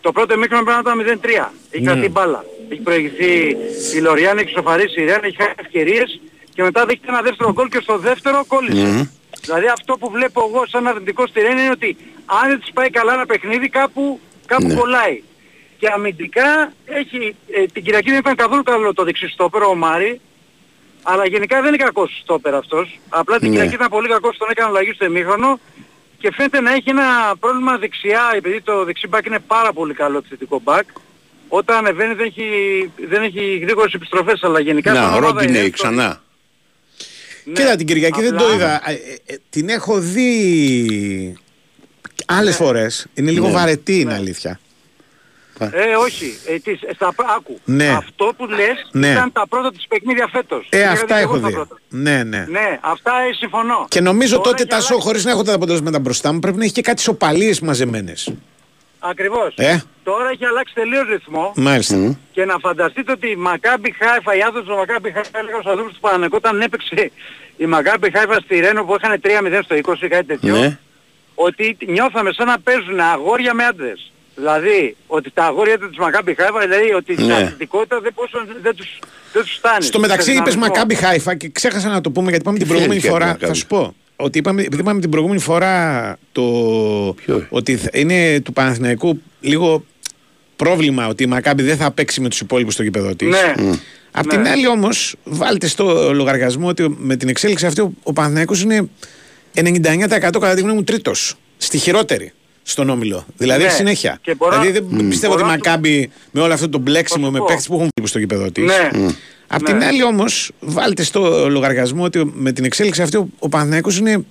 Speaker 10: Το πρώτο μήκρο πρέπει να ήταν 0-3. Έχει
Speaker 9: Ναι.
Speaker 10: κρατεί μπάλα. Έχει προηγηθεί η Λεωριάν, έχει σοφαρίσει η Ρεν, έχει χάσει ευκαιρίες και μετά δείχνει ένα δεύτερο γκολ και στο δεύτερο κόλλησε.
Speaker 9: Μμμ.
Speaker 10: Δηλαδή αυτό που βλέπω εγώ σαν αρνητικό στη Ρεν είναι ότι αν δεν της πάει καλά ένα παιχνίδι κάπου, κάπου
Speaker 9: Ναι.
Speaker 10: κολλάει. Και αμυντικά έχει, ε, την Κυριακή δεν ήταν καθόλου καλό το δεξί στόπερο ο Μάρη. Αλλά γενικά δεν είναι κακός στόπερ αυτός. Απλά την
Speaker 9: Ναι.
Speaker 10: Κυριακή ήταν πολύ κακός, τον έκανε αλλαγή στο εμίχρονο και φαίνεται να έχει ένα πρόβλημα δεξιά, επειδή το δεξί μπακ είναι πάρα πολύ καλό επιθετικό μπακ. Όταν ανεβαίνει δεν έχει, δεν έχει γρήγορες επιστροφές, αλλά γενικά σαν
Speaker 9: Να,
Speaker 10: ομάδα
Speaker 9: Ρόντινεϊ
Speaker 10: είναι
Speaker 9: ξανά.
Speaker 10: Ναι.
Speaker 1: Κοίτα την Κυριακή δεν το
Speaker 10: Απλά-
Speaker 1: είδα. Ε, ε, ε, την έχω δει άλλες φορές. Είναι λίγο
Speaker 9: Ναι.
Speaker 1: βαρετή είναι αλήθεια.
Speaker 10: Ε, όχι. Ε, τις, ε, στα, άκου.
Speaker 1: Ναι.
Speaker 10: Αυτό που λες
Speaker 1: Ναι.
Speaker 10: ήταν τα πρώτα της παιχνίδια φέτος.
Speaker 1: Ε,
Speaker 10: Είχα
Speaker 1: αυτά
Speaker 10: δει
Speaker 1: έχω
Speaker 10: εγώ τα
Speaker 1: δει.
Speaker 10: πρώτα.
Speaker 1: Ναι, ναι.
Speaker 10: Ναι, αυτά ε, συμφωνώ.
Speaker 1: Και νομίζω
Speaker 10: Τώρα
Speaker 1: τότε
Speaker 10: έχει
Speaker 1: τάσο,
Speaker 10: αλλάξει.
Speaker 1: χωρίς να έχω τα αποτελέσματα μπροστά μου, πρέπει να έχει και κάτι σοπαλίες μαζεμένες.
Speaker 10: Ακριβώς.
Speaker 1: Ε;
Speaker 10: Τώρα έχει αλλάξει τελείως ρυθμό
Speaker 1: Μάλιστα.
Speaker 10: και να φανταστείτε ότι η Μακάμπι Χάιφα, οι άνθρωποι του Μακάμπι Χάιφα έλεγα στους ανθρώπους του Παναγενικού όταν έπαιξε η Μακάμπι Χάιφα στη Ρένο που είχαν 3-0 στο 20 ή κάτι τέτοιο,
Speaker 9: Ναι.
Speaker 10: ότι νιώθαμε σαν να παίζουν αγόρια με άντρες. Δηλαδή, ότι τα αγόρια της Μακάμπι Χάιφα, δηλαδή ότι η
Speaker 9: Ναι.
Speaker 10: αθλητικότητα δεν, μπορούσαν- δεν, τους, δεν τους φτάνει.
Speaker 1: Στο μεταξύ
Speaker 10: Στο
Speaker 1: είπες
Speaker 10: δυναμισμό.
Speaker 1: Μακάμπι Χάιφα και ξέχασα να το πούμε γιατί είπαμε την
Speaker 9: Τι
Speaker 1: προηγούμενη
Speaker 9: θέλει και
Speaker 1: φορά.
Speaker 9: από Μακάμπι.
Speaker 1: Θα σου πω. Ότι είπαμε, επειδή είπαμε την προηγούμενη φορά το,
Speaker 9: Ποιο;
Speaker 1: ότι θα- είναι του Παναθηναϊκού λίγο πρόβλημα ότι η Μακάμπι δεν θα παίξει με τους υπόλοιπους στο γήπεδο της.
Speaker 10: Ναι.
Speaker 1: Απ'
Speaker 10: Ναι.
Speaker 1: την άλλη όμως, βάλτε στο λογαριασμό ότι με την εξέλιξη αυτή ο, ο Παναθηναϊκός είναι 99% κατά τη γνώμη μου τρίτος. Στη χειρότερη στον όμιλο. Δηλαδή
Speaker 10: Ναι.
Speaker 1: έχει συνέχεια.
Speaker 10: Και μπορώ-
Speaker 1: δηλαδή δεν πιστεύω ότι η
Speaker 10: μπορώ να σου-
Speaker 1: Μακάμπι με όλο αυτό το μπλέξιμο
Speaker 10: Θα σου
Speaker 1: με
Speaker 10: πω.
Speaker 1: παίχτε που έχουν φύγει στο γήπεδο της.
Speaker 10: Ναι.
Speaker 1: Απ'
Speaker 10: Ναι.
Speaker 1: την άλλη όμως, βάλτε στο λογαριασμό ότι με την εξέλιξη αυτή ο, ο Παναθηναϊκός είναι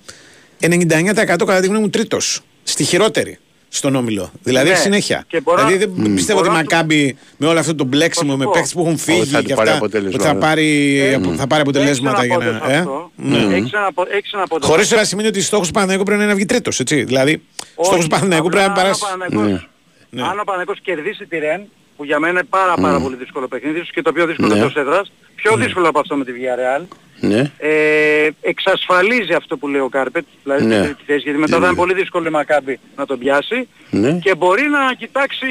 Speaker 1: 99% κατά τη γνώμη μου τρίτος. Στη χειρότερη στον όμιλο. Δηλαδή
Speaker 10: Ναι.
Speaker 1: έχει συνέχεια.
Speaker 10: Και μπορώ-
Speaker 1: δηλαδή δεν
Speaker 10: Μμ.
Speaker 1: πιστεύω ότι η
Speaker 10: Μπορώ να σου-
Speaker 1: Μακάμπι με όλο αυτό το μπλέξιμο
Speaker 10: Θα σου
Speaker 1: με
Speaker 10: πω;
Speaker 1: παίχτε που έχουν φύγει
Speaker 9: Ότι θα
Speaker 1: και
Speaker 9: του πάρει
Speaker 1: αυτά.
Speaker 9: αποτέλεσμα,
Speaker 1: Ότι θα
Speaker 9: ναι.
Speaker 1: πάρει,
Speaker 10: Ε,
Speaker 1: θα πάρει αποτελέσματα
Speaker 10: Έχεις
Speaker 1: για
Speaker 10: ένα
Speaker 1: να.
Speaker 10: απόδοσμα
Speaker 1: Ε;
Speaker 10: αυτό.
Speaker 1: Ναι.
Speaker 10: Έχεις ένα απο- έχεις ένα απόδοσμα.
Speaker 1: Χωρίς να σημαίνει ότι στόχος του Παναθηναϊκού πρέπει να είναι να βγει τρίτος. Δηλαδή,
Speaker 10: Όχι,
Speaker 1: στόχος του Παναθηναϊκού
Speaker 10: απλά
Speaker 1: πρέπει να
Speaker 10: αν ο
Speaker 1: περάσει.
Speaker 10: Παναθηναϊκός-
Speaker 1: Ναι.
Speaker 10: Αν ο Παναγικός κερδίσει τη Ρεν, που για μένα είναι πάρα πάρα πολύ δύσκολο παιχνίδι, ίσως και το πιο δύσκολο
Speaker 9: Ναι.
Speaker 10: εκτός έδρας, πιο δύσκολο από αυτό με τη Villarreal,
Speaker 9: Ναι.
Speaker 10: ε, εξασφαλίζει αυτό που λέει ο Κάρπετ, δηλαδή
Speaker 9: Ναι.
Speaker 10: στην τρίτη θέση, γιατί μετά
Speaker 9: Ναι.
Speaker 10: θα είναι πολύ δύσκολο η Μακάμπη να τον πιάσει
Speaker 9: Ναι.
Speaker 10: και μπορεί να κοιτάξει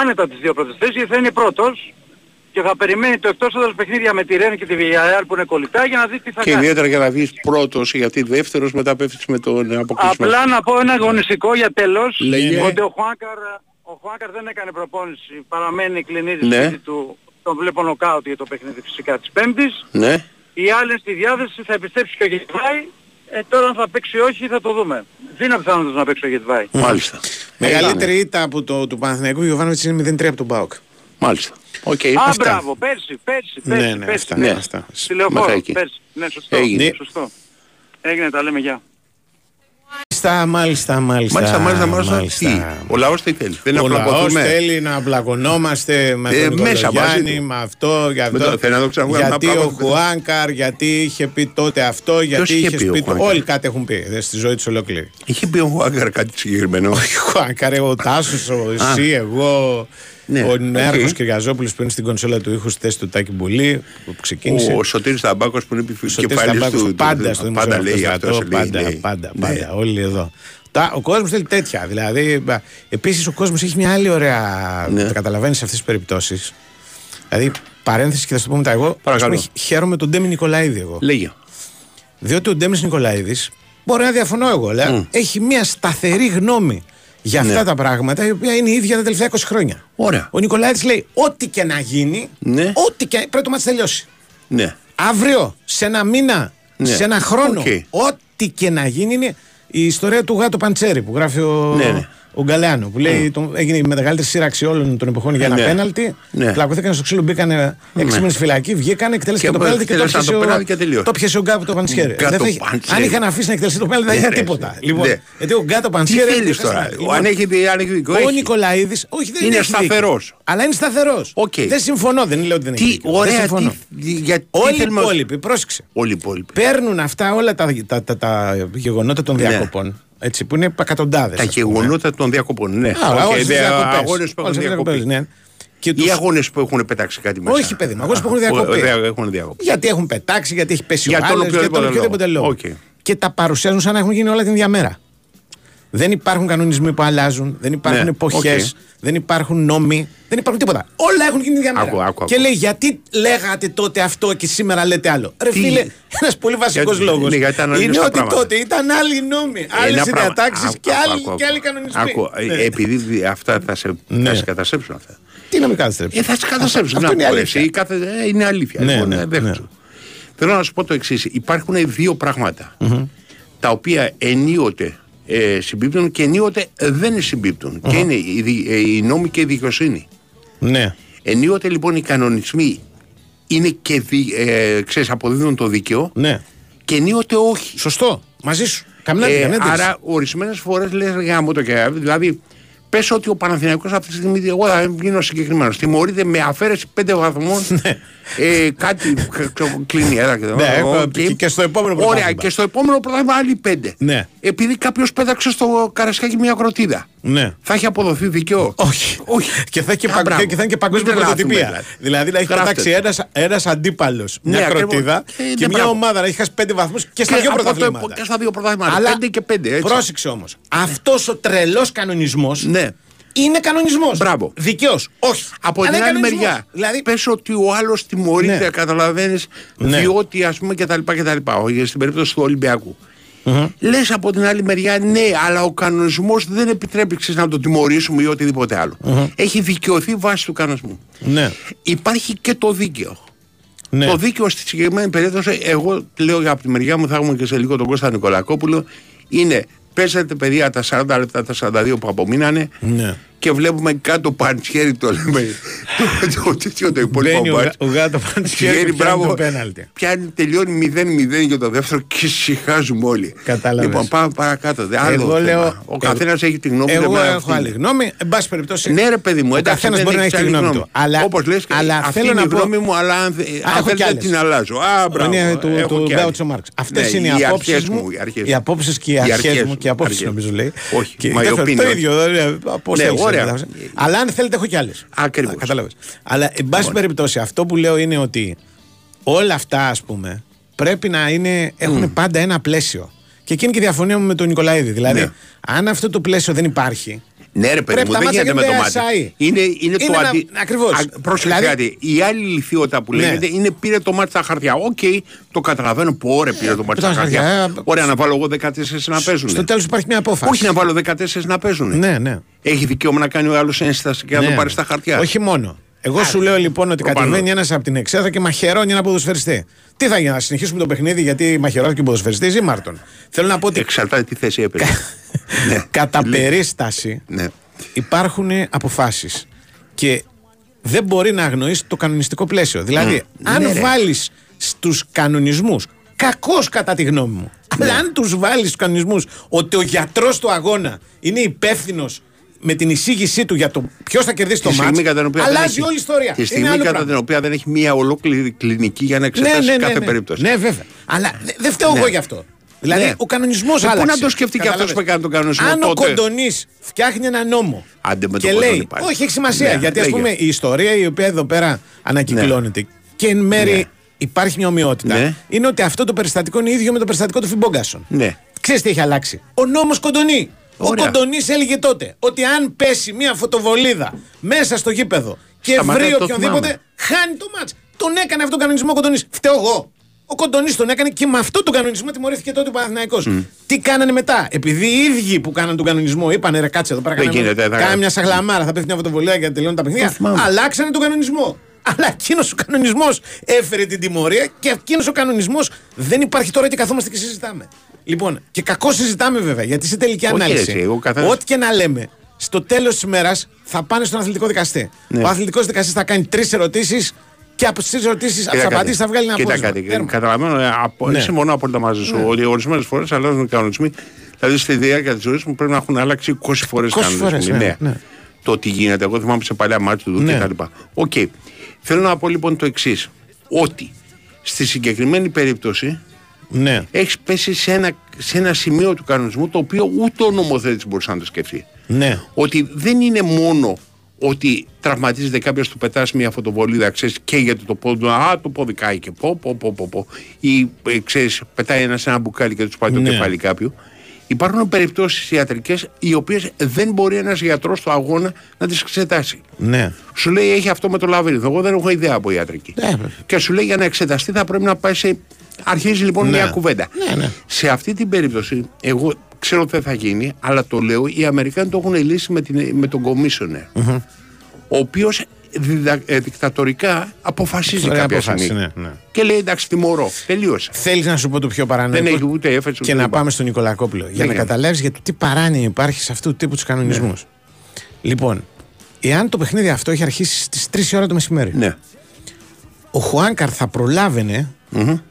Speaker 10: άνετα τις δύο πρώτες θέσεις, γιατί θα είναι πρώτος και θα περιμένει το εκτός έδρας παιχνίδια με τη Ρεν και τη Villarreal που είναι κολλητά για να δει τι θα
Speaker 9: Και
Speaker 10: κάνει.
Speaker 9: ιδιαίτερα για να βγεις πρώτος, γιατί δεύτερος μετά πέφτεις με τον αποκλεισμό.
Speaker 10: Απλά να πω ένα αγωνιστικό για τέλος,
Speaker 9: Λέγε.
Speaker 10: ότι ο Χουάνκαρ, ο Χουάνκαρ δεν έκανε προπόνηση, παραμένει κλινίδη
Speaker 9: Ναι.
Speaker 10: σπίτι του, τον βλέπω νοκάουτ για το παιχνίδι φυσικά της Πέμπτης.
Speaker 9: Ναι.
Speaker 10: Οι άλλοι στη διάθεση θα επιστρέψει και ο Γεντβάι, ε, τώρα αν θα παίξει ή όχι θα το δούμε. Δίνω πιθανότητες να παίξει ο Γεντβάι.
Speaker 9: Μάλιστα.
Speaker 1: Μεγαλύτερη ήττα από το, του Παναθηναϊκού Γιοβάνοβιτς είναι 0-3 από τον ΠΑΟΚ.
Speaker 9: Μάλιστα. Οκ.
Speaker 10: Α,
Speaker 1: αυτά.
Speaker 10: μπράβο, πέρσι, πέρσι,
Speaker 1: Ναι,
Speaker 10: πέρσι,
Speaker 1: ναι,
Speaker 10: πέρσι.
Speaker 1: αυτά,
Speaker 9: ναι.
Speaker 1: αυτά.
Speaker 10: Στη λεωφόρο,
Speaker 9: Μέχρι εκεί.
Speaker 10: πέρσι. Ναι, σωστό.
Speaker 9: Έγινε.
Speaker 10: Σωστό. Έγινε, τα λέμε, γεια.
Speaker 1: Μάλιστα, μάλιστα, μάλιστα.
Speaker 9: Μάλιστα, μάλιστα, μάλιστα. Τι, ο λαός τι θέλει. Δεν
Speaker 1: Ο λαός
Speaker 9: απλακωθούμε.
Speaker 1: θέλει να πλακωνόμαστε με
Speaker 9: Ε,
Speaker 1: τον
Speaker 9: μέσα μαζί
Speaker 1: Γιάννη,
Speaker 9: του.
Speaker 1: με αυτό, για
Speaker 9: Με
Speaker 1: αυτό.
Speaker 9: το- θέλει να το ξαναβγάλουμε
Speaker 1: γιατί
Speaker 9: ένα
Speaker 1: ο
Speaker 9: πράγμα που-
Speaker 1: Χουάνκαρ, γιατί είχε πει τότε αυτό, γιατί
Speaker 9: είχε
Speaker 1: είχε
Speaker 9: πει ο
Speaker 1: πει. το-
Speaker 9: Χουάνκαρ;
Speaker 1: Όλοι κάτι έχουν πει δε, στη ζωή τους ολόκληρη.
Speaker 9: Είχε πει ο Χουάνκαρ κάτι συγκεκριμένο;
Speaker 1: Ο Χουάνκαρ, εγώ, ο Τάσος, ο
Speaker 9: Α.
Speaker 1: εσύ, εγώ.
Speaker 9: Ναι,
Speaker 1: ο
Speaker 9: οκ.
Speaker 1: Νέαρχο Κυριαζόπουλος που είναι στην κονσόλα του ήχους στη θέση του Τάκη Μπουλή που ξεκίνησε.
Speaker 9: Ο Σωτήρης Ταμπάκος που είναι
Speaker 1: Σωτήρης
Speaker 9: επικεφαλής
Speaker 1: Ταμπάκος,
Speaker 9: του.
Speaker 1: πάντα στο
Speaker 9: πάντα λέει
Speaker 1: δημοσιογραφικό
Speaker 9: αυτός.
Speaker 1: στρατό, πάντα, πάντα, πάντα, όλοι εδώ. Τα, ο κόσμος θέλει τέτοια. Δηλαδή, επίσης ο κόσμος έχει μια άλλη ωραία.
Speaker 9: Ναι.
Speaker 1: Τα καταλαβαίνεις σε αυτές τις περιπτώσεις. Δηλαδή, παρένθεση και θα σου το πω μετά. Εγώ
Speaker 9: Παρακαλώ.
Speaker 1: ας πούμε, χαίρομαι τον Ντέμι Νικολαίδη εγώ.
Speaker 9: Λέγε.
Speaker 1: Διότι ο Ντέμις Νικολαίδης, μπορεί να διαφωνώ εγώ, αλλά έχει μια σταθερή γνώμη για αυτά
Speaker 9: Ναι.
Speaker 1: τα πράγματα, η οποία είναι η ίδια τα τελευταία 20 χρόνια.
Speaker 9: Ωραία.
Speaker 1: Ο Νικολαίδη λέει: Ό,τι και να γίνει,
Speaker 9: Ναι.
Speaker 1: ό,τι και πρέπει το ματς να τελειώσει.
Speaker 9: Ναι.
Speaker 1: Αύριο, σε ένα μήνα,
Speaker 9: Ναι.
Speaker 1: σε ένα χρόνο,
Speaker 9: Οκ.
Speaker 1: ό,τι και να γίνει είναι η ιστορία του Γκάτο Παντσέρη που γράφει ο,
Speaker 9: Ναι, ναι.
Speaker 1: Ο Γκαλεάνο. Που λέει τον, έγινε η μεγαλύτερη σύρραξη όλων των εποχών για ένα
Speaker 9: Ναι.
Speaker 1: πέναλτι.
Speaker 9: Ναι.
Speaker 1: Πλακωθήκαν στο ξύλο, μπήκαν 6
Speaker 9: Ναι.
Speaker 1: μήνες φυλακή, βγήκαν, εκτέλεσαν
Speaker 9: Και
Speaker 1: το πέναλτι και το
Speaker 9: εκτέλεσαν
Speaker 1: πιέσε
Speaker 9: το
Speaker 1: ο,
Speaker 9: πέναλτι και τελείωσε.
Speaker 1: το έπιασε ο Γκάτο Παντσέρη.
Speaker 9: Γκάτο
Speaker 1: Δεν θα είχε-
Speaker 9: Παντσέρη.
Speaker 1: Αν είχαν αφήσει να εκτελεστεί το πέναλτι δεν
Speaker 9: Ναι,
Speaker 1: θα είχε
Speaker 9: ρε,
Speaker 1: τίποτα.
Speaker 9: εσύ.
Speaker 1: Λοιπόν,
Speaker 9: Ναι.
Speaker 1: γιατί ο Γκάτο
Speaker 9: Τι
Speaker 1: Παντσέρη.
Speaker 9: θέλεις τώρα.
Speaker 1: Λοιπόν,
Speaker 9: Αν έχει δει- αν έχει δίκιο.
Speaker 1: ο
Speaker 9: έχει.
Speaker 1: Νικολαίδης, όχι δεν
Speaker 9: Είναι
Speaker 1: έχει δίκιο.
Speaker 9: σταθερός.
Speaker 1: Αλλά είναι σταθερός.
Speaker 9: Οκ.
Speaker 1: Δεν συμφωνώ, δεν λέω ότι δεν έχει
Speaker 9: Τι
Speaker 1: δίκιο. Δεν
Speaker 9: ωραία.
Speaker 1: συμφωνώ.
Speaker 9: τι- γιατί
Speaker 1: Όλοι οι
Speaker 9: θέλουμε-
Speaker 1: υπόλοιποι, πρόσεξε.
Speaker 9: Όλοι οι υπόλοιποι.
Speaker 1: Παίρνουν αυτά όλα τα, τα, τα, τα γεγονότα των
Speaker 9: Ναι.
Speaker 1: διακοπών Έτσι, που είναι εκατοντάδες.
Speaker 9: Τα γεγονότα των διακοπών. Ναι,
Speaker 1: Άρα,
Speaker 9: Οκ,
Speaker 1: όλες τις
Speaker 9: δε-
Speaker 1: διακοπές.
Speaker 9: αγώνες που
Speaker 1: Όλες
Speaker 9: έχουν
Speaker 1: τις διακοπές,
Speaker 9: διακοπεί.
Speaker 1: ναι. Και
Speaker 9: Ή
Speaker 1: τους-
Speaker 9: αγώνες που έχουν πετάξει κάτι μέσα.
Speaker 1: Όχι, παιδί μου, αγώνες που έχουν
Speaker 9: Α,
Speaker 1: διακοπεί.
Speaker 9: δια- Έχουν διακοπεί.
Speaker 1: Γιατί έχουν πετάξει, γιατί έχει πέσει
Speaker 9: Για
Speaker 1: ο
Speaker 9: τον
Speaker 1: άλλος, για τον
Speaker 9: οποιοδήποτε
Speaker 1: οποιοδήποτε
Speaker 9: λόγο.
Speaker 1: λόγο.
Speaker 9: Οκ.
Speaker 1: Και τα παρουσιάζουν σαν να έχουν γίνει όλα την ίδια μέρα. Δεν υπάρχουν κανονισμοί που αλλάζουν, δεν υπάρχουν
Speaker 9: Ναι,
Speaker 1: εποχές,
Speaker 9: οκ.
Speaker 1: δεν υπάρχουν νόμοι, δεν υπάρχουν τίποτα. Όλα έχουν γίνει την ίδια μέρα.
Speaker 9: Άκου, άκου,
Speaker 1: Και
Speaker 9: άκου.
Speaker 1: λέει, γιατί λέγατε τότε αυτό και σήμερα λέτε άλλο; Ρε
Speaker 9: Τι-
Speaker 1: φίλε, ένας πολύ βασικός
Speaker 9: Γιατί-
Speaker 1: λόγος
Speaker 9: ναι, γιατί ήταν αλλιώς
Speaker 1: είναι
Speaker 9: τα
Speaker 1: ότι
Speaker 9: πράγματα.
Speaker 1: τότε ήταν άλλοι νόμοι, άλλες
Speaker 9: Ένα πράγμα-
Speaker 1: διατάξεις
Speaker 9: Άκου,
Speaker 1: και,
Speaker 9: άκου,
Speaker 1: άλλοι-
Speaker 9: άκου,
Speaker 1: και άλλοι κανονισμοί.
Speaker 9: Άκου, ε,
Speaker 1: Ναι.
Speaker 9: επειδή δι- αυτά θα σε,
Speaker 1: Ναι.
Speaker 9: θα σε καταστρέψουν αυτά.
Speaker 1: Τι να με καταστρέψει.
Speaker 9: Ε, θα σε καταστρέψουν.
Speaker 1: Αυτό
Speaker 9: Να
Speaker 1: είναι
Speaker 9: πω,
Speaker 1: αλήθεια.
Speaker 9: εσύ, κάθε, ε, είναι αλήθεια.
Speaker 1: Ναι,
Speaker 9: λοιπόν,
Speaker 1: ναι,
Speaker 9: ε, δέχομαι.
Speaker 1: ναι.
Speaker 9: Θέλω να σου πω το εξής. Υπάρχουν δύο πράγματα τα οποία ενίοτε ε, συμπίπτουν και ενίοτε δεν συμπίπτουν. Και είναι η, δι- ε, η νόμη και η δικαιοσύνη.
Speaker 1: Ναι.
Speaker 9: Ενίοτε λοιπόν οι κανονισμοί είναι και δι, ε, ξέρεις, αποδίδουν το δίκαιο
Speaker 1: ναι.
Speaker 9: και ενίοτε όχι.
Speaker 1: Σωστό. Μαζί σου. Καμιά
Speaker 9: Ε,
Speaker 1: καμιά αντίρρηση.
Speaker 9: άρα ορισμένες φορές λες γάμο το και δηλαδή. Πες ότι ο Παναθηναϊκός αυτή τη στιγμή, εγώ θα γίνω συγκεκριμένος. Τιμωρείται με αφαίρεση πέντε βαθμών. ε, κάτι ξέρω, κλείνει ένα και
Speaker 1: Ναι, έχω- και- και στο επόμενο
Speaker 9: Ωραία,
Speaker 1: πρωτάθλημα.
Speaker 9: και στο επόμενο πρωτάθλημα άλλοι πέντε.
Speaker 1: Ναι.
Speaker 9: Επειδή κάποιος πέταξε στο καρασκάκι μια κροτίδα.
Speaker 1: Ναι.
Speaker 9: Θα έχει αποδοθεί δικαιό.
Speaker 1: Όχι.
Speaker 9: Όχι.
Speaker 1: Και θα, έχει και
Speaker 9: Α,
Speaker 1: παγκ-
Speaker 9: μπράβο.
Speaker 1: και θα είναι και παγκόσμια
Speaker 9: Μην τρελαθούμε,
Speaker 1: πρωτοτυπία.
Speaker 9: δηλαδή.
Speaker 1: Δηλαδή να έχει
Speaker 9: Γράφτε
Speaker 1: πετάξει
Speaker 9: το.
Speaker 1: ένας, ένας αντίπαλος
Speaker 9: Ναι,
Speaker 1: μια
Speaker 9: ακριβώς.
Speaker 1: κροτίδα
Speaker 9: Ε, ναι,
Speaker 1: και μια
Speaker 9: μπράβο.
Speaker 1: ομάδα να έχει χάσει πέντε βαθμούς και στα
Speaker 9: Και
Speaker 1: δύο
Speaker 9: από το-
Speaker 1: πρωταθλήματα.
Speaker 9: και στα δύο πρωταθλήματα.
Speaker 1: Αλλά
Speaker 9: Πέντε και πέντε, έτσι.
Speaker 1: Πρόσεξε όμως. Αυτός ο τρελός κανονισμός
Speaker 9: Ναι.
Speaker 1: είναι κανονισμός.
Speaker 9: Μπράβο.
Speaker 1: Δικαίως. Όχι.
Speaker 9: Από
Speaker 1: Αλλά
Speaker 9: την
Speaker 1: είναι
Speaker 9: άλλη
Speaker 1: κανονισμός.
Speaker 9: μεριά,
Speaker 1: Δηλαδή,
Speaker 9: πες ότι ο άλλος τιμωρείται,
Speaker 1: Ναι.
Speaker 9: καταλαβαίνεις,
Speaker 1: Ναι.
Speaker 9: διότι ας πούμε κτλ. κτλ. Όχι, στην περίπτωση του ολυμπιακου Λες από την άλλη μεριά, ναι, αλλά ο κανονισμός δεν επιτρέπει ξέρεις, να το τιμωρήσουμε ή οτιδήποτε άλλο. Έχει δικαιωθεί βάσει του κανονισμού.
Speaker 1: ναι.
Speaker 9: Υπάρχει και το δίκαιο.
Speaker 1: Ναι.
Speaker 9: Το δίκαιο στη συγκεκριμένη περίπτωση, εγώ λέω για από τη μεριά μου, θα έχουμε και σε λίγο τον Κώστα Νικολακόπουλο, είναι παίζετε παιδιά τα 40 λεπτά, τα 42 που απομείνανε
Speaker 1: Ναι.
Speaker 9: Και βλέπουμε κάτω παντσιέρι το λέμε. το, το, τέτοιο το υπόλοιπο
Speaker 1: Μπαίνει ο
Speaker 9: μπάτς.
Speaker 1: γα- ο γάτο Παντσιέρι
Speaker 9: Πηγαίνει,
Speaker 1: και πιάνει
Speaker 9: μπράβο,
Speaker 1: το πέναλτι.
Speaker 9: Πιάνει, τελειώνει 0-0 για το δεύτερο και συχάζουμε όλοι.
Speaker 1: Κατάλαβες.
Speaker 9: Λοιπόν, πάμε παρακάτω. Δε, άλλο
Speaker 1: Εγώ
Speaker 9: θέμα.
Speaker 1: λέω-
Speaker 9: Ο καθένας έχει τη γνώμη του.
Speaker 1: Εγώ
Speaker 9: εμένα
Speaker 1: έχω
Speaker 9: αυτή
Speaker 1: άλλη
Speaker 9: είναι.
Speaker 1: γνώμη. Εν πάση περιπτώσει.
Speaker 9: Ναι, ρε παιδί μου,
Speaker 1: ο
Speaker 9: εντάξει,
Speaker 1: καθένας
Speaker 9: δεν
Speaker 1: μπορεί να έχει
Speaker 9: έχεις
Speaker 1: τη
Speaker 9: άλλη
Speaker 1: γνώμη του. Αλλά,
Speaker 9: Όπως λες,
Speaker 1: αλλά
Speaker 9: αυτή
Speaker 1: θέλω
Speaker 9: είναι
Speaker 1: να
Speaker 9: η
Speaker 1: πω.
Speaker 9: γνώμη μου, αλλά αν, θε-
Speaker 1: Α,
Speaker 9: αν
Speaker 1: έχω κι
Speaker 9: θέλετε
Speaker 1: άλλες.
Speaker 9: την αλλάζω. Α, μπράβο.
Speaker 1: Είναι του,
Speaker 9: έχω
Speaker 1: του
Speaker 9: κι
Speaker 1: Γκάουτσο
Speaker 9: άλλες.
Speaker 1: Μάρξ. Αυτές
Speaker 9: Ναι,
Speaker 1: είναι οι απόψεις
Speaker 9: αρχές
Speaker 1: μου.
Speaker 9: οι αρχές
Speaker 1: Οι απόψεις και οι
Speaker 9: Οι
Speaker 1: αρχές
Speaker 9: αρχές
Speaker 1: μου και οι απόψεις
Speaker 9: αρχές.
Speaker 1: νομίζω λέει.
Speaker 9: Όχι,
Speaker 1: Και
Speaker 9: μα οι
Speaker 1: τέλος, Το
Speaker 9: opinions.
Speaker 1: ίδιο. Ε, Πώ
Speaker 9: Ναι,
Speaker 1: θέλει.
Speaker 9: ωραία.
Speaker 1: Αλλά αν θέλετε, έχω κι άλλες.
Speaker 9: Ακριβώς.
Speaker 1: Κατάλαβες. Αλλά εν πάση περιπτώσει, αυτό που λέω είναι ότι όλα αυτά, ας πούμε, πρέπει να είναι, έχουν πάντα ένα πλαίσιο. Και εκείνη και η διαφωνία μου με τον Νικολαίδη. Δηλαδή,
Speaker 9: Ναι.
Speaker 1: αν αυτό το πλαίσιο δεν υπάρχει.
Speaker 9: Ναι, ρε παιδί
Speaker 1: Πρέπει
Speaker 9: μου,
Speaker 1: τα
Speaker 9: δεν
Speaker 1: μάτια
Speaker 9: γίνεται με το
Speaker 1: γίνονται
Speaker 9: μάτι.
Speaker 1: ασάι.
Speaker 9: Είναι, είναι, το
Speaker 1: Είναι ένα-
Speaker 9: αντί.
Speaker 1: ακριβώς.
Speaker 9: Α, Πρόσεξε
Speaker 1: Δηλαδή-
Speaker 9: κάτι. Η άλλη λυθιότητα που
Speaker 1: Ναι.
Speaker 9: λέγεται είναι πήρε το μάτι στα χαρτιά. Οκ, το καταλαβαίνω. Πω, ρε, πήρε το μάτι
Speaker 1: τα
Speaker 9: στα
Speaker 1: χαρτιά,
Speaker 9: χαρτιά.
Speaker 1: ε,
Speaker 9: Ωραία, να βάλω εγώ 14 να παίζουν.
Speaker 1: Στο τέλος υπάρχει μια απόφαση.
Speaker 9: Όχι να βάλω 14 να παίζουν.
Speaker 1: Ναι, ναι.
Speaker 9: Έχει δικαίωμα να κάνει ο άλλος ένσταση και να
Speaker 1: Ναι.
Speaker 9: το πάρει στα χαρτιά.
Speaker 1: Όχι μόνο. Εγώ σου λέω λοιπόν ότι
Speaker 9: το πάνω.
Speaker 1: κατεβαίνει ένας από την εξέδρα και μαχαιρώνει ένα ποδοσφαιριστή. Τι θα γίνει, να συνεχίσουμε το παιχνίδι γιατί μαχαιρώνει ο ποδοσφαιριστής ή Μάρτον. Θέλω να πω ότι
Speaker 9: Εξαρτάται τι θέση έπαιζε. ναι.
Speaker 1: κατά περίσταση
Speaker 9: Ναι.
Speaker 1: υπάρχουν αποφάσεις. Και δεν μπορεί να αγνοήσει το κανονιστικό πλαίσιο. Δηλαδή, αν
Speaker 9: Ναι, ρε.
Speaker 1: βάλεις στους κανονισμούς, κακώς κατά τη γνώμη μου,
Speaker 9: Ναι.
Speaker 1: αλλά αν τους βάλεις στους κανονισμούς ότι ο γιατρός του αγώνα είναι υπεύθυνος με την εισήγησή του για το ποιος θα κερδίσει το
Speaker 9: Τη στιγμή
Speaker 1: μάτς,
Speaker 9: κατά την οποία δεν
Speaker 1: αλλάζει
Speaker 9: έχει-
Speaker 1: όλη η ιστορία.
Speaker 9: Τη
Speaker 1: Είναι
Speaker 9: στιγμή
Speaker 1: άλλο
Speaker 9: κατά
Speaker 1: πράγμα.
Speaker 9: την οποία δεν έχει μια ολόκληρη κλινική για να εξετάσει κάθε περίπτωση.
Speaker 1: Ναι, βέβαια. Αλλά δε- δεν φταίω
Speaker 9: Ναι.
Speaker 1: εγώ γι' αυτό. Δηλαδή,
Speaker 9: Ναι.
Speaker 1: ο κανονισμός
Speaker 9: Ε, πού
Speaker 1: άλλαξε.
Speaker 9: να το σκεφτεί και
Speaker 1: Κατάλαβες.
Speaker 9: αυτός που έκανε τον κανονισμό
Speaker 1: Αν
Speaker 9: τότε;
Speaker 1: ο Κοντονής φτιάχνει ένα νόμο
Speaker 9: Άντε με
Speaker 1: και
Speaker 9: τον
Speaker 1: λέει.
Speaker 9: Κοντονή πάλι.
Speaker 1: Όχι, έχει σημασία.
Speaker 9: Ναι,
Speaker 1: γιατί ας
Speaker 9: λέγε.
Speaker 1: πούμε η ιστορία η οποία εδώ πέρα ανακυκλώνεται και εν μέρει
Speaker 9: Ναι.
Speaker 1: υπάρχει μια ομοιότητα.
Speaker 9: Ναι.
Speaker 1: Είναι ότι αυτό το περιστατικό είναι ίδιο με το περιστατικό του Φιμπόγκασον.
Speaker 9: Ναι.
Speaker 1: Ξέρεις τι έχει αλλάξει; Ο νόμος Κοντονή. Ο
Speaker 9: Ωραία.
Speaker 1: Κοντονής έλεγε τότε ότι αν πέσει μια φωτοβολίδα μέσα στο γήπεδο και
Speaker 9: Σταματάει,
Speaker 1: βρει
Speaker 9: το
Speaker 1: οποιονδήποτε,
Speaker 9: θυμάμαι.
Speaker 1: χάνει το μάτς. Τον έκανε αυτόν τον κανονισμός ο Κοντονής. Φταίω εγώ. Ο Κοντονής τον έκανε και με αυτόν τον κανονισμό τιμωρήθηκε τότε ο Παναθηναϊκός. Τι κάνανε μετά; Επειδή οι ίδιοι που κάνανε τον κανονισμό είπαν ρε κάτσε εδώ πέρα.
Speaker 9: Δεν
Speaker 1: κάναμε-
Speaker 9: γίνεται, θα-
Speaker 1: Κάνε μια σαγλαμάρα, θα πέφτει μια φωτοβολίδα και τελειώνουν τα παιχνίδια.
Speaker 9: θυμάμαι.
Speaker 1: Αλλάξανε τον κανονισμό. Αλλά εκείνος ο κανονισμός έφερε την τιμωρία και εκείνος ο κανονισμός δεν υπάρχει τώρα και καθόμαστε και συζητάμε. Λοιπόν, και κακό συζητάμε βέβαια, γιατί σε τελική
Speaker 9: Όχι,
Speaker 1: ανάλυση,
Speaker 9: έτσι, εγώ καθένας-
Speaker 1: ό,τι και να λέμε, στο τέλος της ημέρα θα πάνε στον αθλητικό δικαστή.
Speaker 9: Ναι.
Speaker 1: Ο αθλητικός δικαστής θα κάνει τρεις ερωτήσεις και από τις τρεις ερωτήσεις, από τι
Speaker 9: Κοίτα κάτι.
Speaker 1: απαντήσεις θα βγάλει ένα
Speaker 9: Κοίτα
Speaker 1: απόσπασμα.
Speaker 9: κάτι.
Speaker 1: Τέρμα.
Speaker 9: Καταλαβαίνω, ε, απο-
Speaker 1: Ναι.
Speaker 9: συμφωνώ απόλυτα μαζί σου ότι ορισμένες φορές αλλάζουν οι κανονισμοί. Δηλαδή στη διάρκεια τη ζωή μου πρέπει να έχουν αλλάξει 20 φορές
Speaker 1: 20 φορές, ναι, ναι.
Speaker 9: Το τι γίνεται. Εγώ θυμάμαι σε παλιά ματς του
Speaker 1: Ναι.
Speaker 9: κτλ. Οκ. Θέλω να πω λοιπόν το εξής. Ότι στη συγκεκριμένη περίπτωση
Speaker 1: Ναι.
Speaker 9: έχεις πέσει σε ένα σε ένα σημείο του κανονισμού το οποίο ούτε ο νομοθέτης μπορούσε να το σκεφτεί.
Speaker 1: Ναι.
Speaker 9: Ότι δεν είναι μόνο ότι τραυματίζεται κάποιος του πετάς μια φωτοβολίδα, ξέρεις, και γιατί το πόδι του, Α, το πόδι κάει και πω, πω, πω, πω, πω. Ή ε, ξέρεις, πετάει ένα ένα μπουκάλι και του πάει το
Speaker 1: Ναι.
Speaker 9: κεφάλι κάποιου. Υπάρχουν περιπτώσεις ιατρικές οι οποίες δεν μπορεί ένας γιατρός στο αγώνα να τις εξετάσει.
Speaker 1: Ναι.
Speaker 9: Σου λέει έχει αυτό με το λαβύρινθο. Εγώ δεν έχω ιδέα από ιατρική.
Speaker 1: Ναι, βέβαια.
Speaker 9: και σου λέει για να εξεταστεί θα πρέπει να πάει σε. Αρχίζει λοιπόν
Speaker 1: Ναι.
Speaker 9: μια κουβέντα.
Speaker 1: Ναι, ναι.
Speaker 9: Σε αυτή την περίπτωση, εγώ ξέρω ότι δεν θα γίνει, αλλά το λέω, οι Αμερικάνοι το έχουν λύσει με, την, με τον Commissioner. Ο οποίος δικτατορικά αποφασίζει
Speaker 1: Ωραία
Speaker 9: κάποια
Speaker 1: αποφάση,
Speaker 9: στιγμή.
Speaker 1: ναι, ναι.
Speaker 9: Και λέει εντάξει, τιμωρώ. Τελείωσε.
Speaker 1: Θέλεις να σου πω το πιο παράνοϊκο.
Speaker 9: Δεν έχει ούτε έφεση
Speaker 1: Και να πάμε στον Νικολακόπουλο. Για να
Speaker 9: Ναι.
Speaker 1: καταλάβεις γιατί τι παράνοια υπάρχει σε αυτού του τύπου τους κανονισμούς. Λοιπόν, εάν το παιχνίδι αυτό έχει αρχίσει στις 3 ώρα το μεσημέρι,
Speaker 9: Ναι.
Speaker 1: ο Χουάνκαρ θα προλάβαινε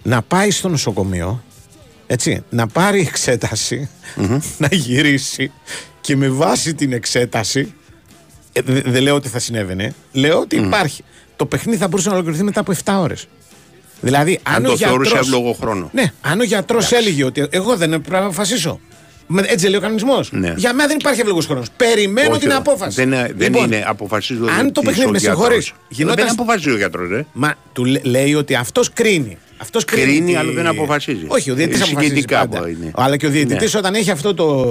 Speaker 1: να πάει στο νοσοκομείο, έτσι, να πάρει εξέταση, να γυρίσει και με βάση την εξέταση. ε, δε- Δεν λέω ότι θα συνέβαινε, λέω ότι υπάρχει. Το παιχνίδι θα μπορούσε να ολοκληρωθεί μετά από 7 ώρες. Δηλαδή, αν,
Speaker 9: Αν
Speaker 1: ο
Speaker 9: το θεωρούσε
Speaker 1: γιατρός-
Speaker 9: εύλογο χρόνο.
Speaker 1: ναι, αν ο γιατρός έλεγε ότι εγώ δεν πρέπει να αποφασίσω. Με- Έτσι λέει ο κανονισμός.
Speaker 9: Ναι.
Speaker 1: Για μένα δεν υπάρχει εύλογος χρόνος. Περιμένω
Speaker 9: Όχι,
Speaker 1: την απόφαση.
Speaker 9: Δεν, δεν
Speaker 1: Λοιπόν,
Speaker 9: είναι αποφασίζει ο
Speaker 1: Αν το
Speaker 9: διαιτητής,
Speaker 1: παιχνίδι
Speaker 9: ο
Speaker 1: με
Speaker 9: γιατρός.
Speaker 1: συγχωρείς. Γινόταν.
Speaker 9: Δεν αποφασίζει ο γιατρός, ρε.
Speaker 1: Μα του λέ- λέει ότι αυτός κρίνει. Αυτός κρίνει,
Speaker 9: Κρίνει,
Speaker 1: τι-
Speaker 9: αλλά δεν αποφασίζει.
Speaker 1: Όχι, ο διαιτητής
Speaker 9: Ε,
Speaker 1: αποφασίζει.
Speaker 9: συγκινητικά
Speaker 1: Πάντα.
Speaker 9: είναι.
Speaker 1: Αλλά και ο διαιτητής
Speaker 9: Ναι.
Speaker 1: όταν έχει αυτό το.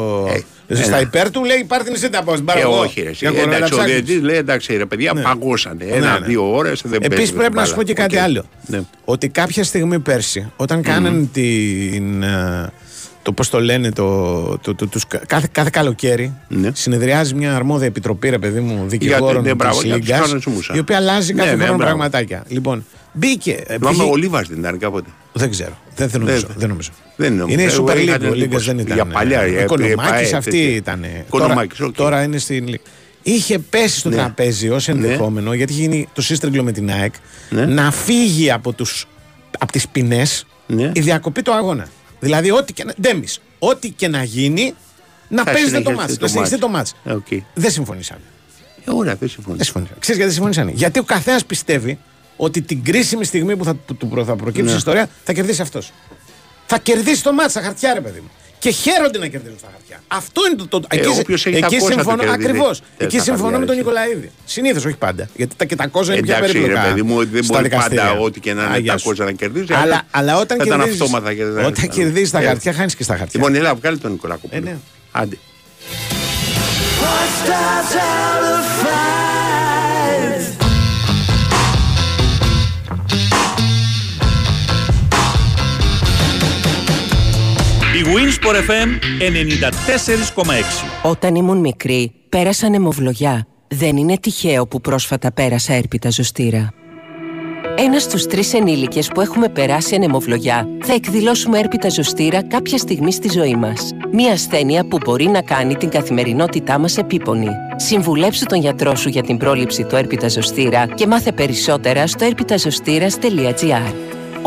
Speaker 1: στα
Speaker 9: ναι.
Speaker 1: υπέρ του λέει: Πάρ την εσύ την απόφαση. πάρω
Speaker 9: Ε,
Speaker 1: εγώ.
Speaker 9: όχι, ρε.
Speaker 1: Για
Speaker 9: εσύ. Εντάξει, ο
Speaker 1: κορονοϊό
Speaker 9: διαιτητής λέει εντάξει, ρε παιδιά,
Speaker 1: Ναι.
Speaker 9: παγώσανε.
Speaker 1: Ναι,
Speaker 9: Ένα-δύο ώρες δεν
Speaker 1: Επίσης
Speaker 9: παίζουν
Speaker 1: πρέπει να σου
Speaker 9: μπάλα.
Speaker 1: πω και κάτι
Speaker 9: Οκ.
Speaker 1: άλλο.
Speaker 9: Ναι.
Speaker 1: Ότι κάποια στιγμή πέρσι, όταν κάνανε την. ε, το πώς το λένε, το, το, το, τους, κάθε, κάθε καλοκαίρι
Speaker 9: Ναι.
Speaker 1: συνεδριάζει μια αρμόδια επιτροπή, ρε παιδί μου, δικηγόρων
Speaker 9: ναι, μπράβο,
Speaker 1: τη
Speaker 9: για τους
Speaker 1: Λίγκας,
Speaker 9: κανονισμούς, α.
Speaker 1: η οποία αλλάζει
Speaker 9: Ναι,
Speaker 1: κάθε
Speaker 9: ναι,
Speaker 1: χρόνο
Speaker 9: μπράβο.
Speaker 1: πραγματάκια. Λοιπόν, μπήκε.
Speaker 9: Θυμάμαι
Speaker 1: πήγε-
Speaker 9: ο Λίβας δεν ήταν κάποτε.
Speaker 1: δεν ξέρω. Δεν, δεν νομίζω.
Speaker 9: Δεν-
Speaker 1: Δεν, νομίζω.
Speaker 9: δεν νομίζω.
Speaker 1: Είναι η
Speaker 9: Εγώ
Speaker 1: Super
Speaker 9: είχα
Speaker 1: League.
Speaker 9: την
Speaker 1: Ο Λίγκας
Speaker 9: εντύπωση.
Speaker 1: δεν ήταν.
Speaker 9: Για παλιά,
Speaker 1: Ο
Speaker 9: για-
Speaker 1: Οικονομάκης
Speaker 9: για-
Speaker 1: αυτή
Speaker 9: τέτοια.
Speaker 1: ήταν.
Speaker 9: Οικονομάκης,
Speaker 1: τώρα,
Speaker 9: οκ.
Speaker 1: τώρα είναι στην League. Είχε πέσει στο
Speaker 9: Ναι.
Speaker 1: τραπέζι ως ενδεχόμενο, γιατί είχε γίνει το σύστριγγλο με την ΑΕΚ,
Speaker 9: Ναι.
Speaker 1: να φύγει από, τους, από τις ποινές
Speaker 9: Ναι.
Speaker 1: η διακοπή του αγώνα. Δηλαδή, ό,τι και να, ντέμις, ό,τι και να γίνει, να
Speaker 9: Θα
Speaker 1: παίζετε το
Speaker 9: συνεχιστεί
Speaker 1: μάτς.
Speaker 9: το
Speaker 1: Να συνεχιστεί το
Speaker 9: μάτς.
Speaker 1: μάτς.
Speaker 9: Ε, οκ.
Speaker 1: Δεν συμφωνήσαμε.
Speaker 9: Ε, Ωραία, δεν συμφωνώ.
Speaker 1: Δεν συμφωνήσαμε. Ξέρεις γιατί δεν συμφωνήσανε; Γιατί ο καθένας πιστεύει ότι την κρίσιμη στιγμή που θα, του, του- θα προκύψει
Speaker 9: Ναι.
Speaker 1: η ιστορία θα κερδίσει αυτός. Θα κερδίσει το μάτι στα χαρτιά, ρε παιδί μου. Και χαίρονται να κερδίζουν στα χαρτιά. Αυτό είναι το. το
Speaker 9: Ε,
Speaker 1: εκεί
Speaker 9: όποιος έχει τα
Speaker 1: εκεί
Speaker 9: κόστα του
Speaker 1: συμφωνώ.
Speaker 9: κερδίζει.
Speaker 1: Ακριβώς.
Speaker 9: Ε,
Speaker 1: Εκεί
Speaker 9: τα
Speaker 1: συμφωνώ με τον
Speaker 9: χαρτιά,
Speaker 1: Νικολαίδη. Συνήθως, όχι πάντα. Γιατί τα και τα κόζα είναι πιο
Speaker 9: Εντάξει, ρε
Speaker 1: περίπλοκα.
Speaker 9: παιδί μου, δεν
Speaker 1: στα
Speaker 9: μπορεί
Speaker 1: δικαστήρια.
Speaker 9: πάντα ό,τι και να είναι
Speaker 1: Άγια
Speaker 9: τα
Speaker 1: σου.
Speaker 9: κόζα να κερδίζει.
Speaker 1: Αλλά, αλλά όταν
Speaker 9: θα ήταν
Speaker 1: κερδίζεις,
Speaker 9: αυτόματα και δεν-
Speaker 1: όταν κερδίζεις τα
Speaker 9: Ε,
Speaker 1: χαρτιά, χάνεις και στα χαρτιά.
Speaker 9: Λοιπόν, έλα, βγάλει τον Νικολάκο.
Speaker 1: Ε, ναι.
Speaker 9: Άντε.
Speaker 2: Η Winsport FM 94,6.
Speaker 11: Όταν ήμουν μικρή, πέρασαν αιμοβλογιά. Δεν είναι τυχαίο που πρόσφατα πέρασα έρπιτα ζωστήρα. Ένας στους τρεις ενήλικες που έχουμε περάσει ανεμοβλογιά θα εκδηλώσουμε έρπιτα ζωστήρα κάποια στιγμή στη ζωή μας. Μία ασθένεια που μπορεί να κάνει την καθημερινότητά μας επίπονη. Συμβουλέψου τον γιατρό σου για την πρόληψη του έρπιτα ζωστήρα και μάθε περισσότερα στο έρπιταζωστήρας.gr.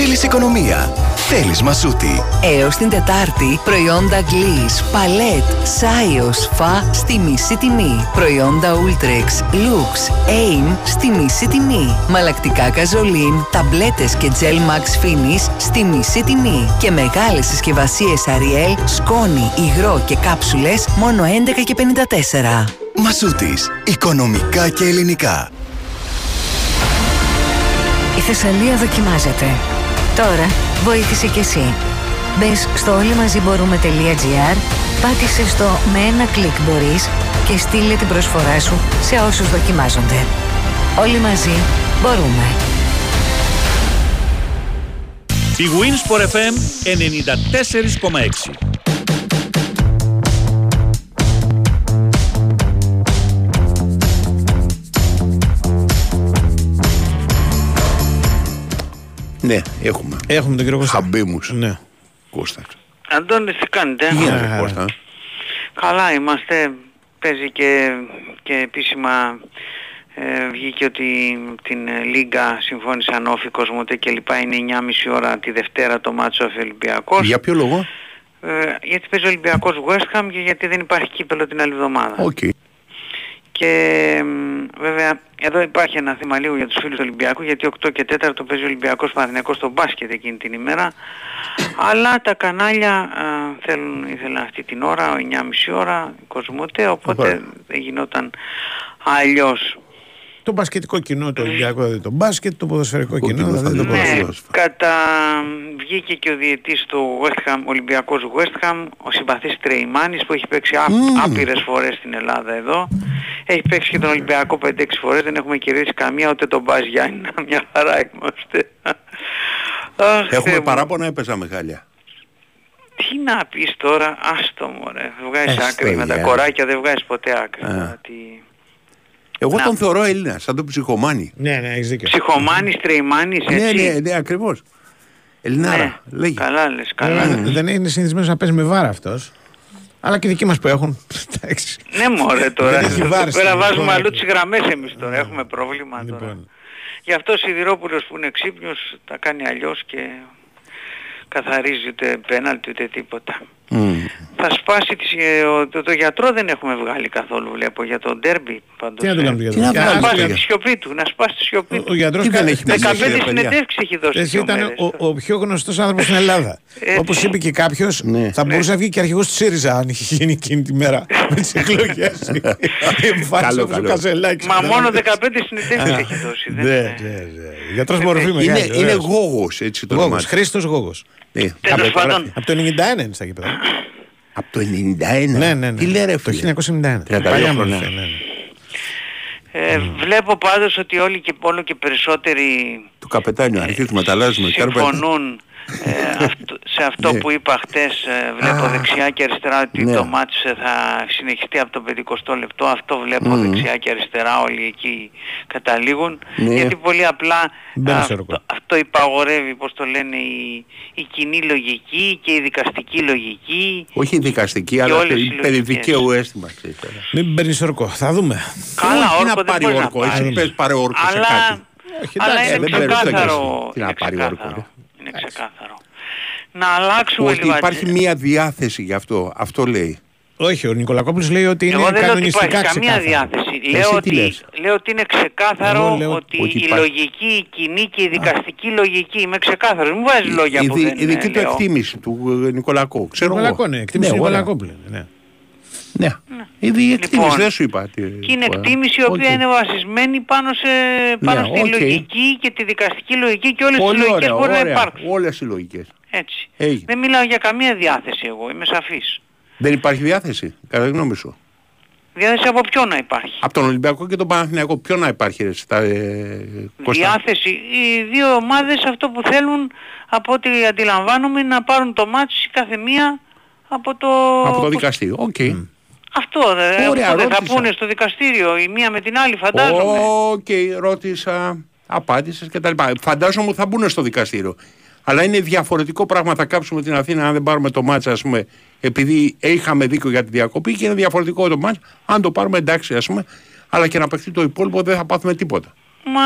Speaker 4: Θέλεις οικονομία. Θέλεις μασούτη.
Speaker 12: Έως την Τετάρτη, προϊόντα Gliss, Παλέτ, Σάιος, Φα στη μισή τιμή. Προϊόντα Ultrex, Lux, Aim στη μισή τιμή. Μαλακτικά Καζολίν, ταμπλέτες και Gel Max Finish στη μισή τιμή. Και μεγάλες συσκευασίες Ariel, σκόνη, υγρό και κάψουλες μόνο 11 και 54.
Speaker 4: Μασούτης. Οικονομικά και ελληνικά.
Speaker 13: Η Θεσσαλία δοκιμάζεται. Τώρα βοήθησε κι εσύ. Μπες στο όλοιμαζιμπορούμε.gr, πάτησε στο με ένα κλικ μπορείς και στείλε την προσφορά σου σε όσους δοκιμάζονται. Όλοι μαζί μπορούμε.
Speaker 2: Η Winsport FM 94,6.
Speaker 9: Ναι, έχουμε.
Speaker 1: Έχουμε τον κύριο Κώστα.
Speaker 9: Χαμπίμους.
Speaker 1: Ναι.
Speaker 9: Κώστας.
Speaker 14: Αντώνης τι κάνετε;
Speaker 9: Τι γίνεται, Κώστα;
Speaker 14: Καλά είμαστε. παίζει και, και επίσημα ε, βγήκε ότι την ε, Λίγκα συμφώνησαν ΟΦΗ, Cosmote και λοιπά είναι 9.30 ώρα τη Δευτέρα το ματς ο Ολυμπιακός.
Speaker 9: Για ποιο λόγο;
Speaker 14: Ε, γιατί παίζει ο Ολυμπιακός West Ham και γιατί δεν υπάρχει κύπελλο την άλλη εβδομάδα.
Speaker 9: Οκ.
Speaker 14: Και μ, βέβαια εδώ υπάρχει ένα θέμα λίγο για τους φίλους του Ολυμπιακού γιατί 8 και 4 το παίζει ο Ολυμπιακός Παναθηναϊκός στο μπάσκετ εκείνη την ημέρα αλλά τα κανάλια α, θέλουν, ήθελαν αυτή την ώρα, 9.30 ώρα, Κοσμοτέ οπότε
Speaker 1: Ωραία.
Speaker 14: δεν γινόταν αλλιώς.
Speaker 1: Το μπασκετικό κοινό, το Ολυμπιακό δηλαδή το μπάσκετ, το ποδοσφαιρικό κοινό δηλαδή το
Speaker 14: Ναι,
Speaker 1: ποδοσφαιρικό.
Speaker 14: κατά... βγήκε και ο διετής του West Ham, Ολυμπιακός West Ham, ο συμπαθής Τρεϊμάνης που έχει παίξει ά, άπειρες φορές στην Ελλάδα εδώ. Έχει παίξει και τον Ολυμπιακό 5-6 φορές, δεν έχουμε κερδίσει καμία, ούτε τον Μπάζ Γιάννη, μια χαρά είμαστε. Αχ, Θεέ
Speaker 9: Έχουμε
Speaker 14: μου.
Speaker 9: παράπονα ή παίζαμε χάλια.
Speaker 14: Τι να πεις τώρα, άστο μωρέ, βγάζεις
Speaker 9: Έστω,
Speaker 14: άκρη με τα
Speaker 9: για.
Speaker 14: κοράκια, δεν βγάζεις ποτέ άκρη.
Speaker 9: Α.
Speaker 14: τώρα, τι...
Speaker 9: Εγώ
Speaker 14: Να.
Speaker 9: τον θεωρώ Έλληνας, σαν τον ψυχομάνη.
Speaker 1: Ναι, ναι, έχεις δίκιο.
Speaker 14: Ψυχομάνης, Τρεϊμάνης, έτσι.
Speaker 9: Ναι, ναι, ναι, ακριβώς. Ελληνάρα, λέγει.
Speaker 14: Καλά λες, καλά.
Speaker 1: Ε, Δεν είναι συνηθισμένος να παίζει με βάρα αυτός. Αλλά και οι δικοί μας που έχουν. Εντάξει.
Speaker 14: Ναι μωρέ τώρα,
Speaker 1: Δεν έχει
Speaker 14: εδώ
Speaker 1: βάρη
Speaker 14: πέρα
Speaker 1: στην
Speaker 14: βάζουμε
Speaker 1: εικόνα.
Speaker 14: αλλού τις γραμμές εμείς τώρα, έχουμε πρόβλημα τώρα.
Speaker 1: Λοιπόν.
Speaker 14: Γι' αυτό ο Σιδηρόπουλος που είναι ξύπνιος τα κάνει αλλιώς και καθαρίζει ούτε πέναλτι ούτε τίποτα. Θα σπάσει τις, ε, ο- το, το γιατρό δεν έχουμε βγάλει καθόλου βλέπω για το ντέρμπι πάντως.
Speaker 1: Τι να του
Speaker 14: ε.
Speaker 1: κάνουμε το
Speaker 9: Τι
Speaker 1: γιατρό.
Speaker 9: να
Speaker 1: Και
Speaker 9: βγάλει,
Speaker 1: ας-
Speaker 14: σπάσει
Speaker 9: παιδιά.
Speaker 14: τη σιωπή του, να σπάσει τη σιωπή
Speaker 1: Ο, ο
Speaker 14: του.
Speaker 1: γιατρός
Speaker 9: Τι δεν
Speaker 1: κα-
Speaker 9: έχει
Speaker 1: τέσσερις-
Speaker 9: μιλήσει,
Speaker 14: 15
Speaker 9: ρε παιδιά.
Speaker 14: συνεντεύξεις έχει δώσει
Speaker 1: Εσύ
Speaker 14: δύο
Speaker 1: ήταν
Speaker 14: μέρες.
Speaker 1: ο, ο πιο γνωστός άνθρωπος στην Ελλάδα.
Speaker 14: Έτσι.
Speaker 1: Όπως είπε και κάποιος,
Speaker 9: Ναι.
Speaker 1: θα μπορούσε να βγει και αρχηγός του ΣΥΡΙΖΑ αν είχε γίνει εκείνη τη μέρα με τις εκλογές. Εμφάνισε
Speaker 9: Καλό,
Speaker 1: όπως ο
Speaker 9: καλό.
Speaker 1: Καζελάκης.
Speaker 14: Μα
Speaker 1: Ναι,
Speaker 14: μόνο
Speaker 1: ναι.
Speaker 14: 15 συνεντεύξεις έχει δώσει. δεν
Speaker 1: Ναι,
Speaker 14: είναι.
Speaker 1: ναι, ναι. Γιατρός μορφή
Speaker 9: Είναι,
Speaker 1: μεγάλη.
Speaker 9: είναι
Speaker 1: ωραίος.
Speaker 9: γόγος, έτσι το
Speaker 1: Γόγος,
Speaker 9: όνομά του.
Speaker 1: Χρήστος Γόγος.
Speaker 9: Ναι,
Speaker 14: Τέλος
Speaker 9: κάπου
Speaker 14: πάντων.
Speaker 9: γράφει.
Speaker 1: Από το 91 είναι στα γήπεδα.
Speaker 9: Από το 91.
Speaker 1: Ναι, ναι, ναι.
Speaker 9: Τι λέει ρε
Speaker 1: Το
Speaker 9: φίλε;
Speaker 1: 1991.
Speaker 9: 32
Speaker 1: Παλιά
Speaker 9: χρόνια.
Speaker 1: μορφή, ναι, ναι.
Speaker 14: Ε, βλέπω πάντως ότι όλοι και όλο και περισσότεροι
Speaker 9: Το καπετάνιο, αρχίζουμε, τα αλλάζουμε. κάνουμε-
Speaker 14: συμφωνούν ε, αυτό- σε αυτό
Speaker 9: Ναι.
Speaker 14: που είπα χτες ε, βλέπω
Speaker 9: Α,
Speaker 14: δεξιά και αριστερά ότι
Speaker 9: ναι.
Speaker 14: το μάτς ε, θα συνεχιστεί από το 50 λεπτό αυτό βλέπω
Speaker 9: Μμμ.
Speaker 14: δεξιά και αριστερά όλοι εκεί καταλήγουν
Speaker 9: Ναι.
Speaker 14: γιατί πολύ απλά
Speaker 1: Μπαίνει σε
Speaker 14: αυτό,
Speaker 1: ροκό.
Speaker 14: αυτό υπαγορεύει πως το λένε η, η κοινή λογική και η δικαστική λογική
Speaker 9: Όχι η δικαστική, αλλά
Speaker 14: όλες
Speaker 9: το
Speaker 14: οι λογικές.
Speaker 9: περιδικαίου αίσθημα. ξέρεις, τώρα.
Speaker 1: Μην παίρνεις όρκο. Θα δούμε.
Speaker 14: Καλά,
Speaker 9: Όχι
Speaker 14: όρκο
Speaker 9: να
Speaker 14: δεν
Speaker 9: πάρει
Speaker 14: μπορεί να
Speaker 9: όρκο,
Speaker 14: πάρει.
Speaker 9: εσύ πες πάρε όρκο σε
Speaker 14: αλλά,
Speaker 9: κάτι.
Speaker 1: Όχι,
Speaker 14: αλλά
Speaker 1: εντάξει,
Speaker 14: είναι
Speaker 9: δεν πρέπει να
Speaker 14: ξεκάθαρο,
Speaker 9: τι να
Speaker 14: είναι
Speaker 9: πάρει όρκο,
Speaker 14: ξεκάθαρο.
Speaker 9: ρε.
Speaker 14: Είναι ξεκάθαρο. Να αλλάξουμε
Speaker 9: Ότι
Speaker 14: λίγο
Speaker 9: υπάρχει
Speaker 14: ατζέ-
Speaker 9: μία διάθεση γι' αυτό. Αυτό λέει.
Speaker 1: Όχι, ο Νικολακόπουλος λέει ότι
Speaker 14: Εγώ
Speaker 1: είναι
Speaker 14: δεν λέω ότι
Speaker 1: κανονιστικά
Speaker 14: υπάρχει καμία
Speaker 1: ξεκάθαρο.
Speaker 14: διάθεση.
Speaker 9: Εσύ
Speaker 14: Λέω
Speaker 9: τι
Speaker 14: ότι,
Speaker 9: λες;
Speaker 14: λέω ότι είναι ξεκάθαρο
Speaker 1: Εγώ λέω
Speaker 14: ότι,
Speaker 9: ότι
Speaker 14: η
Speaker 9: υπάρχει.
Speaker 14: λογική, η κοινή και η δικαστική λογική. Είμαι ξεκάθαρος. Μην βάζεις λόγια
Speaker 9: η,
Speaker 14: που
Speaker 9: δι-
Speaker 14: δεν
Speaker 9: η δική
Speaker 14: ε,
Speaker 9: του
Speaker 14: λέω.
Speaker 9: εκτίμηση του ε, Νικολακού. Ξέρω εγώ.
Speaker 1: Νικολακό, ναι. Εκτίμηση
Speaker 9: Ναι,
Speaker 1: του
Speaker 9: ωραία.
Speaker 1: Νικολακόπουλου. είναι, Ναι.
Speaker 9: Ναι. Η δι- εκτίμηση,
Speaker 14: Λοιπόν,
Speaker 9: δεν σου είπα. τι-
Speaker 14: Και είναι
Speaker 9: ε,
Speaker 14: εκτίμηση η οποία
Speaker 9: οκ.
Speaker 14: είναι βασισμένη πάνω, σε, πάνω
Speaker 9: Ναι,
Speaker 14: στη
Speaker 9: οκ.
Speaker 14: λογική και τη δικαστική λογική και όλες τις
Speaker 9: Πολύ
Speaker 14: λογικές
Speaker 9: ωραία,
Speaker 14: μπορεί να
Speaker 9: ωραία.
Speaker 14: υπάρξουν.
Speaker 9: Όλες οι λογικές.
Speaker 14: Έτσι.
Speaker 9: Έγινε.
Speaker 14: Δεν μιλάω για καμία διάθεση εγώ, είμαι σαφής.
Speaker 9: Δεν υπάρχει διάθεση, κατά τη γνώμη σου;
Speaker 14: Διάθεση από ποιον να υπάρχει;
Speaker 9: Από τον Ολυμπιακό και τον Παναθηναϊκό, ποιο να υπάρχει ρε, στα, ε, Κώστα;
Speaker 14: Διάθεση. Οι δύο ομάδες αυτό που θέλουν από ό,τι αντιλαμβάνομαι είναι να πάρουν το ματς η κάθε μία από το...
Speaker 9: Από το δικαστήριο. Οκ.
Speaker 14: Αυτό δε,
Speaker 9: Ωραία,
Speaker 14: αυτό δεν θα
Speaker 9: ρώτησα.
Speaker 14: πούνε στο δικαστήριο η μία με την άλλη φαντάζομαι.
Speaker 9: Οκ, ρώτησα, απάντησες και τα λοιπά. Φαντάζομαι ότι θα μπουν στο δικαστήριο. Αλλά είναι διαφορετικό πράγμα θα κάψουμε την Αθήνα αν δεν πάρουμε το ματς, ας πούμε, επειδή είχαμε δίκιο για τη διακοπή και είναι διαφορετικό το ματς. Αν το πάρουμε εντάξει, ας πούμε, αλλά και να παιχτεί το υπόλοιπο δεν θα πάθουμε τίποτα.
Speaker 14: Μα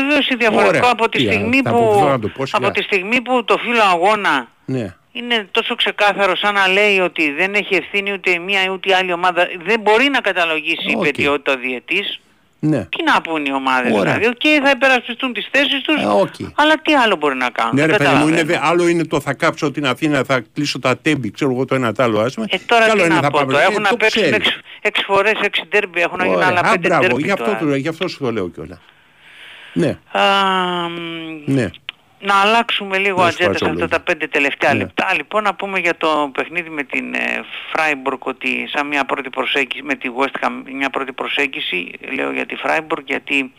Speaker 14: βεβαίως είναι διαφορετικό
Speaker 9: Ωραία.
Speaker 14: από τη,
Speaker 9: Τι,
Speaker 14: στιγμή
Speaker 9: θα
Speaker 14: που,
Speaker 9: αποφύγω να το πω, σιγά.
Speaker 14: από τη στιγμή που το φύλλο αγώνα
Speaker 9: Ναι.
Speaker 14: Είναι τόσο ξεκάθαρο σαν να λέει ότι δεν έχει ευθύνη ούτε η μία ούτε η άλλη ομάδα. Δεν μπορεί να καταλογίσει η
Speaker 9: Οκ.
Speaker 14: υπαιτιότητα ο διαιτητής.
Speaker 9: Ναι.
Speaker 14: Τι να πούν οι ομάδες
Speaker 9: Ωραία.
Speaker 14: δηλαδή. Και θα υπερασπιστούν τις θέσεις τους.
Speaker 9: Ε, οκ.
Speaker 14: Αλλά τι άλλο μπορεί να κάνουν.
Speaker 9: Ναι,
Speaker 14: δεν
Speaker 9: ρε παιδί μου, είναι,
Speaker 14: καταλαβαίνω.
Speaker 9: δε- άλλο είναι το θα κάψω την Αθήνα, θα κλείσω τα τέμπη, ξέρω εγώ το ένα το άλλο, ας πούμε.
Speaker 14: Ε, τώρα
Speaker 9: Κι άλλο
Speaker 14: τι
Speaker 9: είναι
Speaker 14: να
Speaker 9: θα
Speaker 14: πω,
Speaker 9: πάμε-
Speaker 14: το
Speaker 9: ε,
Speaker 14: έχουν να
Speaker 9: το
Speaker 14: παίξουν
Speaker 9: ξέρεις.
Speaker 14: έξι, έξι φορές έξι ντέρμπι, έχουν να γίνουν
Speaker 9: Ωραία.
Speaker 14: άλλα
Speaker 9: Α,
Speaker 14: πέντε
Speaker 9: μπράβο,
Speaker 14: ντέρμπι
Speaker 9: γι' αυτό,
Speaker 14: τώρα.
Speaker 9: το, γι' αυτό σου το λέω κιόλας. Ναι,
Speaker 14: Α, μ,
Speaker 9: ναι.
Speaker 14: Να αλλάξουμε λίγο
Speaker 9: Να σου
Speaker 14: ατζέντα
Speaker 9: πάρεις
Speaker 14: σε
Speaker 9: το
Speaker 14: αυτά
Speaker 9: λόγο.
Speaker 14: τα πέντε τελευταία
Speaker 9: Ναι.
Speaker 14: λεπτά. Λοιπόν, να πούμε για το παιχνίδι με την ε, Freiburg ότι σαν μια πρώτη προσέγγιση, με τη West Ham μια πρώτη προσέγγιση, λέω για τη Freiburg γιατί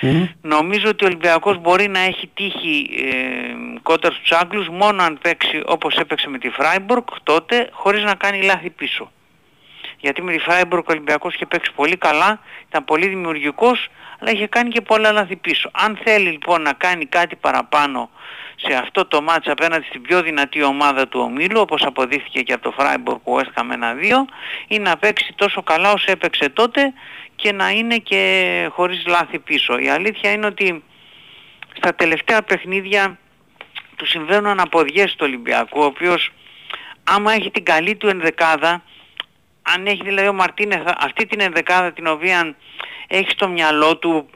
Speaker 9: Μμμ.
Speaker 14: νομίζω ότι ο Ολυμπιακός μπορεί να έχει τύχει ε, κόντρα στους Άγγλους μόνο αν παίξει όπως έπαιξε με τη Freiburg τότε χωρίς να κάνει λάθη πίσω. Γιατί με τη Freiburg ο Ολυμπιακός είχε παίξει πολύ καλά, ήταν πολύ δημιουργικός, αλλά είχε κάνει και πολλά λάθη πίσω. Αν θέλει λοιπόν να κάνει κάτι παραπάνω σε αυτό το μάτς απέναντι στην πιο δυνατή ομάδα του ομίλου όπως αποδείχθηκε και από το Freiburg που West Ham 1-2 είναι να παίξει τόσο καλά όσο έπαιξε τότε και να είναι και χωρίς λάθη πίσω. Η αλήθεια είναι ότι στα τελευταία παιχνίδια του συμβαίνουν αναποδιές στο Ολυμπιακό ο οποίος άμα έχει την καλή του ενδεκάδα αν έχει δηλαδή ο Μαρτίνεθ αυτή την ενδεκάδα την οποία έχει στο μυαλό του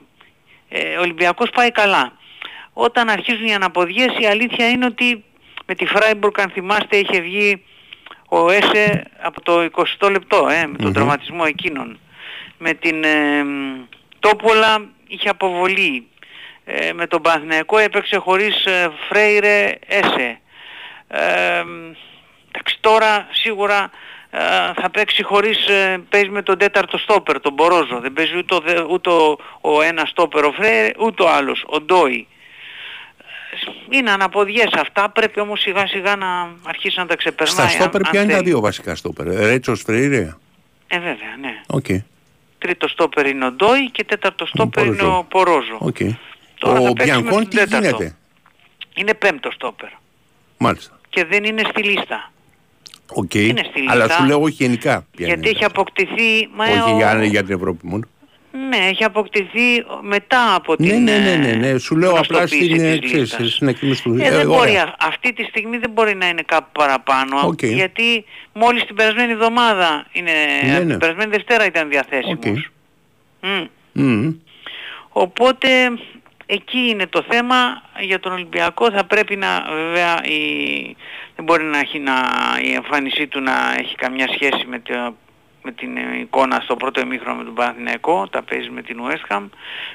Speaker 14: ε, ο Ολυμπιακός πάει καλά. Όταν αρχίζουν οι αναποδιές η αλήθεια είναι ότι με τη Φράιμπουργκ αν θυμάστε είχε βγει ο Έσε από το 20 λεπτό ε, με τον
Speaker 9: Μμμ.
Speaker 14: τραυματισμό εκείνον. Με την ε, Τόπολα είχε αποβολή. Ε, με τον Παναθηναϊκό έπαιξε χωρίς ε, Φρέιρε Έσε. Ε, εντάξει, τώρα σίγουρα ε, θα παίξει χωρίς, ε, παίζει με τον τέταρτο στόπερ, τον Μπορόζο. Δεν παίζει ούτε, ο, δε- ούτε ο, ο ένας στόπερ ο Φρέιρε, ούτε ο άλλος, ο Ντόι. Είναι αναποδιές αυτά, πρέπει όμως σιγά σιγά να αρχίσει να τα ξεπερνάει.
Speaker 9: Στα
Speaker 14: αν-
Speaker 9: στόπερ
Speaker 14: αν
Speaker 9: ποια είναι τα
Speaker 14: θέλει.
Speaker 9: δύο βασικά στόπερ. Ρέτσος Φρέιρε.
Speaker 14: Ε βέβαια, ναι.
Speaker 9: Οκ.
Speaker 14: Τρίτο στόπερ είναι ο Ντόι και τέταρτο στόπερ είναι
Speaker 9: Πορόζο.
Speaker 14: ο Πορόζο.
Speaker 9: Οκ.
Speaker 14: Τώρα
Speaker 9: Ο
Speaker 14: θα παίξουμε
Speaker 9: Μπιανκόν
Speaker 14: τον
Speaker 9: τι
Speaker 14: τέταρτο.
Speaker 9: γίνεται;
Speaker 14: Είναι πέμπτο στόπερ.
Speaker 9: Μάλιστα.
Speaker 14: Και δεν είναι στη λίστα.
Speaker 9: Οκ.
Speaker 14: Είναι στη
Speaker 9: Αλλά
Speaker 14: λίστα.
Speaker 9: σου λέω όχι γενικά. ποια
Speaker 14: γιατί
Speaker 9: είναι.
Speaker 14: έχει αποκτηθεί... Μα
Speaker 9: Όχι
Speaker 14: ο-
Speaker 9: για, για την Ευρώπη μόνο.
Speaker 14: Ναι, έχει αποκτηθεί μετά από την...
Speaker 9: Ναι, ναι, ναι, ναι,
Speaker 14: ε,
Speaker 9: ναι. Σου λέω απλά
Speaker 14: γνωστοποίηση
Speaker 9: στην, ε,
Speaker 14: της
Speaker 9: ξέρεις,
Speaker 14: λίστας.
Speaker 9: στην εκτίμηση του.
Speaker 14: Ε, δεν
Speaker 9: ωραία.
Speaker 14: μπορεί, α- αυτή τη στιγμή δεν μπορεί να είναι κάπου παραπάνω
Speaker 9: Οκ.
Speaker 14: γιατί μόλις την περασμένη εβδομάδα είναι,
Speaker 9: Ναι,
Speaker 14: από
Speaker 9: ναι.
Speaker 14: την περασμένη Δευτέρα ήταν διαθέσιμος.
Speaker 9: Οκ.
Speaker 14: Μμ.
Speaker 9: Μμμ.
Speaker 14: Οπότε εκεί είναι το θέμα για τον Ολυμπιακό θα πρέπει να βέβαια η, δεν μπορεί να έχει να, η εμφάνισή του να έχει καμιά σχέση με, το, με την ε, εικόνα στο πρώτο ημίχρονο με τον Παναθηναϊκό, να παίζει με την West Ham,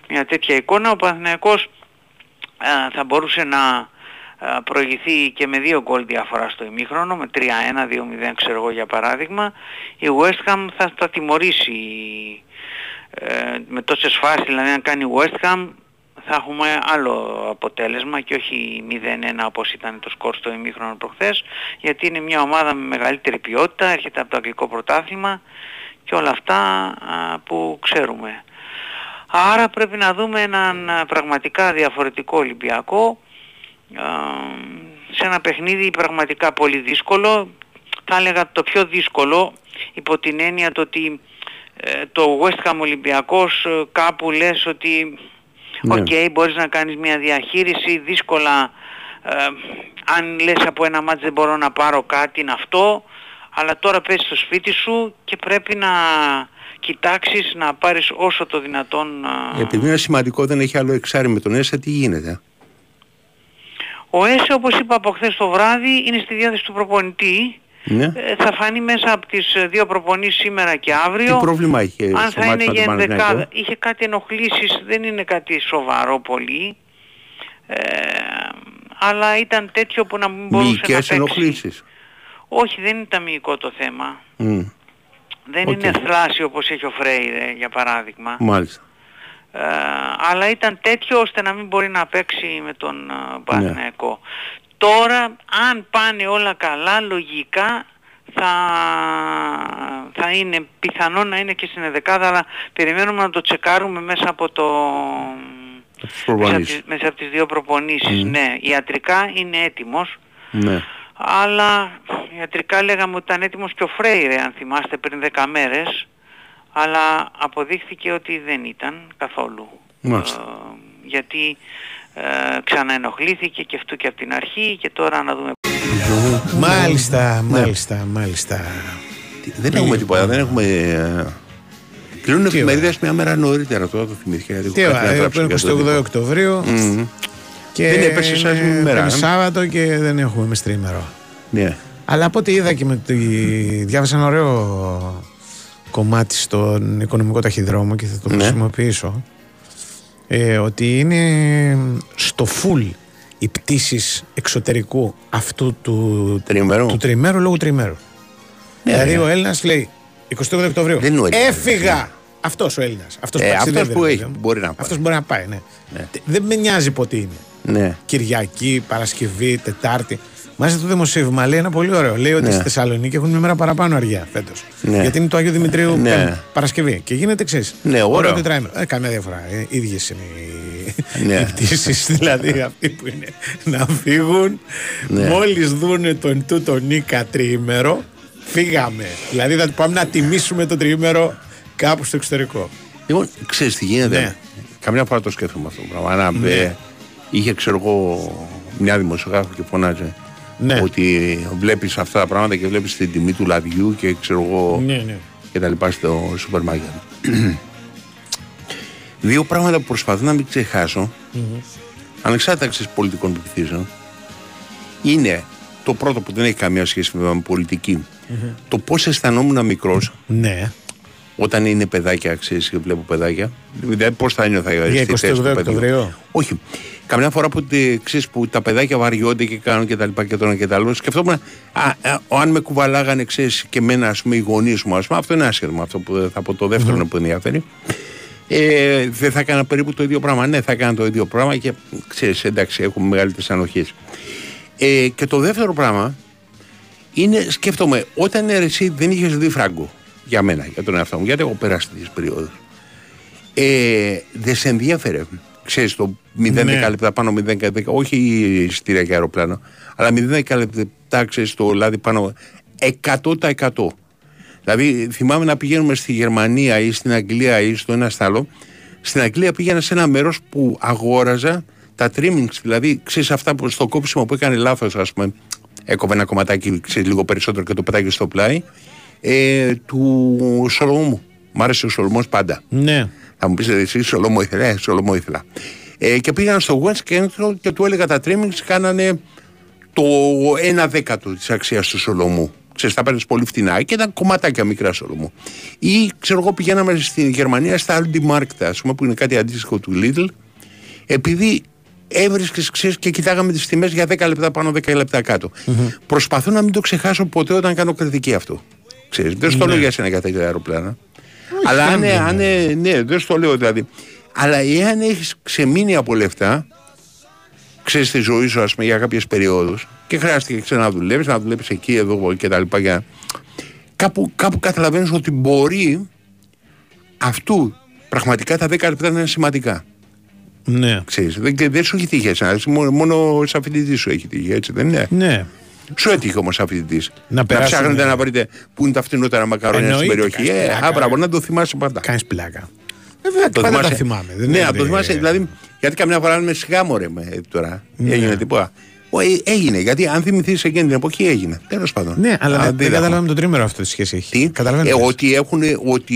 Speaker 14: μια τέτοια εικόνα. Ο Παναθηναϊκός α, θα μπορούσε να α, προηγηθεί και με δύο γκολ διαφορά στο ημίχρονο, με 3-1, 2-0 ξέρω εγώ για παράδειγμα. Η West Ham θα τα τιμωρήσει ε, με τόσες φάσεις, δηλαδή αν κάνει West Ham θα έχουμε άλλο αποτέλεσμα και όχι 0-1 όπως ήταν το σκορ στο ημίχρονο προχθές γιατί είναι μια ομάδα με μεγαλύτερη ποιότητα, έρχεται από το αγγλικό πρωτάθλημα και όλα αυτά α, που ξέρουμε. Άρα πρέπει να δούμε έναν α, πραγματικά διαφορετικό Ολυμπιακό α, σε ένα παιχνίδι πραγματικά πολύ δύσκολο. Θα έλεγα το πιο δύσκολο υπό την έννοια το ότι ε, το West Ham Ολυμπιακός ε, κάπου λες ότι
Speaker 9: Ναι.
Speaker 14: οκ μπορείς να κάνεις μια διαχείριση δύσκολα ε, αν λες από ένα μάτς δεν μπορώ να πάρω κάτι είναι αυτό αλλά τώρα παίζεις στο σπίτι σου και πρέπει να κοιτάξεις να πάρεις όσο το δυνατόν α,
Speaker 9: Επειδή είναι σημαντικό δεν έχει άλλο εξάρι με τον Έσα, τι γίνεται;
Speaker 14: Ο ΕΣΕ όπως είπα από χθες το βράδυ είναι στη διάθεση του προπονητή
Speaker 9: Ναι.
Speaker 14: Ε, θα φανεί μέσα από τις ε, δύο προπονήσεις σήμερα και αύριο.
Speaker 9: Τι πρόβλημα είχε
Speaker 14: Αν
Speaker 9: στο
Speaker 14: θα
Speaker 9: μάτι
Speaker 14: είναι
Speaker 9: με
Speaker 14: για
Speaker 9: τον
Speaker 14: ενδεκάδα.
Speaker 9: Παναθηναϊκό;
Speaker 14: Είχε κάτι ενοχλήσεις, δεν είναι κάτι σοβαρό πολύ. Ε, αλλά ήταν τέτοιο που να μην μπορούσε να
Speaker 9: Μυϊκές
Speaker 14: παίξει.
Speaker 9: ενοχλήσεις;
Speaker 14: Όχι, δεν ήταν μυϊκό το θέμα.
Speaker 9: Μμ,
Speaker 14: Δεν
Speaker 9: Οκ.
Speaker 14: είναι θλάση όπως έχει ο Φρέιρε για παράδειγμα.
Speaker 9: Μάλιστα.
Speaker 14: Ε, αλλά ήταν τέτοιο ώστε να μην μπορεί να παίξει με τον
Speaker 9: Ναι.
Speaker 14: ε, Παναθηναϊκό. Τώρα, αν πάνε όλα καλά, λογικά θα, θα είναι πιθανό να είναι και στην ενδεκάδα, αλλά περιμένουμε να το τσεκάρουμε μέσα από το...
Speaker 9: Τις
Speaker 14: Μέσα από,
Speaker 9: προπονήσεις.
Speaker 14: τις, μέσα από τις δύο προπονήσεις,
Speaker 9: Μμ.
Speaker 14: ναι. Ιατρικά είναι έτοιμος,
Speaker 9: Ναι.
Speaker 14: αλλά ιατρικά λέγαμε ότι ήταν έτοιμος και ο Φρέιρε, αν θυμάστε, πριν 10 μέρες, αλλά αποδείχθηκε ότι δεν ήταν καθόλου.
Speaker 9: Μάλιστα.
Speaker 14: Ε, γιατί ε, ξαναενοχλήθηκε και αυτού και από την αρχή και τώρα να δούμε...
Speaker 1: Μάλιστα, μάλιστα, μάλιστα.
Speaker 9: Δεν έχουμε τίποτα, δεν έχουμε... ε, Κλείνουν
Speaker 1: Τι
Speaker 9: εφημερίδες μια μέρα νωρίτερα, τώρα το θυμήθηκα. γιατί
Speaker 1: Τι
Speaker 9: έχω κάτι να
Speaker 1: ωραία,
Speaker 9: γράψω για το
Speaker 1: 28
Speaker 9: τύπο.
Speaker 1: Οκτωβρίου.
Speaker 9: Μμμ.
Speaker 1: Και
Speaker 9: Δεν έπεσε σαν
Speaker 1: είναι-
Speaker 9: ημέρα,
Speaker 1: είναι
Speaker 9: ε;
Speaker 1: Σάββατο και δεν έχουμε μεστρήμερο.
Speaker 9: Ναι.
Speaker 1: Αλλά από ό,τι είδα και με τη... διάβασα ένα ωραίο κομμάτι στον οικονομικό ταχυδρόμο και θα το
Speaker 9: Ναι.
Speaker 1: χρησιμοποιήσω. Ε, ότι είναι στο full οι πτήσεις εξωτερικού αυτού του
Speaker 9: Τριμέρου.
Speaker 1: του τριμέρου λόγω τριμέρου.
Speaker 9: Ναι,
Speaker 1: δηλαδή
Speaker 9: ναι.
Speaker 1: ο Έλληνας λέει 28 Οκτωβρίου.
Speaker 9: Δεν είναι ο Έλληνας.
Speaker 1: Έφυγα! Αυτός ο Έλληνας. Αυτός
Speaker 9: Ε,
Speaker 1: που,
Speaker 9: αυτός
Speaker 1: ταξιδεύει,
Speaker 9: που
Speaker 1: ρε
Speaker 9: έχει,
Speaker 1: παιδί μου.
Speaker 9: μπορεί να πάει.
Speaker 1: Αυτός μπορεί να πάει, ναι.
Speaker 9: Ναι.
Speaker 1: Δεν με νοιάζει πότε είναι.
Speaker 9: Ναι.
Speaker 1: Κυριακή, Παρασκευή, Τετάρτη. Μάλιστα το δημοσίευμα λέει ένα πολύ ωραίο. Λέει ότι
Speaker 9: Ναι.
Speaker 1: στη Θεσσαλονίκη έχουν μια μέρα παραπάνω αργία φέτος.
Speaker 9: Ναι.
Speaker 1: Γιατί είναι το Άγιο Δημητρίου
Speaker 9: Ναι.
Speaker 1: Πέμπτη, Παρασκευή. Και γίνεται εξής.
Speaker 9: Ναι, ωραίο.
Speaker 1: τετράημερο. Ε, καμία διαφορά. Ε, ίδιες είναι οι,
Speaker 9: Ναι.
Speaker 1: οι πτήσεις. δηλαδή αυτοί που είναι να φύγουν.
Speaker 9: Ναι.
Speaker 1: Μόλις δούνε τον τούτο Νίκα τριήμερο, φύγαμε. Δηλαδή θα πάμε να τιμήσουμε το τριήμερο κάπου στο εξωτερικό.
Speaker 9: Λοιπόν, ξέρεις τι γίνεται.
Speaker 1: Ναι.
Speaker 9: Καμιά φορά το σκέφτομαι αυτό το πράγμα. Να,
Speaker 1: Ναι.
Speaker 9: ε, είχε, ξέρω εγώ, μια δημοσιογράφο και φωνάζει.
Speaker 1: Ναι.
Speaker 9: Ότι βλέπεις αυτά τα πράγματα και βλέπεις την τιμή του λαδιού και ξέρω εγώ.
Speaker 1: Ναι, ναι.
Speaker 9: και τα λοιπά στο σούπερ μάρκετ. Δύο πράγματα που προσπαθώ να μην ξεχάσω, ανεξάρτητα ξέρεις, πολιτικών πεπιθήσεων, είναι το πρώτο που δεν έχει καμία σχέση με πολιτική. Το πώς αισθανόμουν μικρός
Speaker 1: Ναι.
Speaker 9: Όταν είναι παιδάκια, ξέρεις και βλέπω παιδάκια. Δηλαδή, πώς θα νιώθα
Speaker 1: Για
Speaker 9: στη
Speaker 1: 28
Speaker 9: θέση του παιδιού.
Speaker 1: Οκτωβρίου.
Speaker 9: Όχι. Καμιά φορά που, τε- ξέρεις, που τα παιδάκια βαριόνται και κάνουν και τα λοιπά και το ένα και τα άλλο, σκεφτόμουν, α, α, ο- αν με κουβαλάγανε, ξέρεις, και εμένα, ας πούμε, οι γονείς μου, ας πούμε, αυτό είναι άσχετο, αυτό που θα πω το δεύτερο που ενδιαφέρει. Ε, δεν θα έκανα περίπου το ίδιο πράγμα. Ναι, θα έκανα το ίδιο πράγμα και ξέρεις, εντάξει, έχουμε μεγαλύτερε ανοχέ. Ε, και το δεύτερο πράγμα είναι, σκέφτομαι, όταν ε, εσύ δεν είχες δει φράγκο για μένα, για τον εαυτό μου, γιατί έχω περάσει τις περιόδους. Ε, δεν σε ενδιαφέρε. Ξέρεις το 0-10
Speaker 1: Ναι.
Speaker 9: λεπτά πάνω 0-10, όχι εισιτήρια και αεροπλάνο, αλλά 0-10 λεπτά ξέρεις το λάδι πάνω 100%. Δηλαδή θυμάμαι να πηγαίνουμε στη Γερμανία ή στην Αγγλία ή στο ένα στ' άλλο. Στην Αγγλία πήγαινα σε ένα μέρος που αγόραζα τα trimmings, δηλαδή ξέρεις αυτά που στο κόψιμο που έκανε λάθος ας πούμε, έκοβε ένα κομματάκι ξέρεις, λίγο περισσότερο και το πετάγει στο πλάι, ε, του Σολομού. Μ' άρεσε ο Σολομός πάντα.
Speaker 1: Ναι.
Speaker 9: Θα μου πείτε εσύ, Σολομό ήθελα. Ε, Σολομό ήθελα. Ε, και πήγαν στο West Kensington και του έλεγα τα trimmings κάνανε το 1 δέκατο της αξίας του Σολομού. Ξέρεις, τα παίρνεις πολύ φτηνά και ήταν κομματάκια μικρά Σολομού. Ή ξέρω εγώ πηγαίναμε στη Γερμανία στα Aldi Markt, ας πούμε, που είναι κάτι αντίστοιχο του Lidl, επειδή έβρισκες ξέρεις, και κοιτάγαμε τις τιμές για 10 λεπτά πάνω, 10 λεπτά κάτω. Προσπαθώ να μην το ξεχάσω ποτέ όταν κάνω κριτική αυτό. Ξέρεις, δεν στο
Speaker 1: Ναι.
Speaker 9: λέω για σένα για τέτοια αεροπλάνα. Αλλά αν,
Speaker 1: δεν είναι.
Speaker 9: αν, ε, ναι, δεν στο λέω δηλαδή. Αλλά εάν έχεις ξεμείνει από λεφτά, ξέρεις τη ζωή σου, ας πούμε, για κάποιες περιόδους και χρειάστηκε ξέρεις, να δουλεύει, να δουλεύει εκεί, εδώ και τα λοιπά. Για... Κάπου, κάπου καταλαβαίνεις ότι μπορεί αυτού πραγματικά τα 10 λεπτά να είναι σημαντικά.
Speaker 1: Ναι.
Speaker 9: Ξέρεις, δεν, και δεν σου έχει τύχει εσένα, εσύ, μόνο, μόνο σαν φοιτητή σου έχει τύχει, έτσι δεν είναι;
Speaker 1: Ναι.
Speaker 9: Σου έτυχε όμως σαν φοιτητής.
Speaker 1: Να
Speaker 9: Να,
Speaker 1: περάσουμε-
Speaker 9: ψάχνετε να βρείτε πού είναι τα φτηνότερα μακαρόνια στην
Speaker 1: Εννοείται,
Speaker 9: περιοχή.
Speaker 1: κάνεις
Speaker 9: Ε,
Speaker 1: πλάκα,
Speaker 9: α, μπράβο,
Speaker 1: ρε.
Speaker 9: να το θυμάσαι πάντα.
Speaker 1: Κάνεις πλάκα. Βέβαια,
Speaker 9: Το
Speaker 1: πάντα τα
Speaker 9: θυμάσαι.
Speaker 1: θυμάμαι. Δεν
Speaker 9: ναι,
Speaker 1: είναι
Speaker 9: να το
Speaker 1: ότι-
Speaker 9: θυμάσαι. Δηλαδή, γιατί καμιά φορά λέμε σιγά μωρέ με ε, τώρα.
Speaker 1: Ναι.
Speaker 9: Έγινε τίποτα. Ω, ε, έγινε, γιατί αν θυμηθείς εκείνη την εποχή έγινε. Τέλος πάντων.
Speaker 1: Ναι, αλλά
Speaker 9: Α,
Speaker 1: δεν, δεν
Speaker 9: δέχομαι.
Speaker 1: καταλάβαμε το τρίμερο αυτό τι σχέση έχει.
Speaker 9: Τι;
Speaker 1: Καταλαβαίνετε.
Speaker 9: Ε, ότι, έχουν, ότι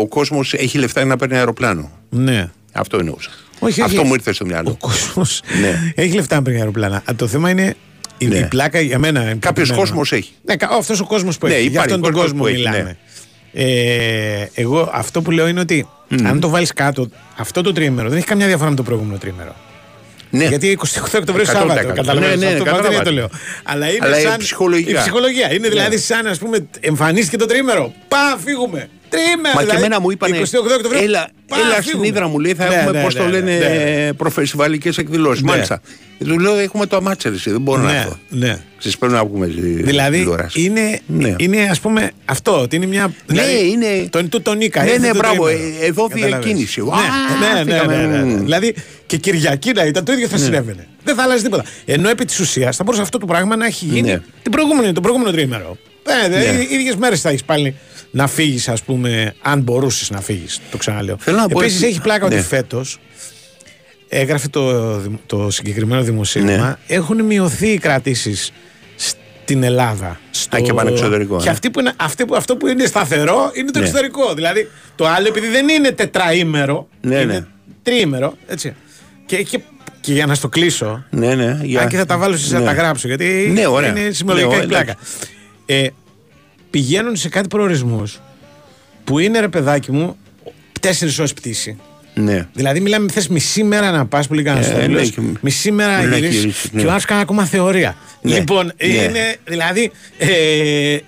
Speaker 9: ο κόσμος έχει λεφτά να παίρνει αεροπλάνο.
Speaker 1: Ναι.
Speaker 9: Αυτό εννοούσα.
Speaker 1: Όχι,
Speaker 9: Αυτό
Speaker 1: όχι.
Speaker 9: μου ήρθε στο μυαλό.
Speaker 1: Ο κόσμος
Speaker 9: Ναι.
Speaker 1: έχει λεφτά να παίρνει αεροπλάνα. Α, Το θέμα είναι η,
Speaker 9: Ναι.
Speaker 1: η πλάκα για μένα. είναι
Speaker 9: Κάποιος
Speaker 1: πετυχημένο.
Speaker 9: κόσμος έχει.
Speaker 1: Ναι, αυτός ο κόσμος που
Speaker 9: Ναι,
Speaker 1: έχει. Για
Speaker 9: υπάρχει
Speaker 1: αυτόν τον
Speaker 9: κόσμος
Speaker 1: κόσμο
Speaker 9: που έχει,
Speaker 1: μιλάμε. Ε, εγώ αυτό που λέω είναι ότι αν το βάλεις κάτω, αυτό το τρίμερο δεν έχει καμιά διαφορά με το προηγούμενο τρίμερο.
Speaker 9: Ναι.
Speaker 1: Γιατί 28 Οκτωβρίου
Speaker 9: 100%.
Speaker 1: Σάββατο. Καταλαβαίνεις,
Speaker 9: Ναι, ναι,
Speaker 1: αυτό
Speaker 9: καταλαβαίνω.
Speaker 1: δεν το λέω. Αλλά είναι
Speaker 9: Αλλά είναι
Speaker 1: σαν.
Speaker 9: ψυχολογικά.
Speaker 1: η ψυχολογία. Είναι δηλαδή σαν ας πούμε εμφανίστηκε το τρίμερο. Πά, φύγουμε. Τρίμερο.
Speaker 9: Μα και
Speaker 1: δηλαδή,
Speaker 9: εμένα μου είπαν.
Speaker 1: 28 Οκτωβρίου.
Speaker 9: Έλα,
Speaker 1: πά,
Speaker 9: έλα στην
Speaker 1: φύγουμε.
Speaker 9: Ήδρα μου λέει, θα
Speaker 1: Ναι,
Speaker 9: έχουμε
Speaker 1: ναι,
Speaker 9: πώς το
Speaker 1: ναι,
Speaker 9: λένε
Speaker 1: ναι, ναι.
Speaker 9: προφεσιβαλικές εκδηλώσεις.
Speaker 1: Ναι.
Speaker 9: Μάλιστα. Ε, Του λέω έχουμε το αμάτσερ, εσύ, δεν μπορώ να
Speaker 1: Ναι,
Speaker 9: έρθω.
Speaker 1: ναι.
Speaker 9: Σα πρέπει να βγούμε στη
Speaker 1: Δηλαδή
Speaker 9: τηλεόραση.
Speaker 1: είναι,
Speaker 9: Ναι.
Speaker 1: είναι ας πούμε αυτό, ότι είναι μια. δηλαδή,
Speaker 9: είναι-
Speaker 1: Το, το, το Νίκα.
Speaker 9: Ναι,
Speaker 1: ήρθε
Speaker 9: ναι,
Speaker 1: το
Speaker 9: μπράβο,
Speaker 1: τρίμερο.
Speaker 9: ε, εδώ
Speaker 1: Καταλαβαίνεις.
Speaker 9: διακίνηση.
Speaker 1: Ναι,
Speaker 9: Α,
Speaker 1: ναι, ναι,
Speaker 9: φύγαμε.
Speaker 1: ναι, ναι, ναι.
Speaker 9: Μμμ.
Speaker 1: Δηλαδή και Κυριακή να ήταν το ίδιο θα
Speaker 9: Ναι.
Speaker 1: συνέβαινε. Δεν θα αλλάζει τίποτα. Ενώ επί της ουσίας θα μπορούσε αυτό το πράγμα να έχει γίνει
Speaker 9: Ναι.
Speaker 1: την προηγούμενη, το προηγούμενο τρίμερο. Ε, δε,
Speaker 9: Ναι.
Speaker 1: Οι ίδιες μέρες θα έχεις πάλι να φύγεις, ας πούμε, αν μπορούσες να φύγεις. Το ξαναλέω.
Speaker 9: Θέλω να πω
Speaker 1: Επίσης
Speaker 9: έτσι-
Speaker 1: έχει πλάκα
Speaker 9: Ναι.
Speaker 1: ότι φέτος έγραφε το, δημ- το συγκεκριμένο δημοσίευμα,
Speaker 9: Ναι.
Speaker 1: έχουν μειωθεί οι κρατήσεις στην Ελλάδα. Στο...
Speaker 9: Α, και πάνε εξωτερικό,
Speaker 1: Και
Speaker 9: ε.
Speaker 1: αυτή που είναι, αυτή που, αυτό που είναι σταθερό είναι το
Speaker 9: Ναι.
Speaker 1: εξωτερικό. Δηλαδή το άλλο επειδή δεν είναι τετραήμερο,
Speaker 9: Ναι,
Speaker 1: είναι
Speaker 9: ναι.
Speaker 1: τριήμερο. Έτσι. Και, και, και για να στο κλείσω,
Speaker 9: Ναι, ναι. για-
Speaker 1: αν και θα τα βάλω σε να
Speaker 9: ναι.
Speaker 1: τα γράψω, γιατί
Speaker 9: Ναι, ωραία.
Speaker 1: είναι σημαντικά
Speaker 9: Ναι,
Speaker 1: η
Speaker 9: ωραία.
Speaker 1: πλάκα. Ε, πηγαίνουν σε κάτι προορισμούς που είναι ρε παιδάκι μου τέσσερις ώρες πτήση.
Speaker 9: Ναι.
Speaker 1: Δηλαδή, μιλάμε, θες μισή μέρα να πας που λέει κανένας
Speaker 9: Ε,
Speaker 1: τέλος,
Speaker 9: ναι, και-
Speaker 1: μισή μέρα
Speaker 9: ναι,
Speaker 1: να
Speaker 9: να
Speaker 1: γυρίσεις
Speaker 9: γυρίσεις, ναι.
Speaker 1: και ο άλλος κάνει ακόμα θεωρία.
Speaker 9: Ναι,
Speaker 1: Λοιπόν,
Speaker 9: ναι.
Speaker 1: είναι δηλαδή. Ε, ε,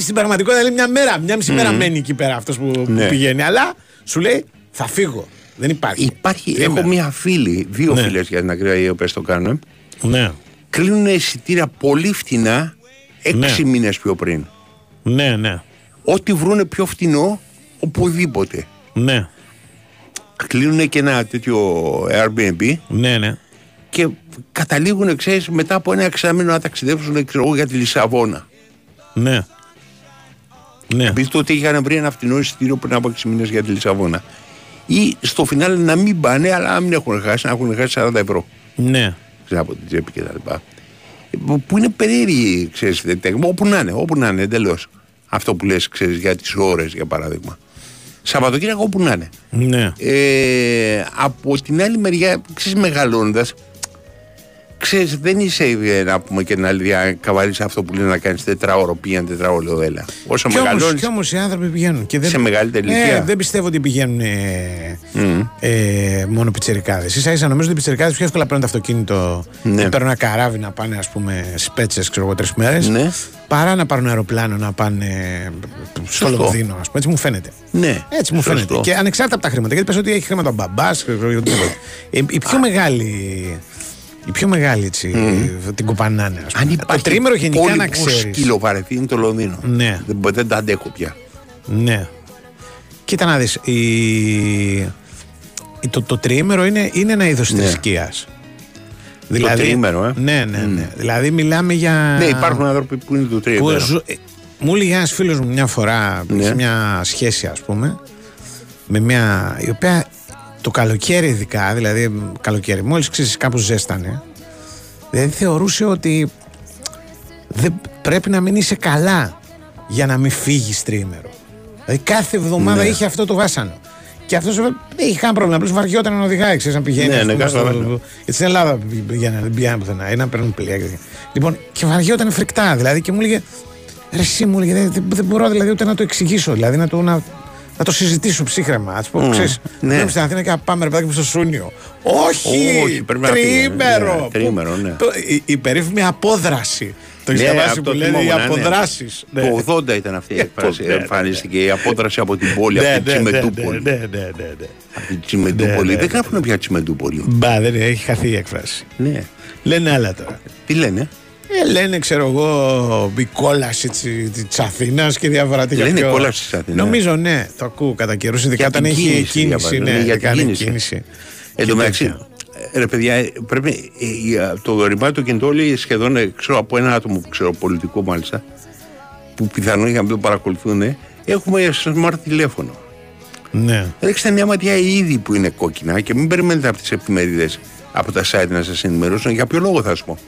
Speaker 1: στην πραγματικότητα λέει μια μέρα, μια μισή μέρα μένει εκεί πέρα αυτός που, που
Speaker 9: Ναι.
Speaker 1: πηγαίνει. Αλλά σου λέει θα φύγω. Δεν υπάρχει.
Speaker 9: Υπάρχει,
Speaker 1: Τρίμερο.
Speaker 9: έχω μία φίλη, δύο
Speaker 1: Ναι.
Speaker 9: φίλες για την ακρίβεια, οι οποίες το κάνουν.
Speaker 1: Ναι.
Speaker 9: κλείνουν εισιτήρια πολύ φτηνά έξι μήνες πιο πριν.
Speaker 1: Ναι, ναι.
Speaker 9: Ό,τι βρούνε πιο φτηνό οπουδήποτε.
Speaker 1: Ναι.
Speaker 9: Κλείνουν και ένα τέτοιο Airbnb
Speaker 1: Ναι, ναι.
Speaker 9: και καταλήγουν, ξέρεις, μετά από ένα εξάμεινο να ταξιδέψουν ξέρω εγώ, για τη Λισαβόνα.
Speaker 1: Ναι. Ναι.
Speaker 9: Επειδή τότε είχαν βρει ένα φτηνό εισιτήριο πριν από 6 μήνες για τη Λισαβόνα. Ή στο φινάλε να μην πάνε, αλλά να μην έχουν χάσει, να έχουν χάσει 40 ευρώ.
Speaker 1: Ναι.
Speaker 9: Ξέρω, από την τσέπη και τα λοιπά. Που- Που είναι περίεργη, ξέρεις, τέτοια- όπου να είναι, όπου να είναι, εντελώς. Αυτό που λες, ξέρεις, για τις ώρες, για παράδειγμα. Σαββατοκύριακο όπου να είναι.
Speaker 1: Ναι.
Speaker 9: Ε, από την άλλη μεριά, ξέρεις, μεγαλώνοντας, ξέρεις, δεν είσαι ε, να πούμε και να καβαλείς αυτό που λένε να κάνεις τετράωρο πήγαινε τετράωρο έλα. Όσο
Speaker 1: Κι όμως,
Speaker 9: μεγαλώνεις,
Speaker 1: κι όμως οι άνθρωποι πηγαίνουν. Και δεν...
Speaker 9: σε μεγαλύτερη ηλικία.
Speaker 1: Ε, δεν πιστεύω ότι πηγαίνουν ε,
Speaker 9: Μμ.
Speaker 1: ε, μόνο πιτσερικάδες. Ίσα ίσα νομίζω ότι οι πιτσερικάδες πιο εύκολα παίρνουν το αυτοκίνητο
Speaker 9: Ναι.
Speaker 1: και παίρνουν ένα καράβι να πάνε ας πούμε σπέτσες ξέρω εγώ τρεις μέρες
Speaker 9: Ναι.
Speaker 1: παρά να πάρουν αεροπλάνο να πάνε στο
Speaker 9: Σωστό.
Speaker 1: Λονδίνο ας πούμε. Έτσι μου φαίνεται.
Speaker 9: Ναι,
Speaker 1: Έτσι μου
Speaker 9: σωστό.
Speaker 1: φαίνεται. Και ανεξάρτητα από τα χρήματα. Γιατί πες ότι έχει χρήματα ο μπαμπάς. ξέρω εγώ, οτιδήποτε. Ε, η πιο μεγάλη. Η πιο μεγάλη έτσι, την κοπανάνε. Ας πούμε.
Speaker 9: Αν
Speaker 1: το
Speaker 9: υπάρχει
Speaker 1: τρίμερο γενικά
Speaker 9: πόλη
Speaker 1: να
Speaker 9: που
Speaker 1: ξέρεις.
Speaker 9: σκύλο βαρεθεί είναι το Λονδίνο.
Speaker 1: Ναι.
Speaker 9: Δεν, δεν τα αντέχω πια.
Speaker 1: Ναι. Κοίτα να δεις, η... η- το, το τριήμερο είναι, είναι ένα είδος
Speaker 9: Ναι.
Speaker 1: θρησκείας.
Speaker 9: τριήμερο, ε.
Speaker 1: Ναι, ναι, ναι. Δηλαδή μιλάμε για...
Speaker 9: Ναι, υπάρχουν άνθρωποι που είναι το
Speaker 1: που
Speaker 9: τρίμηνο.
Speaker 1: ζου- ε, Μου έλεγε ένας φίλος μου μια φορά
Speaker 9: Ναι.
Speaker 1: σε μια σχέση ας πούμε με μια η οποία το καλοκαίρι ειδικά, δηλαδή μ, καλοκαίρι μόλις ξέρεις κάπου ζέστανε δηλαδή θεωρούσε ότι δεν πρέπει να μην είσαι καλά για να μην φύγεις τρίμερο. Δηλαδή κάθε εβδομάδα
Speaker 9: Ναι.
Speaker 1: είχε αυτό το βάσανο. Και αυτός δεν είχε κανένα πρόβλημα. Απλώς βαριόταν να οδηγάει, ξέρεις να πηγαίνει.
Speaker 9: Ναι,
Speaker 1: ας
Speaker 9: ναι,
Speaker 1: πούμε, στο-
Speaker 9: καταλαβαίνω.
Speaker 1: Γιατί στην Ελλάδα πηγαίνανε, δεν πηγαίνανε πουθενά. Ή να παίρνουν πλοία. και- Λοιπόν, και βαριόταν φρικτά. Δηλαδή και μου έλεγε, Ρε, εσύ μου έλεγε, δεν, δεν μπορώ δηλαδή ούτε να το εξηγήσω. Δηλαδή να το, να, να το συζητήσω ψύχρεμα. Α πούμε,
Speaker 9: Μμ,
Speaker 1: ξέρεις,
Speaker 9: ναι.
Speaker 1: ναι. στην Αθήνα και να πάμε ρε παιδάκι μου στο Σούνιο. Όχι!
Speaker 9: Όχι, πρέπει να πήγαινε.
Speaker 1: τριήμερο!
Speaker 9: Ναι, τριήμερο, ναι.
Speaker 1: Το- η, η περίφημη απόδραση. Το έχεις
Speaker 9: Ναι,
Speaker 1: διαβάσει
Speaker 9: αυτό
Speaker 1: που λένε οι
Speaker 9: θυμόμουν, ναι.
Speaker 1: αποδράσεις.
Speaker 9: Το 80 ήταν αυτή η έκφραση.
Speaker 1: Ναι, ναι,
Speaker 9: Εμφανίστηκε η απόδραση από την πόλη,
Speaker 1: Ναι,
Speaker 9: από την
Speaker 1: ναι, ναι,
Speaker 9: Τσιμεντούπολη.
Speaker 1: ναι, ναι, ναι, ναι.
Speaker 9: Από την Τσιμεντούπολη.
Speaker 1: Ναι, ναι,
Speaker 9: Δεν γράφουν πια Τσιμεντούπολη.
Speaker 1: Μπα, δεν είναι, έχει χαθεί η έκφραση.
Speaker 9: Ναι.
Speaker 1: Λένε άλλα τώρα.
Speaker 9: Τι λένε;
Speaker 1: Ε, λένε, ξέρω εγώ, η κόλαση της Αθήνας και διάφορα τέτοια.
Speaker 9: Λένε
Speaker 1: πιο-
Speaker 9: κόλαση της Αθήνας.
Speaker 1: Νομίζω, ναι, το ακούω κατά καιρούς. Ειδικά
Speaker 9: Για
Speaker 1: όταν
Speaker 9: την
Speaker 1: έχει
Speaker 9: κίνηση,
Speaker 1: κίνηση.
Speaker 9: διαβάζω,
Speaker 1: Ναι,
Speaker 9: ναι, για την
Speaker 1: κάνει
Speaker 9: κίνηση.
Speaker 1: κίνηση.
Speaker 9: Εν
Speaker 1: Και
Speaker 9: τω μεταξύ,
Speaker 1: τέτοια.
Speaker 9: ρε παιδιά, ε, πρέπει ε, ε, το δωρημά του κινητό όλοι σχεδόν ε, ξέρω από ένα άτομο που ξέρω, πολιτικό μάλιστα, που πιθανόν για να μην το παρακολουθούν, ε, έχουμε smart τηλέφωνο.
Speaker 1: Ναι.
Speaker 9: Ρίξτε μια ματιά ήδη που είναι κόκκινα και μην περιμένετε από τις εφημερίδες από τα site να σας ενημερώσουν. Για ποιο λόγο θα σου πω.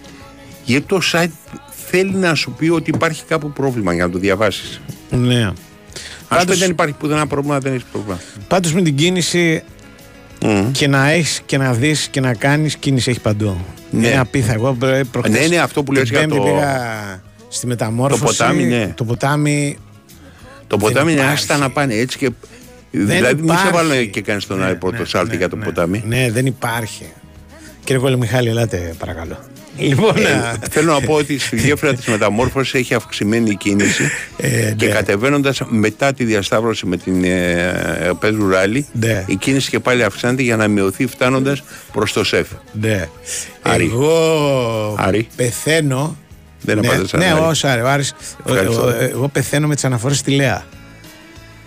Speaker 9: Γιατί το site θέλει να σου πει ότι υπάρχει κάπου πρόβλημα για να το διαβάσεις.
Speaker 1: Ναι.
Speaker 9: Α
Speaker 1: Πάντως-
Speaker 9: πούμε δεν υπάρχει πουθενά πρόβλημα, δεν έχεις πρόβλημα.
Speaker 1: Πάντως με την κίνηση και να έχεις και να δεις και να κάνεις κίνηση έχει παντού.
Speaker 9: Ναι.
Speaker 1: Είναι απίθανο. Εγώ πρε- προχτές
Speaker 9: Ναι, ναι, αυτό που λες
Speaker 1: την
Speaker 9: για
Speaker 1: Πέμπτη
Speaker 9: το-
Speaker 1: πήγα στη μεταμόρφωση.
Speaker 9: Το ποτάμι, ναι.
Speaker 1: Το ποτάμι.
Speaker 9: Το ποτάμι είναι
Speaker 1: υπάρχει.
Speaker 9: άστα να πάνε έτσι και.
Speaker 1: Δεν
Speaker 9: δηλαδή, μην
Speaker 1: υπάρχει.
Speaker 9: σε βάλω και κάνεις τον άλλο πρώτο σάλτη για το ποτάμι.
Speaker 1: Ναι, δεν υπάρχει. Κύριε Κόλλη Μιχάλη, ελάτε παρακαλώ. Λοιπόν,
Speaker 9: Ε,
Speaker 1: α,
Speaker 9: θέλω να πω ότι στη γέφυρα της μεταμόρφωσης έχει αυξημένη η κίνηση
Speaker 1: Ε,
Speaker 9: και
Speaker 1: ναι.
Speaker 9: κατεβαίνοντας μετά τη διασταύρωση με την ε, Πέδρου Ράλι,
Speaker 1: Ναι.
Speaker 9: η κίνηση και πάλι αυξάνεται για να μειωθεί φτάνοντας προς το ΣΕΦ.
Speaker 1: ναι.
Speaker 9: Άρη.
Speaker 1: Εγώ
Speaker 9: Άρη.
Speaker 1: πεθαίνω.
Speaker 9: Δεν
Speaker 1: ναι,
Speaker 9: απάντησα,
Speaker 1: Ναι,
Speaker 9: Άρη.
Speaker 1: όχι, Άρη. ο Άρης, ο-
Speaker 9: Ευχαριστώ.
Speaker 1: ο- εγώ πεθαίνω με τις αναφορές στη Λέα.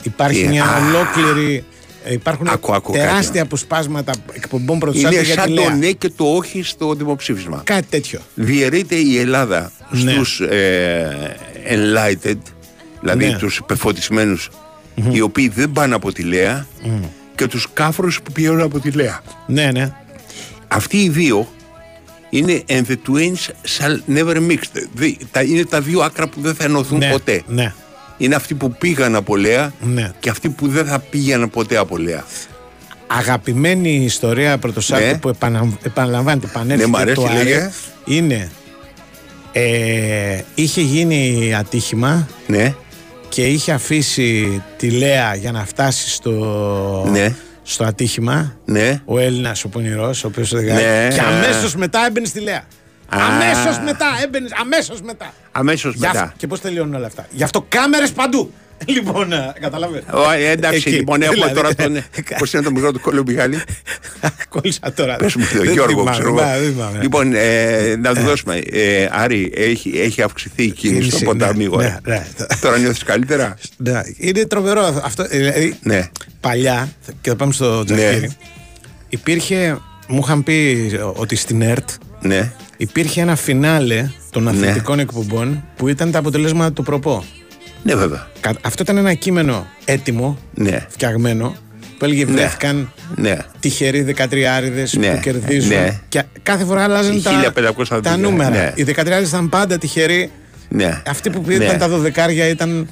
Speaker 1: Υπάρχει
Speaker 9: Τι,
Speaker 1: μια
Speaker 9: α.
Speaker 1: ολόκληρη. Ε, Υπάρχουν
Speaker 9: Άκου, άκου
Speaker 1: τεράστια
Speaker 9: κάτι.
Speaker 1: αποσπάσματα εκπομπών πρωτοσάλτη
Speaker 9: Είναι
Speaker 1: για τη
Speaker 9: σαν το
Speaker 1: Λέα.
Speaker 9: ναι και το όχι στο δημοψήφισμα.
Speaker 1: Κάτι τέτοιο.
Speaker 9: Διαιρείται η Ελλάδα
Speaker 1: Ναι.
Speaker 9: στους ε, enlightened, δηλαδή
Speaker 1: Ναι.
Speaker 9: τους πεφωτισμένους, οι οποίοι δεν πάνε από τη Λέα και τους κάφρους που πηγαίνουν από τη Λέα.
Speaker 1: Ναι, ναι.
Speaker 9: Αυτοί οι δύο είναι and the twins shall never mix. Δη- τα- Είναι τα δύο άκρα που δεν θα ενωθούν
Speaker 1: Ναι,
Speaker 9: ποτέ.
Speaker 1: ναι.
Speaker 9: Είναι αυτοί που πήγαν από Λέα
Speaker 1: Ναι.
Speaker 9: και αυτοί που δεν θα πήγαιναν ποτέ από Λέα.
Speaker 1: Αγαπημένη ιστορία πρωτοσάλτη
Speaker 9: Ναι.
Speaker 1: που επανα, επαναλαμβάνεται, επανέρχεται
Speaker 9: Ναι, μ' αρέσει,
Speaker 1: το Άρη,
Speaker 9: λέγε.
Speaker 1: είναι ε, είχε γίνει ατύχημα
Speaker 9: Ναι,
Speaker 1: και είχε αφήσει τη Λέα για να φτάσει στο,
Speaker 9: ναι,
Speaker 1: στο ατύχημα
Speaker 9: ναι.
Speaker 1: ο Έλληνας ο πονηρός ο οποίος οδηγάει
Speaker 9: Ναι.
Speaker 1: και αμέσως μετά έμπαινε στη Λέα
Speaker 9: Α.
Speaker 1: αμέσως μετά έμπαινες αμέσως μετά
Speaker 9: Αμέσως
Speaker 1: Γι' αυτό-
Speaker 9: μετά.
Speaker 1: και πώς τελειώνουν όλα αυτά; Γι' αυτό κάμερες παντού Λοιπόν, ε, καταλαβαίνω.
Speaker 9: Ω, ε, εντάξει,
Speaker 1: Εκεί.
Speaker 9: λοιπόν, έχουμε
Speaker 1: Δηλαδή,
Speaker 9: τώρα τον. Πώς είναι το μικρό του κόλλο Μιχάλη;
Speaker 1: Κόλλησα τώρα.
Speaker 9: Πες μου, τον
Speaker 1: Δεν
Speaker 9: Γιώργο,
Speaker 1: θυμάμαι,
Speaker 9: ξέρω
Speaker 1: μα, δεν
Speaker 9: εγώ.
Speaker 1: θυμάμαι.
Speaker 9: Λοιπόν, ε, να του δώσουμε. Ε, Άρη, έχει, έχει αυξηθεί η κίνηση στο
Speaker 1: Κίνηση,
Speaker 9: ποτάμι.
Speaker 1: ναι,
Speaker 9: ωραία.
Speaker 1: ναι, ναι.
Speaker 9: Τώρα νιώθεις καλύτερα;
Speaker 1: Ναι, είναι τρομερό αυτό. ε, Δηλαδή,
Speaker 9: Ναι.
Speaker 1: παλιά, και θα πάμε στο Τζακίρι, υπήρχε, μου είχαν πει ότι στην ΕΡΤ
Speaker 9: Ναι.
Speaker 1: Υπήρχε ένα φινάλε των αθλητικών εκπομπών που ήταν τα αποτελέσματα του προπό.
Speaker 9: Ναι, βέβαια.
Speaker 1: Κα- Αυτό ήταν ένα κείμενο έτοιμο,
Speaker 9: Ναι.
Speaker 1: φτιαγμένο, που έλεγε
Speaker 9: Ναι.
Speaker 1: βρέθηκαν
Speaker 9: Ναι.
Speaker 1: τυχεροί δεκατριάριδες
Speaker 9: Ναι,
Speaker 1: που κερδίζουν.
Speaker 9: ναι.
Speaker 1: Και κάθε φορά άλλαζαν τα,
Speaker 9: 1500
Speaker 1: τα
Speaker 9: ναι,
Speaker 1: νούμερα.
Speaker 9: ναι.
Speaker 1: Οι δεκατριάριδες ήταν πάντα τυχεροί.
Speaker 9: Ναι.
Speaker 1: Αυτοί που
Speaker 9: Ναι.
Speaker 1: ήταν τα δωδεκάρια ήταν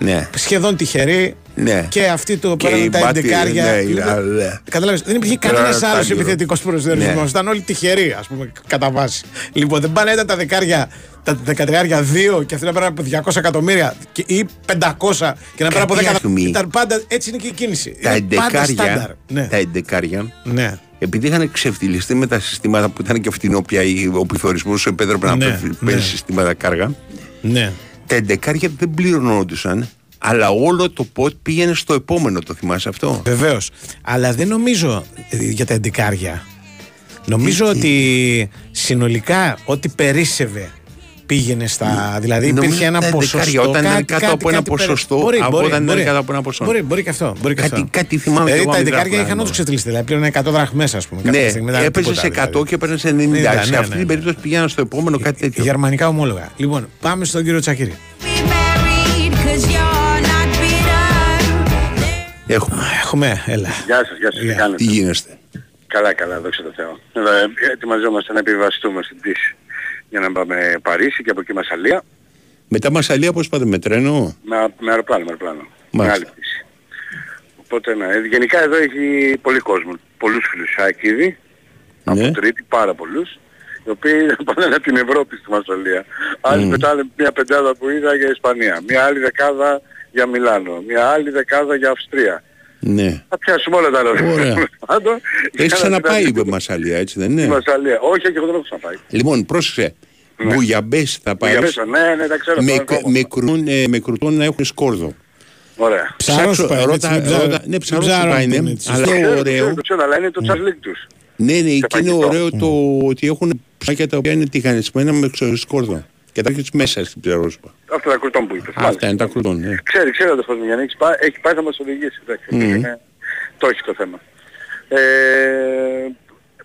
Speaker 9: Ναι.
Speaker 1: σχεδόν τυχεροί.
Speaker 9: Ναι.
Speaker 1: Και αυτοί του
Speaker 9: Και
Speaker 1: πέραν
Speaker 9: οι
Speaker 1: τα
Speaker 9: μπάτοι,
Speaker 1: εντεκάρια.
Speaker 9: ναι,
Speaker 1: Δηλαδή,
Speaker 9: ναι.
Speaker 1: Καταλάβεις, δεν υπήρχε
Speaker 9: Τώρα
Speaker 1: κανένα άλλο
Speaker 9: κάλυρο.
Speaker 1: επιθετικός προσδιορισμός.
Speaker 9: Ναι.
Speaker 1: Ήταν όλοι τυχεροί, ας πούμε, κατά βάση. Λοιπόν, δεν πάνε ήταν τα δεκάρια, τα δεκατριάρια 2 και αυτοί να πέραν από 200 εκατομμύρια και- ή 500 και να πέραν από 10
Speaker 9: Κάποια στιγμή-
Speaker 1: Ήταν πάντα έτσι είναι και η κίνηση.
Speaker 9: Τα
Speaker 1: Είναι πάντα στάνταρ.
Speaker 9: εντεκάρια,
Speaker 1: Ναι.
Speaker 9: τα εντεκάρια
Speaker 1: Ναι.
Speaker 9: επειδή είχαν ξεφτυλιστεί με τα συστήματα που ήταν και φτηνόπια ή ο πληθωρισμός σου επέτρεπε να
Speaker 1: Ναι,
Speaker 9: παίρνει
Speaker 1: ναι.
Speaker 9: συστήματα κάργα.
Speaker 1: Ναι.
Speaker 9: Τα εντεκάρια δεν πληρωνόντουσαν, αλλά όλο το πότ πήγαινε στο επόμενο, το θυμάσαι αυτό;
Speaker 1: Βεβαίως. Αλλά δεν νομίζω ε, για τα εντικάρια. Νομίζω ότι συνολικά ό,τι περίσσευε πήγαινε στα. Δηλαδή
Speaker 9: Νομίζω
Speaker 1: υπήρχε ένα
Speaker 9: τα
Speaker 1: ποσοστό.
Speaker 9: εντεκάρια, όταν ήταν
Speaker 1: κάτι-
Speaker 9: κάτω
Speaker 1: κάτι-
Speaker 9: από ένα
Speaker 1: κάτι περί-
Speaker 9: ποσοστό,
Speaker 1: Μπορεί,
Speaker 9: από
Speaker 1: μπορεί,
Speaker 9: όταν ήταν
Speaker 1: μπορεί.
Speaker 9: κάτω από ένα ποσοστό.
Speaker 1: Μπορεί, μπορεί και αυτό. Μπορεί και
Speaker 9: Κάτι-
Speaker 1: αυτό.
Speaker 9: κάτι θυμάμαι
Speaker 1: Δηλαδή
Speaker 9: κι εγώ
Speaker 1: τα
Speaker 9: αν
Speaker 1: εντεκάρια
Speaker 9: γράφω,
Speaker 1: είχαν
Speaker 9: ναι.
Speaker 1: όντως ξετυλιστεί. Δηλαδή πλέον 100 δραχμές, ας πούμε. κάποια
Speaker 9: Ναι,
Speaker 1: στιγμή, δεν ήταν
Speaker 9: έπαιζες
Speaker 1: τίποτα,
Speaker 9: σε 100
Speaker 1: δηλαδή.
Speaker 9: και έπαιρνες σε 90.
Speaker 1: Ναι,
Speaker 9: σε
Speaker 1: ναι,
Speaker 9: αυτή
Speaker 1: ναι.
Speaker 9: την περίπτωση πηγαίναν στο επόμενο κάτι τέτοιο.
Speaker 1: Γερμανικά ομόλογα. Λοιπόν, πάμε στον κύριο Τσακύρη.
Speaker 9: Έχουμε.
Speaker 1: Έχουμε, έλα.
Speaker 15: Γεια σας, γεια σας. Τι κάνετε;
Speaker 9: Τι γίνεστε;
Speaker 15: Καλά, καλά, δόξα τω Θεώ. Εδώ, ε, ετοιμαζόμαστε να επιβαστούμε στην πτήση για να πάμε Παρίσι και από εκεί Μασαλία.
Speaker 9: Μετά Μασαλία πώς πάτε με τρένο;
Speaker 15: Με, με αεροπλάνο, με αεροπλάνο. Με
Speaker 9: Μάλιστα.
Speaker 15: άλλη πτήση. Οπότε ναι, ε, γενικά εδώ έχει πολύ κόσμο. Πολλούς φίλους Σάκηδη,
Speaker 9: Ναι.
Speaker 15: από Τρίτη, πάρα πολλούς. Οι οποίοι πάνε από την Ευρώπη στη Μασαλία. Άλλοι
Speaker 9: Μμ.
Speaker 15: πετάνε μια πεντάδα που είδα για Ισπανία. Μια άλλη δεκάδα για Μιλάνο. Μια άλλη δεκάδα για Αυστρία.
Speaker 9: Ναι.
Speaker 15: Θα πιάσουμε όλα τα λόγια.
Speaker 9: Ωραία.
Speaker 15: Πάντων, για
Speaker 9: Έχει
Speaker 15: να
Speaker 9: ξαναπάει
Speaker 15: κοιτάξουμε
Speaker 9: η Μασαλία, έτσι δεν
Speaker 15: Στη
Speaker 9: είναι.
Speaker 15: Μασαλία. Όχι, όχι, εγώ δεν έχω ξαναπάει.
Speaker 9: Λοιπόν, πρόσεξε. Μπουγιαμπές θα πάει.
Speaker 15: Για μέσα, ναι, ναι, τα ξέρω.
Speaker 9: Με,
Speaker 15: το έχω.
Speaker 9: με, κρούν, ε, με κρουτών να έχουν σκόρδο.
Speaker 15: Ωραία.
Speaker 1: Ψαρόσουπα είναι,
Speaker 9: ρώτα-
Speaker 1: έτσι, με ψάρο-
Speaker 9: ρώτα- ναι,
Speaker 1: με
Speaker 9: ψαρόσουπα
Speaker 1: ψάρο
Speaker 9: είναι,
Speaker 1: είναι, έτσι.
Speaker 9: αλλά
Speaker 15: Το
Speaker 9: είναι
Speaker 15: ξέρω, το
Speaker 9: ωραίο.
Speaker 15: ξέρω, το ξέρω, αλλά είναι το τσαρλίκ τους.
Speaker 9: Ναι, ναι, εκεί είναι
Speaker 15: φαγητό.
Speaker 9: ωραίο το ότι έχουν ψάκια τα οποία είναι τηγανισμένα με ξε- σκόρδο. Και τα έχεις μέσα στην ψαρόσουπα.
Speaker 15: Αυτά τα κουρτών που είπες.
Speaker 9: Αυτά
Speaker 15: μάλιστα.
Speaker 9: είναι τα κρουτών, ναι.
Speaker 15: Ξέρει, ξέρει ο αδερφός μου, Γιάννη, έχει πάει, έχει πάει θα μας οδηγήσει. εντάξει,
Speaker 9: Μμμ.
Speaker 15: είναι- Το έχει το θέμα. Ε,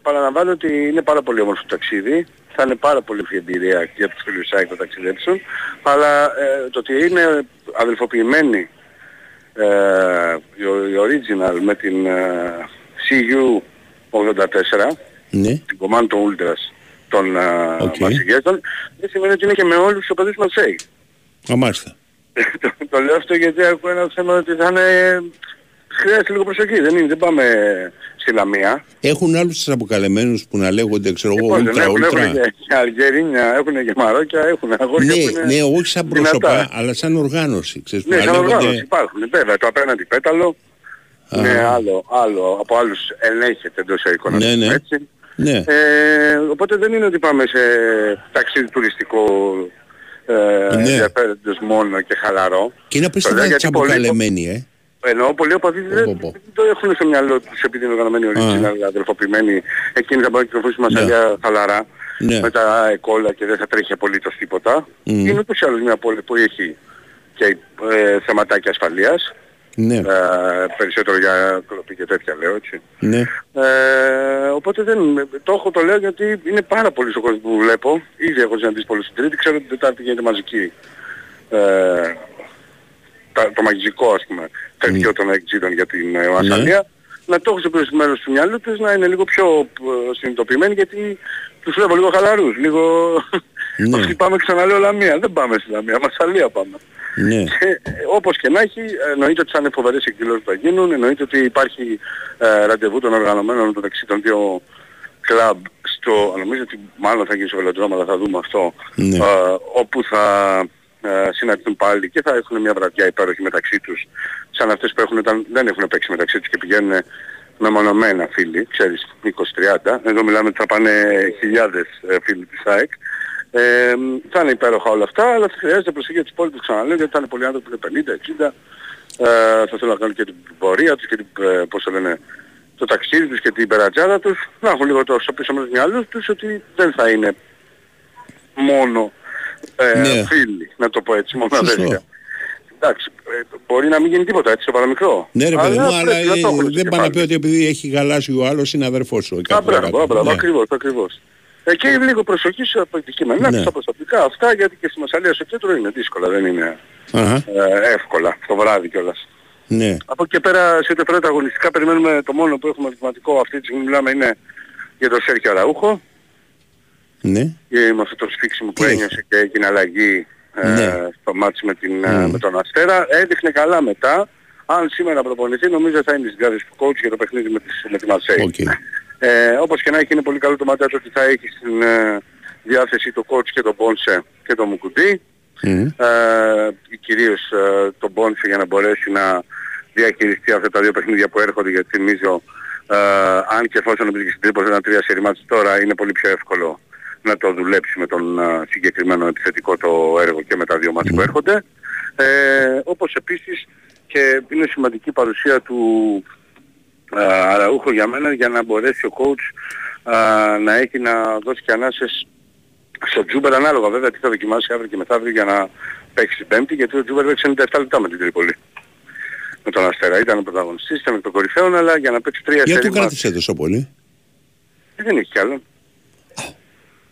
Speaker 15: παραλαμβάνω ότι είναι πάρα πολύ όμορφο το ταξίδι. Θα είναι πάρα πολύ η εμπειρία για τους φίλους Σάικ να ταξιδέψουν. Αλλά ε, το ότι είναι αδελφοποιημένοι ε, η, η original με την ε, CU 84
Speaker 9: Ναι.
Speaker 15: την κομμάτι των Ultras των uh,
Speaker 9: OK.
Speaker 15: Μαρσιγέζων δεν σημαίνει ότι είναι και με όλους τους οπαδούς Μαρσέη.
Speaker 9: Α, μάλιστα.
Speaker 15: το, το λέω αυτό γιατί έχω ένα θέμα ότι θα είναι... Χρειάζεται λίγο προσοχή, δεν είναι, δεν πάμε στη Λαμία.
Speaker 9: Έχουν άλλους τους αποκαλεμένους που να λέγονται, ξέρω εγώ,
Speaker 15: Λοιπόν, δεν
Speaker 9: ultra,
Speaker 15: έχουν, έχουν
Speaker 9: ultra.
Speaker 15: και, και Αλγερίνια, έχουν και Μαρόκια, έχουν αγόρια που
Speaker 9: Ναι,
Speaker 15: είναι
Speaker 9: ναι, όχι σαν
Speaker 15: δυνατά.
Speaker 9: πρόσωπα, αλλά σαν οργάνωση. Ξέρεις,
Speaker 15: Ναι,
Speaker 9: που να
Speaker 15: σαν
Speaker 9: λέγονται-
Speaker 15: οργάνωση υπάρχουν, βέβαια. Το απέναντι πέταλο,
Speaker 9: Α.
Speaker 15: ναι, άλλο, άλλο, από άλλους ελέγχεται εντός εικόνας,
Speaker 9: Ναι, ναι.
Speaker 15: έτσι.
Speaker 9: Ναι.
Speaker 15: Ε, οπότε δεν είναι ότι πάμε σε ταξίδι τουριστικό ε,
Speaker 9: Ναι.
Speaker 15: ενδιαφέροντος μόνο και χαλαρό.
Speaker 9: Και είναι
Speaker 15: Το λέω
Speaker 9: απίστευτα
Speaker 15: γιατί
Speaker 9: τις
Speaker 15: πολλοί-
Speaker 9: αποκαλεμένοι, ε.
Speaker 15: Ενώ πολλοί οπαδοί δεν
Speaker 9: πω, πω.
Speaker 15: δεν το έχουν στο μυαλό τους επειδή είναι οργανωμένοι original, αδελφοποιημένοι. Εκείνοι θα μπορούν να κυκλοφορήσουν στη Μασαλιά χαλαρά
Speaker 9: Ναι.
Speaker 15: με τα εκόλα και δεν θα τρέχει απολύτως τίποτα.
Speaker 9: Μμ.
Speaker 15: Είναι ούτως ή άλλως μια πόλη που έχει και ε, θεματάκια ασφαλείας.
Speaker 9: Ναι,
Speaker 15: Ε, περισσότερο για κλοπή και τέτοια λέω έτσι.
Speaker 9: ναι.
Speaker 15: Ε, οπότε δεν, το έχω το λέω γιατί είναι πάρα πολύ ο κόσμος που βλέπω. Ήδη έχω συναντήσει πολλούς στην Τρίτη, ξέρω ότι την Τετάρτη γίνεται μαζική. Ε, τα, το μαγικό ας πούμε, καρδιό των εξήτων για την ε, Μασαλία. Να το έχω στο μέρος του μυαλού τους να είναι λίγο πιο ε, συνειδητοποιημένοι γιατί τους βλέπω λίγο χαλαρούς, λίγο...
Speaker 9: Ναι.
Speaker 15: Αυτοί πάμε ξαναλέω Λαμία, δεν πάμε στη Λαμία, Μασαλία πάμε.
Speaker 9: Ναι.
Speaker 15: Και, ε, όπως και να έχει, εννοείται ότι θα είναι φοβερές εκδηλώσεις που θα γίνουν, εννοείται ότι υπάρχει ε, ραντεβού των οργανωμένων μεταξύ των δύο κλαμπ στο, νομίζω ότι μάλλον θα γίνει στο βελοντρόμο, αλλά θα δούμε αυτό,
Speaker 9: Ναι.
Speaker 15: ε, όπου θα ε, συναντηθούν πάλι και θα έχουν μια βραδιά υπέροχη μεταξύ τους, σαν αυτές που έχουν, όταν δεν έχουν παίξει μεταξύ τους και πηγαίνουν μεμονωμένα φίλοι, ξέρεις, 20-30. Εδώ μιλάμε ότι θα πάνε χιλιάδες ε, φίλοι της ΑΕΚ. Ε, θα είναι υπέροχα όλα αυτά, αλλά θα χρειάζεται προσοχή για τους υπόλοιπους ξαναλέω, γιατί θα είναι πολλοί άνθρωποι που είναι 50, 60, ε, θα θέλουν να κάνουν και την πορεία τους και την, ε, πώς το λένε, το ταξίδι τους και την περατζάδα τους, να έχουν λίγο το στο πίσω με τους μυαλούς τους ότι δεν θα είναι μόνο ε,
Speaker 9: Ναι.
Speaker 15: φίλοι, να το πω έτσι, μόνο
Speaker 9: Σωστό.
Speaker 15: αδέρφια. Εντάξει, ε, μπορεί να μην γίνει τίποτα έτσι στο παραμικρό.
Speaker 9: Ναι ρε παιδί μου, αλλά
Speaker 15: πρέπει να το έχουν
Speaker 9: ε,
Speaker 15: στο
Speaker 9: δεν πάει να
Speaker 15: κεφάλι.
Speaker 9: πει ότι επειδή έχει γαλάσει ο άλλος είναι αδερφός σου. ή
Speaker 15: Α,
Speaker 9: κάτι
Speaker 15: μπράβο,
Speaker 9: παρακάτω.
Speaker 15: μπράβο,
Speaker 9: Ναι.
Speaker 15: ακριβώς, ακριβώς. Ε, και λίγο προσοχή σε αντικείμενα,
Speaker 9: Ναι.
Speaker 15: στα προστατικά αυτά, γιατί και στη Μασαλία στο κέντρο είναι δύσκολα, δεν είναι
Speaker 9: Αχα.
Speaker 15: ε, εύκολα, το βράδυ κιόλας.
Speaker 9: Ναι.
Speaker 15: Από εκεί και πέρα, σε ό,τι αφορά τα αγωνιστικά, περιμένουμε το μόνο που έχουμε ερωτηματικό αυτή τη στιγμή μιλάμε είναι για το Σέρχιο Αραούχο,
Speaker 9: Ναι.
Speaker 15: ε, με αυτό το σφίξιμο που ένιωσε και έγινε αλλαγή ε,
Speaker 9: Ναι.
Speaker 15: στο ματς με, την, ε,
Speaker 9: Μμμ.
Speaker 15: με τον Αστέρα. Έδειχνε καλά μετά. Αν σήμερα προπονηθεί, νομίζω θα είναι στις γκάδες του coach για το παιχνίδι με, τις, με τη Μαρσέη.
Speaker 9: Οκ.
Speaker 15: Ε, όπως και να έχει είναι πολύ καλό το μαντάτο ότι θα έχει στην ε, διάθεση το coach και τον Πόνσε και τον Μουκουντή.
Speaker 9: Μμ.
Speaker 15: Ε, κυρίως ε, τον Πόνσε για να μπορέσει να διαχειριστεί αυτά τα δύο παιχνίδια που έρχονται γιατί θυμίζω ε, αν και εφόσον μπήκε στην Τρίπολη ένα τρία σερί ματς τώρα είναι πολύ πιο εύκολο να το δουλέψει με τον ε, συγκεκριμένο επιθετικό το έργο και με τα δύο ματς που έρχονται. Ε, όπως επίσης και είναι σημαντική η παρουσία του ε, Αραούχο για μένα για να μπορέσει ο coach ε, να έχει να δώσει και ανάσες στο Τζούμπερ ανάλογα βέβαια τι θα δοκιμάσει αύριο και μεθαύριο για να παίξει την Πέμπτη γιατί ο Τζούμπερ παίξει 97 λεπτά με την Τρίπολη. Με τον Αστέρα ήταν ο πρωταγωνιστής, ήταν με τον κορυφαίο αλλά για να παίξει τρία
Speaker 9: Γιατί
Speaker 15: σερί
Speaker 9: του κράτησε τόσο πολύ;
Speaker 15: ε, δεν έχει κι άλλον.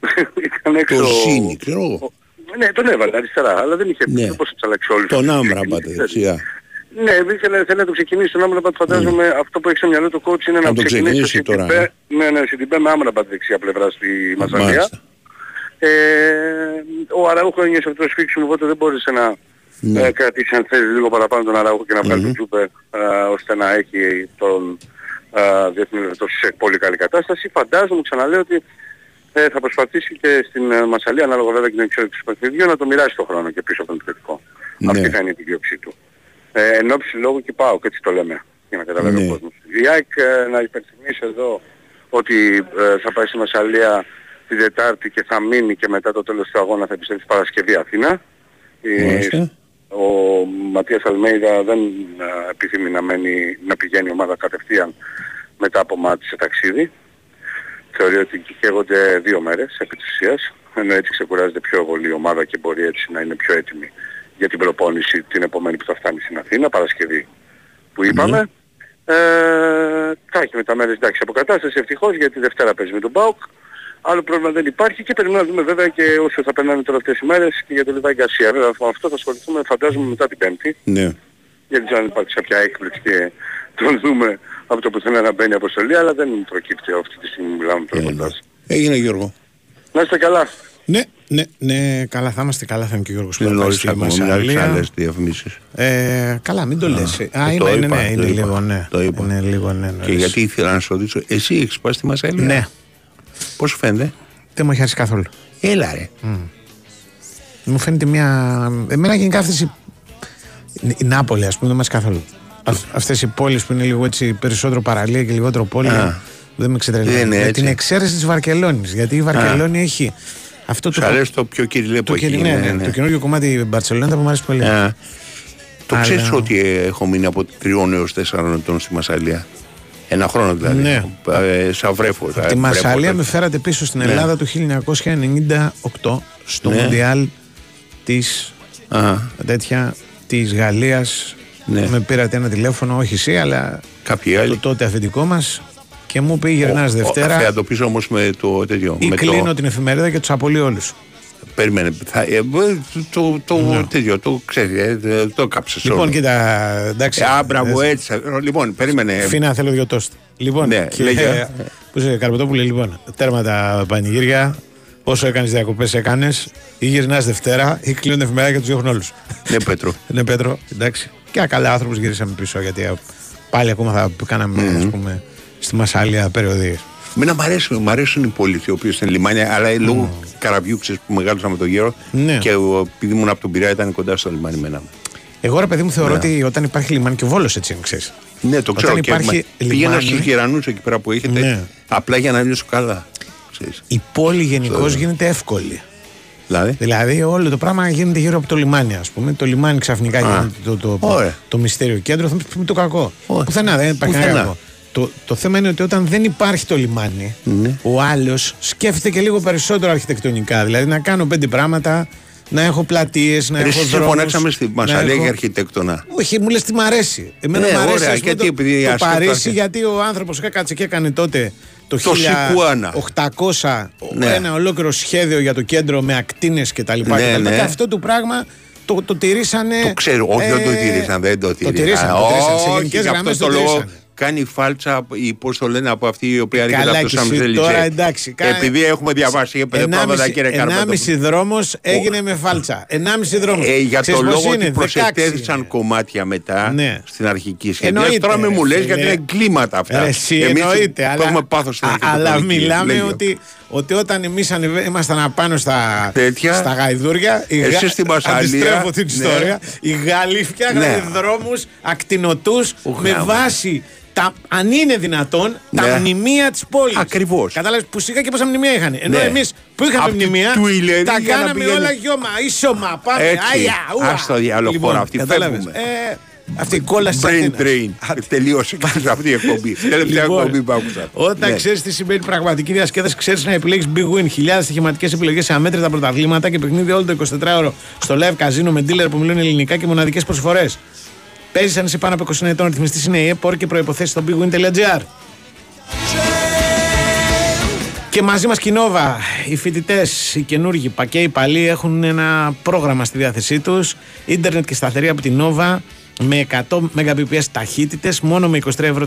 Speaker 15: Ήταν έξω...
Speaker 9: Το Ζήνη, ξέρω εγώ.
Speaker 15: Ναι, τον έβαλε αριστερά, αλλά δεν είχε
Speaker 9: Ναι.
Speaker 15: ναι. πώς θα τους αλλάξει όλους.
Speaker 9: Τον
Speaker 15: τους
Speaker 9: Άμραμπατ
Speaker 15: ξεκινήσεις,
Speaker 9: δεξιά.
Speaker 15: Ναι, ήθελε, θέλει να το ξεκινήσει τον Άμραμπατ, φαντάζομαι αυτό που έχει στο μυαλό του coach είναι να,
Speaker 9: Να το
Speaker 15: ξεκινήσει το
Speaker 9: ξεκινήσει τώρα,
Speaker 15: Σιντιμπέ, ναι, ναι, Σιντιμπέ με Άμραμπατ δεξιά πλευρά στη Μασαλία.
Speaker 9: Μάλιστα.
Speaker 15: Ε, ο Αραούχο ένιωσε αυτό το σφίξιμο, οπότε δεν μπόρεσε να
Speaker 9: Ναι.
Speaker 15: ε, κρατήσεις αν θέλει λίγο παραπάνω τον Αραούχο και να βγάλει τον Τζούπερ ε, ώστε να έχει τον ε, διεθνή λεπτό σε πολύ καλή κατάσταση. Φαντάζομαι, ξαναλέω ότι ε, θα προσπαθήσει και στην ε, Μασαλία, ανάλογα βέβαια και την εξέλιξη του παιχνιδιού, να το μοιράσει το χρόνο και πίσω από τον επιθετικό.
Speaker 9: Ναι.
Speaker 15: Αυτή θα είναι η επιδίωξή του. Ε, εν ώψη λόγου και πάω, και έτσι το λέμε, για να καταλάβει
Speaker 9: Ναι.
Speaker 15: ο κόσμος. Η ΑΕΚ ε, να υπενθυμίσει εδώ ότι ε, θα πάει στη Μασαλία την Τετάρτη και θα μείνει και μετά το τέλος του αγώνα θα επιστρέψει Παρασκευή Αθήνα. Ε,
Speaker 9: Μάλιστα.
Speaker 15: ο Ματίας Αλμέιδα δεν ε, επιθυμεί να, μένει, να πηγαίνει η ομάδα κατευθείαν μετά από μάτι σε ταξίδι. Θεωρεί ότι καίγονται δύο μέρες επί της ουσίας, ενώ έτσι ξεκουράζεται πιο πολύ η ομάδα και μπορεί έτσι να είναι πιο έτοιμη για την προπόνηση την επομένη που θα φτάνει στην Αθήνα, Παρασκευή που είπαμε. Ε, θα έχει με τα μέρες εντάξει αποκατάσταση ευτυχώς γιατί Δευτέρα παίζει με τον ΠΑΟΚ. Άλλο πρόβλημα δεν υπάρχει και περιμένουμε να δούμε βέβαια και όσο θα περνάνε τώρα αυτές οι μέρες και για τον Λιβάη Γκαρσία. Βέβαια με αυτό θα ασχοληθούμε φαντάζομαι μετά την Πέμπτη.
Speaker 9: Ναι.
Speaker 15: Γιατί δεν υπάρξει κάποια έκπληξη και τον δούμε από το πουθενά να μπαίνει αποστολή, αλλά δεν προκύπτει αυτή τη στιγμή που μιλάμε το ρεπορτάζ.
Speaker 9: Έγινε Γιώργο.
Speaker 15: Να είστε καλά.
Speaker 1: Ναι, ναι, ναι, καλά θα είμαστε, καλά θα είναι και ο Γιώργος
Speaker 9: Είναι
Speaker 1: Παπάς
Speaker 9: νωρίς
Speaker 1: στη
Speaker 9: ακόμα, μην άρχισε
Speaker 1: Μασαλία.
Speaker 9: άλλες διαφημίσεις.
Speaker 1: Ε, καλά, μην το λες.
Speaker 9: ε,
Speaker 1: Α,
Speaker 9: το
Speaker 1: είναι, είναι,
Speaker 9: είπα,
Speaker 1: ναι,
Speaker 9: το
Speaker 1: είναι
Speaker 9: είπα,
Speaker 1: λίγο, ναι.
Speaker 9: το είπα.
Speaker 1: Είναι λίγο, ναι,
Speaker 9: Και
Speaker 1: νωρίς.
Speaker 9: γιατί ήθελα να σου ρωτήσω, εσύ έχεις πάει στη Μασαλία.
Speaker 1: Ναι.
Speaker 9: Πώς σου φαίνεται;
Speaker 1: Δεν μου έχει αρέσει καθόλου.
Speaker 9: Έλα ρε.
Speaker 1: Μου φαίνεται μια... Εμένα γενικά αυτές οι... Η Νάπολη, ας πούμε, δεν μας καθόλου. Αυ- Αυτές οι πόλεις που είναι λίγο έτσι περισσότερο παραλία και λιγότερο πόλη,
Speaker 9: Α.
Speaker 1: δεν με
Speaker 9: Δεν
Speaker 1: ξετρελαίνει.
Speaker 9: είναι
Speaker 1: Με
Speaker 9: έτσι.
Speaker 1: την εξαίρεση της Βαρκελόνης. Γιατί η Βαρκελόνη έχει αυτό
Speaker 9: Σου
Speaker 1: το...
Speaker 9: αρέσει το πιο κυριλέ που
Speaker 1: το,
Speaker 9: έχει
Speaker 1: καινο-
Speaker 9: γίνει.
Speaker 1: ναι,
Speaker 9: ναι,
Speaker 1: ναι,
Speaker 9: ναι.
Speaker 1: το καινούργιο κομμάτι Μπαρσελόνα που μου αρέσει πολύ.
Speaker 9: Α, Το
Speaker 1: Αλλά-
Speaker 9: ξέρεις ότι ε, έχω μείνει από τριών έως τέσσερων ετών στη Μασαλία. Ένα χρόνο δηλαδή.
Speaker 1: Ναι.
Speaker 9: Ε, σαν βρέφος.
Speaker 1: Από τη Μασαλία με φέρατε πίσω στην
Speaker 9: Ναι.
Speaker 1: Ελλάδα το 1998 στο
Speaker 9: Ναι.
Speaker 1: Μουντιάλ της τέτοια της Γαλλίας
Speaker 9: Ναι.
Speaker 1: με πήρατε ένα τηλέφωνο όχι εσύ αλλά
Speaker 9: Κάποιοι άλλοι.
Speaker 1: το τότε αφεντικό μας και μου είπε γυρνάς Δευτέρα
Speaker 9: Θα το πεις όμως με το τέτοιο.
Speaker 1: ή
Speaker 9: με
Speaker 1: κλείνω
Speaker 9: το...
Speaker 1: την εφημερίδα και τους απολύω όλους
Speaker 9: Περίμενε. Θα, ε, ε, το, το,
Speaker 1: Ναι.
Speaker 9: τέτοιο, το ξέρεις, ε, ε, το κάψες
Speaker 1: Λοιπόν
Speaker 9: όλο.
Speaker 1: κοίτα εντάξει
Speaker 9: Ε, Α, μπράβο,
Speaker 1: ε,
Speaker 9: έτσι. ε, Λοιπόν, περίμενε.
Speaker 1: Φίνα θέλω δυο τόστ Λοιπόν
Speaker 9: Ναι,
Speaker 1: και,
Speaker 9: λέγε.
Speaker 1: Πού είσαι Καρπετόπουλε λοιπόν Τέρμα τα πανηγύρια Όσο έκανες διακοπές έκανες Ή γυρνάς Δευτέρα ή κλείνουν την εφημερίδα και τους διώχνουν όλους
Speaker 9: Ναι, Πέτρο.
Speaker 1: Ναι, Πέτρο, εντάξει. Και καλά άνθρωπος γυρίσαμε πίσω γιατί ε, πάλι ακόμα θα κάναμε ας πούμε στη Μασάλια περιοδίες.
Speaker 9: Μένα μ' αρέσουν, μ' αρέσουν οι πόλεις οι οποίες είναι λιμάνια, αλλά λόγω καραβιού ξέρεις, που μεγάλωσα με τον γέρο
Speaker 1: Ναι.
Speaker 9: και ο- επειδή ήμουν από τον Πειραιά ήταν κοντά στο λιμάνι με ένα.
Speaker 1: Εγώ ρε παιδί μου θεωρώ
Speaker 9: Ναι.
Speaker 1: ότι όταν υπάρχει λιμάνι και ο Βόλος έτσι είναι ξέρεις.
Speaker 9: Ναι, το ξέρω
Speaker 1: Όταν
Speaker 9: και
Speaker 1: υπάρχει
Speaker 9: μα- πήγαινα
Speaker 1: λιμάνι-
Speaker 9: στους γερανούς εκεί πέρα που έχετε
Speaker 1: Ναι.
Speaker 9: απλά για να νιώσω καλά. Ξέρεις.
Speaker 1: Η πόλη γενικώς
Speaker 9: Στο-
Speaker 1: γίνεται εύκολη.
Speaker 9: Δηλαδή;
Speaker 1: Δηλαδή όλο το πράγμα γίνεται γύρω από το λιμάνι, ας πούμε. Το λιμάνι ξαφνικά γίνεται το, το, το,
Speaker 9: Ωραία.
Speaker 1: το μυστήριο κέντρο. Θα μου πεις, το κακό. Πουθενά δεν υπάρχει
Speaker 9: Πουθενά.
Speaker 1: κανένα κακό. Το, το θέμα είναι ότι όταν δεν υπάρχει το λιμάνι,
Speaker 9: Ναι.
Speaker 1: ο άλλος σκέφτεται και λίγο περισσότερο αρχιτεκτονικά. Δηλαδή να κάνω πέντε πράγματα, να έχω πλατείες, να
Speaker 9: Ρε,
Speaker 1: έχω
Speaker 9: εσύ σε
Speaker 1: δρόμους,
Speaker 9: φωνάξαμε στη
Speaker 1: να
Speaker 9: Μασαλία
Speaker 1: έχω-
Speaker 9: για αρχιτέκτονα.
Speaker 1: όχι, μου λες τι μ' αρέσει. Εμένα
Speaker 9: Ναι,
Speaker 1: μ' αρέσει
Speaker 9: ωραία,
Speaker 1: ας πούμε,
Speaker 9: γιατί,
Speaker 1: το,
Speaker 9: επειδή
Speaker 1: το
Speaker 9: ας το
Speaker 1: Παρίσι,
Speaker 9: κάτσε.
Speaker 1: γιατί ο άνθρωπος κάτσε και έκανε τότε το,
Speaker 9: Το Σικουάνα.
Speaker 1: 1800
Speaker 9: Ναι.
Speaker 1: ένα ολόκληρο σχέδιο για το κέντρο με ακτίνες κτλ.
Speaker 9: Ναι,
Speaker 1: και,
Speaker 9: ναι.
Speaker 1: και αυτό το πράγμα το, το τηρήσανε.
Speaker 9: Το ξέρω, όχι δεν το
Speaker 1: ε,
Speaker 9: τηρήσαν, δεν το τηρήσαν.
Speaker 1: τηρήσαν, το τηρήσαν. Σε
Speaker 9: Όχι,
Speaker 1: γενικές
Speaker 9: γι' αυτό
Speaker 1: γραμμές
Speaker 9: το
Speaker 1: το
Speaker 9: λόγο
Speaker 1: τηρήσαν.
Speaker 9: Κάνει φάλτσα, ή πώς το λένε από αυτή η οποία έρχεται
Speaker 1: Καλά,
Speaker 9: από το
Speaker 1: και εσύ
Speaker 9: Σαμζελιτζέ.
Speaker 1: τώρα, εντάξει, κάνε-
Speaker 9: Επειδή έχουμε διαβάσει και πέντε πράγματα κύριε Καρπέτο.
Speaker 1: Ενάμιση δρόμος έγινε με φάλτσα. Ενάμιση δρόμος.
Speaker 9: Ε, για το λόγο ότι προσετέθησαν κομμάτια μετά
Speaker 1: Ναι.
Speaker 9: στην αρχική σχέδια.
Speaker 1: Εννοείται,
Speaker 9: Τώρα με μου
Speaker 1: ρε,
Speaker 9: λες
Speaker 1: φίλε.
Speaker 9: γιατί είναι κλίματα αυτά.
Speaker 1: Ρε, εσύ,
Speaker 9: Εμείς
Speaker 1: εννοείται,
Speaker 9: που
Speaker 1: αλλά,
Speaker 9: έχουμε πάθος στην
Speaker 1: α- αλλά
Speaker 9: αρχιτεκτονική,
Speaker 1: μιλάμε
Speaker 9: λέγει.
Speaker 1: ότι, ότι όταν εμείς ήμασταν απάνω στα,
Speaker 9: Τέτοια.
Speaker 1: στα γαϊδούρια, οι
Speaker 9: Εσύ
Speaker 1: Γα-
Speaker 9: στη Μασσαλία,
Speaker 1: αντιστρέφω την
Speaker 9: ναι.
Speaker 1: ιστορία, οι Γάλλοι φτιάχνανε
Speaker 9: Ναι.
Speaker 1: δρόμου ακτινοτούς με
Speaker 9: γάμο.
Speaker 1: βάση. Τα, αν είναι δυνατόν, τα
Speaker 9: Ναι.
Speaker 1: μνημεία της πόλης.
Speaker 9: Ακριβώς.
Speaker 1: Κατάλαβες που σιγά και πόσα μνημεία είχαν. Ενώ
Speaker 9: Ναι.
Speaker 1: εμείς που είχαμε
Speaker 9: Απ' τη
Speaker 1: μνημεία,
Speaker 9: Τουιλερή
Speaker 1: τα
Speaker 9: για να
Speaker 1: κάναμε
Speaker 9: πηγαίνει.
Speaker 1: όλα γιώμα, ίσωμα. Πάμε,
Speaker 9: Έτσι.
Speaker 1: αια, ουα.
Speaker 9: Ας το διάλογο
Speaker 1: Λοιπόν,
Speaker 9: χώρα αυτή,
Speaker 1: κατάλαβες.
Speaker 9: φεύγουμε.
Speaker 1: Ε, αυτή η κόλλαση της
Speaker 9: Brain
Speaker 1: Αθήνας.
Speaker 9: drain. Τελείωσε και αυτή η εκπομπή. Τελευταία
Speaker 1: Λοιπόν,
Speaker 9: εκπομπή που άκουσα.
Speaker 1: Όταν
Speaker 9: Ναι.
Speaker 1: ξέρεις τι σημαίνει πραγματική διασκέδαση, ξέρεις να επιλέγεις Big Win. Χιλιάδες στοιχηματικές επιλογές σε αμέτρητα πρωταθλήματα και παιχνίδι όλο το 24ωρο στο live καζίνο με dealer που μιλούν ελληνικά και μοναδικές προσφορές. Παίζεις αν είσαι πάνω από 20 ετών, ρυθμιστής είναι η ΕΠΟΡ και προποθέσει στο bigwin.gr. Και μαζί μας Κινόβα, οι φοιτητές, οι καινούργοι πακέ, οι παλιοί έχουν ένα πρόγραμμα στη διάθεσή τους. ίντερνετ και σταθερή από την Nova με 100 Mbps ταχύτητες, μόνο με 23 ευρώ